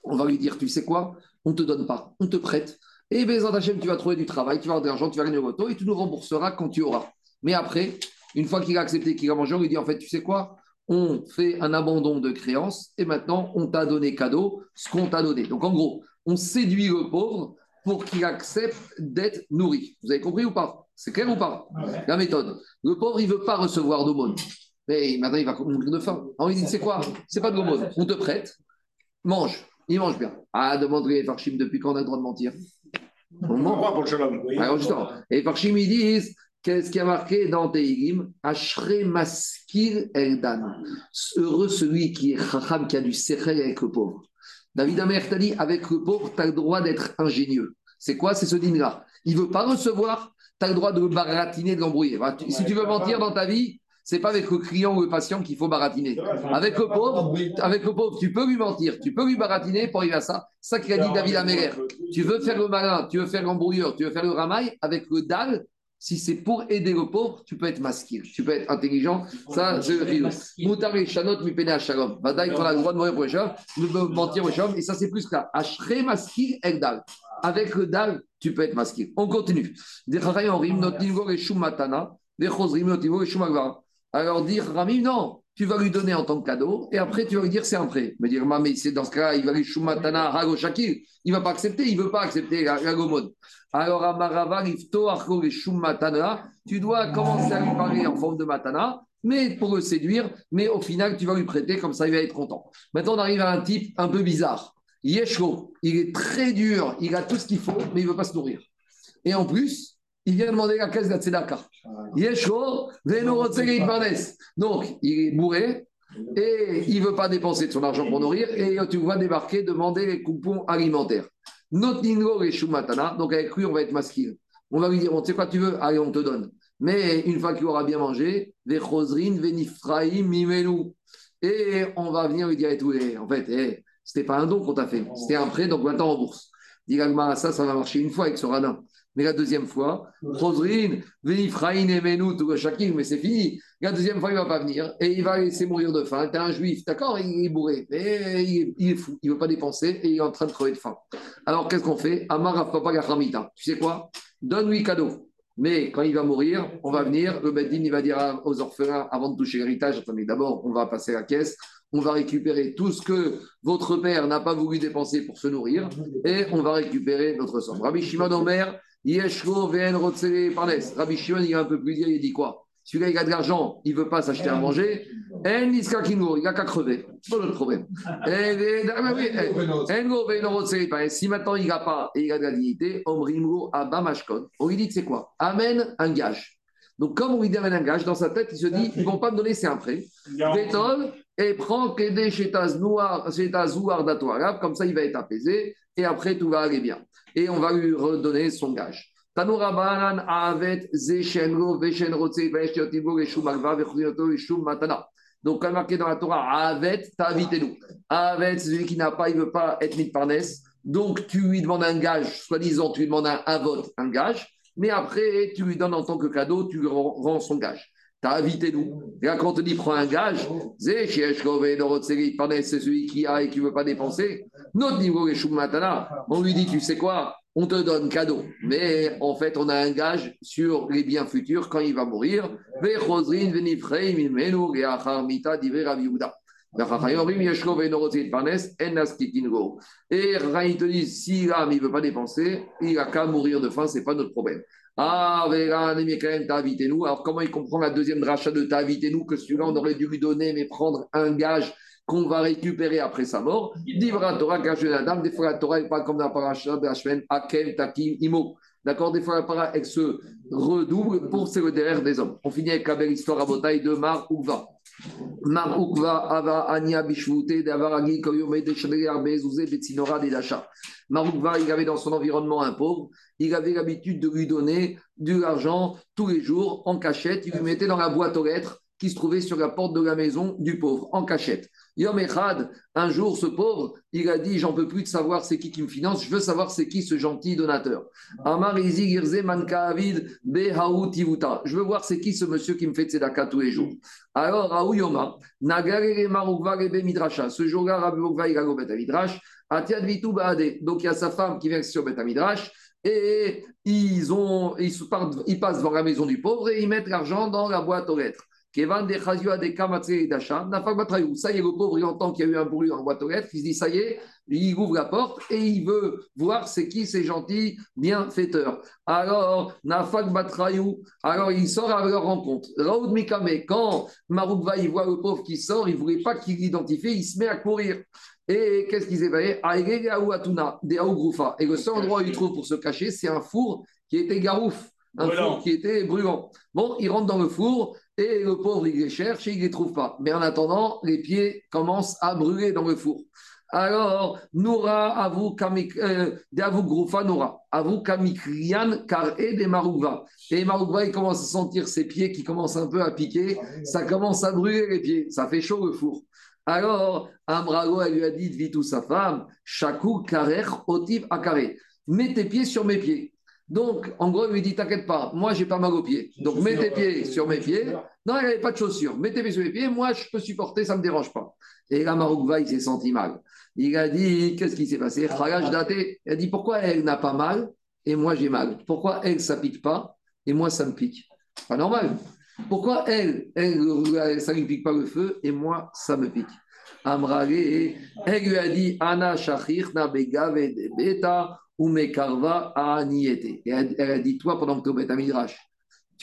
S1: on va lui dire, tu sais quoi? On te donne pas, on te prête. Et Bézant Hachem, tu vas trouver du travail, tu vas avoir de l'argent, tu vas gagner au auto et tu nous rembourseras quand tu auras. Mais après, une fois qu'il a accepté qu'il a mangé, on lui dit en fait, tu sais quoi? On fait un abandon de créance et maintenant on t'a donné cadeau ce qu'on t'a donné. Donc en gros, on séduit le pauvre pour qu'il accepte d'être nourri. Vous avez compris ou pas? C'est clair ou pas? La méthode. Le pauvre, il ne veut pas recevoir d'aumône. Mais maintenant, il va mourir de faim. Alors il dit, c'est quoi? C'est pas de l'aumône. On te prête, mange. Il mange bien. Ah, demande-lui Farchim depuis quand on a le droit de mentir? On ment.
S3: Pour le shalom
S1: Alors justement, et Farchim, ils disent, qu'est-ce qui a marqué dans Teilim Ashre maskir eldan. Heureux celui qui est chacham, qui a du sechel avec le pauvre. David Amer t'a dit, avec le pauvre, tu as le droit d'être ingénieux. C'est quoi C'est ce dîner-là. Il ne veut pas recevoir, tu as le droit de baratiner, de l'embrouiller. Tu- Si tu veux mentir dans ta vie, c'est pas avec le client ou le patient qu'il faut baratiner. Avec le pauvre, avec le pauvre, tu peux lui mentir, tu peux lui baratiner pour arriver à ça. Ça qu'a dit David Améler. Tu veux faire le malin, tu veux faire l'embrouilleur, tu veux faire le ramaille, avec le dalle, si c'est pour aider le pauvre, tu peux être masqué, tu peux être intelligent. Ça, c'est le fil. Moutar et chanot mi pene shalom. Vadaï, qu'on a le droit de mourir pour de mentir au et ça, c'est plus là. Ashre maskir el dal. Avec le dal, tu peux être masqué. On continue. Des en rime, not nivor et shum matana, des chosrim, not nivor et shum agvara. Alors dire, Rami, non, tu vas lui donner en tant que cadeau, et après tu vas lui dire c'est un prêt. Mais dire, mais c'est dans ce cas, il va lui shumatana, hago shakir, il va pas accepter, il veut pas accepter la, la gomode. Alors, Amarava, Rifto, Arko, Shumatana, tu dois commencer à lui parler en forme de matana, mais pour le séduire, mais au final, tu vas lui prêter, comme ça, il va être content. Maintenant, on arrive à un type un peu bizarre. Yeshko, il est très dur, il a tout ce qu'il faut, mais il ne veut pas se nourrir. Et en plus, il vient demander la caisse de la Tzedaka. Barnes. Donc, il est bourré et il ne veut pas dépenser de son argent pour nourrir, et tu vois débarquer, demander les coupons alimentaires. Notre Ningo et Shumatana, donc avec lui, on va être masqué. On va lui dire, bon, tu sais quoi tu veux? Allez, on te donne. Mais une fois qu'il aura bien mangé, Vechosrin, Venifraim, Mimenu. Et on va venir lui dire, et tout, et en fait, eh, c'était pas un don qu'on t'a fait, c'était un prêt, donc maintenant en bourse. Dit ça, ça va marcher une fois avec ce radin. Mais la deuxième fois, Rosrin, Venifraïn et Menou, tout le mais c'est fini. La deuxième fois, il ne va pas venir et il va laisser mourir de faim. T'es un juif, d'accord, il est bourré, mais il est, fou, il ne veut pas dépenser et il est en train de crever de faim. Alors qu'est-ce qu'on fait? Amar Papa Gachamita. Tu sais quoi? Donne-lui cadeau. Mais quand il va mourir, on va venir, le Beddin, il va dire aux orphelins, avant de toucher l'héritage, attendez, d'abord, on va passer la caisse, on va récupérer tout ce que votre père n'a pas voulu dépenser pour se nourrir, et on va récupérer notre somme. Rabbi Shimon Omer, Yeshko Ven Rotsele Parnes. Rabbi Shimon, il est un peu plus dire, il dit quoi? Celui-là, il a de l'argent, il ne veut pas s'acheter à manger, En Niska il n'a qu'à crever. C'est pas notre problème. Eh, eh, eh, Engo Ven Rotsele Parnes. Si maintenant il n'a pas et il a de la dignité, Omrimro Abba Mashkon. On lui dit que c'est quoi? Amène un gage. Donc, comme on lui amène un gage, dans sa tête, il se dit ils ne vont pas me donner, c'est un prêt. Bétol et prends Kédé chez ta zouar chez ta zouar d'Ato arabe, comme ça il va être apaisé et après tout va aller bien. Et on va lui redonner son gage. Donc, comme marqué dans la Torah, Avet, t'as invité-nous. Avet, celui qui n'a pas, il ne veut pas être mis de parnès. Donc, tu lui demandes un gage, soi-disant, tu lui demandes un avot, un gage. Mais après, tu lui donnes en tant que cadeau, tu lui rends son gage. T'as invité-nous. Et là, quand on te dit prends un gage, c'est celui qui a et qui ne veut pas dépenser. Notre niveau est Matana. On lui dit, tu sais quoi? On te donne cadeau. Mais en fait, on a un gage sur les biens futurs quand il va mourir. Et Raï te dit, si l'âme ne veut pas dépenser, il n'a qu'à mourir de faim, ce n'est pas notre problème. Ah, mais quand même, nous. Alors, comment il comprend la deuxième rachat de t'as invité nous que celui-là, on aurait dû lui donner, mais prendre un gage qu'on va récupérer après sa mort? Divra Torah, gage de la dame. Des fois, la Torah n'est pas comme la paracha de la semaine, Akem, Takim, Imo. D'accord? Des fois, la paracha, elle se redouble pour c'est le derrière des hommes. On finit avec la belle histoire à Botaï de Mar Ouva. Mar Ouva, Ava, Ania, Davaragi, Zouze, Betsinora, Dedacha. Maroukva, il avait dans son environnement un pauvre, il avait l'habitude de lui donner de l'argent tous les jours en cachette, il lui mettait dans la boîte aux lettres qui se trouvait sur la porte de la maison du pauvre, en cachette. Yom Echad, un jour, ce pauvre, il a dit J'en peux plus de savoir c'est qui qui me finance, je veux savoir c'est qui ce gentil donateur. Amar Izi Girze Mankavid Behaou Tivuta. Je veux voir c'est qui ce monsieur qui me fait tzedaka tous les jours. Alors, Raou Yoma, Nagarere Marukva Rebe Midrasha. Ce jour-là, Rabbi il a Midrash. Atiad Vitu Baade. Donc, il y a sa femme qui vient sur Bet Midrash. Et ils, ont, ils, passent devant la maison du pauvre et ils mettent l'argent dans la boîte aux lettres. Kevan de. Ça y est, le pauvre, il entend qu'il y a eu un bruit la boîte aux lettres. Il se dit, ça y est, il ouvre la porte et il veut voir c'est qui ces gentils bienfaiteurs. Alors, Nafak alors il sort à leur rencontre. Raoud Mikame, quand Maroukva, il voit le pauvre qui sort, il ne voulait pas qu'il l'identifie, il se met à courir. Et qu'est-ce qu'ils des Aougroufa. Et le seul endroit où il trouve pour se cacher, c'est un four qui était garouf, un
S3: Brûlant.
S1: four qui était brûlant. Bon, il rentre dans le four et le pauvre, il les cherche et il ne les trouve pas. Mais en attendant, les pieds commencent à brûler dans le four. Alors, Noura, avou kamik, euh, groufa Noura, avou kamikrian car et des maroukva. Et maroukva, il commence à sentir ses pieds qui commencent un peu à piquer. Ça commence à brûler les pieds. Ça fait chaud le four. Alors, Amrago, elle lui a dit, Vitou, sa femme, Shakou, Karer, Otiv, Akare. Mets tes pieds sur mes pieds. Donc, en gros, il lui dit, t'inquiète pas, moi, j'ai pas mal aux pieds. Donc, mets tes pieds sur mes pieds. Non, il n'avait pas de chaussures. Mets tes pieds sur mes pieds, moi, je peux supporter, ça ne me dérange pas. Et là, Maroukva, il s'est senti mal. Il a dit, qu'est-ce qui s'est passé? Kharaj daté. Il a dit, pourquoi elle n'a pas mal et moi j'ai mal? Pourquoi elle, ça pique pas et moi, ça me pique? Pas normal. Pourquoi elle, elle, ça ne pique pas le feu et moi, ça me pique Amrale, elle lui a dit, Ana Shachir, na begave beta, ou mekarva aniete. Et elle, elle a dit, toi, pendant que tu es Beth Midrash,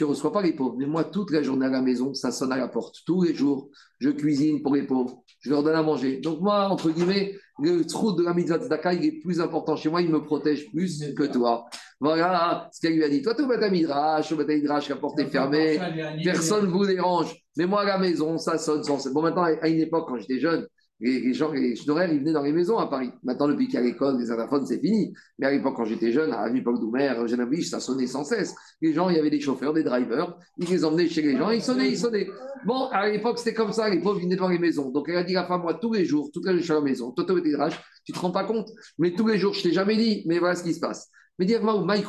S1: tu ne reçois pas les pauvres. Mais moi, toute la journée à la maison, ça sonne à la porte. Tous les jours, je cuisine pour les pauvres. Je leur donne à manger. Donc moi, entre guillemets, le trou de la mitzvah tzedaka, il est plus important chez moi. Il me protège plus que toi. Voilà ce qu'elle lui a dit. Toi, tu vas à Midrash, au Midrash, la porte est fermée. Personne ne vous dérange. Mais moi, à la maison, ça sonne sans. Bon, maintenant, à une époque, quand j'étais jeune, les, les gens, les schnorrels, ils venaient dans les maisons à Paris. Maintenant, depuis qu'il y a l'école, les interphones, c'est fini. Mais à l'époque, quand j'étais jeune, à l'époque d'Oumer, Eugène Ablich, ça sonnait sans cesse. Les gens, il y avait des chauffeurs, des drivers, ils les emmenaient chez les gens, ils sonnaient, ils sonnaient. Bon, à l'époque, c'était comme ça, les pauvres venaient dans les maisons. Donc, elle a dit à la femme, moi, tous les jours, toute la journée, je suis à la maison, Toto drache, tu te rends pas compte, mais tous les jours, je t'ai jamais dit, mais voilà ce qui se passe. Mais dire, Mike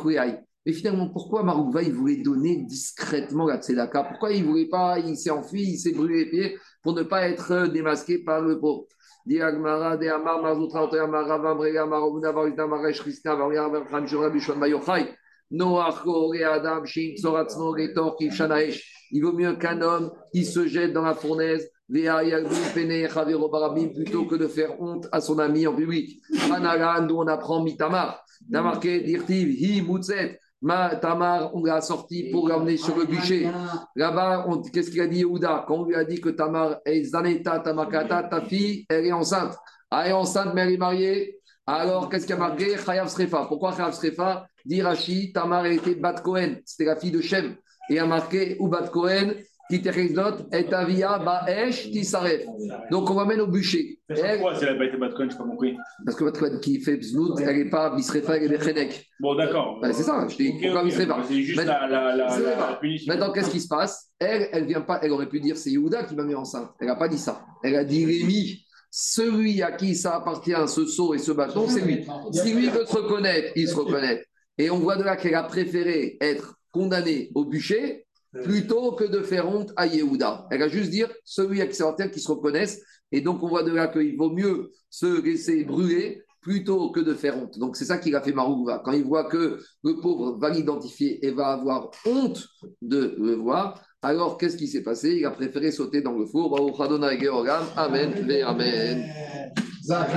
S1: mais finalement, pourquoi Marouva, il voulait donner discrètement la tzedaka? Pourquoi il voulait pas, il s'est enfui, il s'est brûlé les pieds? Pour ne pas être euh, démasqué par le pauvre. Il vaut mieux qu'un homme qui se jette dans la fournaise, plutôt que de faire honte à son ami en public. On apprend Mitamar. Ma Tamar, on l'a sorti pour l'emmener sur le bûcher. Là-bas, on- qu'est-ce qu'il a dit Yehuda? Quand on lui a dit que Tamar est Zaneta, Tamakata, ta fille, elle est enceinte. Elle est enceinte, mais elle est mariée. Alors, qu'est-ce qu'il y a marqué? Chayav Srefa. Pourquoi Chayav Srefa? Dit Rashi, Tamar était Bat Cohen. C'était la fille de Shem. Et a marqué ou Bat Cohen, Titerezot, et Avia, Baesh, Tisaref. Donc, on l'amène au bûcher.
S3: Ça change
S1: Elle-
S3: quoi si elle n'a pas été Batcoin, je n'ai pas compris.
S1: parce que Bat Cohen qui fait Bznout, elle n'est pas Bisrefa, elle est Bechenek.
S3: Bon, d'accord.
S1: Ouais, c'est ça, je t'ai dit,
S3: Ok,
S1: pourquoi
S3: ok.
S1: Bisrefa?
S3: C'est juste
S1: Maintenant-
S3: la, la, la,
S1: C'est
S3: la,
S1: pas.
S3: la punition.
S1: Maintenant, qu'est-ce qui se passe? Elle, elle vient pas. Elle aurait pu dire c'est Yehuda qui m'a mis enceinte. Elle n'a pas dit ça. Elle a dit Rémi, celui à qui ça appartient, ce seau et ce bâton, c'est lui. Si lui veut se reconnaître, il se reconnaît. Et on voit de là qu'elle a préféré être condamnée au bûcher plutôt que de faire honte à Yehuda. Elle a juste dire celui à qui appartient, qui se reconnaisse. Et donc, on voit de là qu'il vaut mieux se laisser brûler plutôt que de faire honte. Donc, c'est ça qu'il a fait Marouva. Quand il voit que le pauvre va l'identifier et va avoir honte de le voir, alors qu'est-ce qui s'est passé? Il a préféré sauter dans le four. Amen. Amen.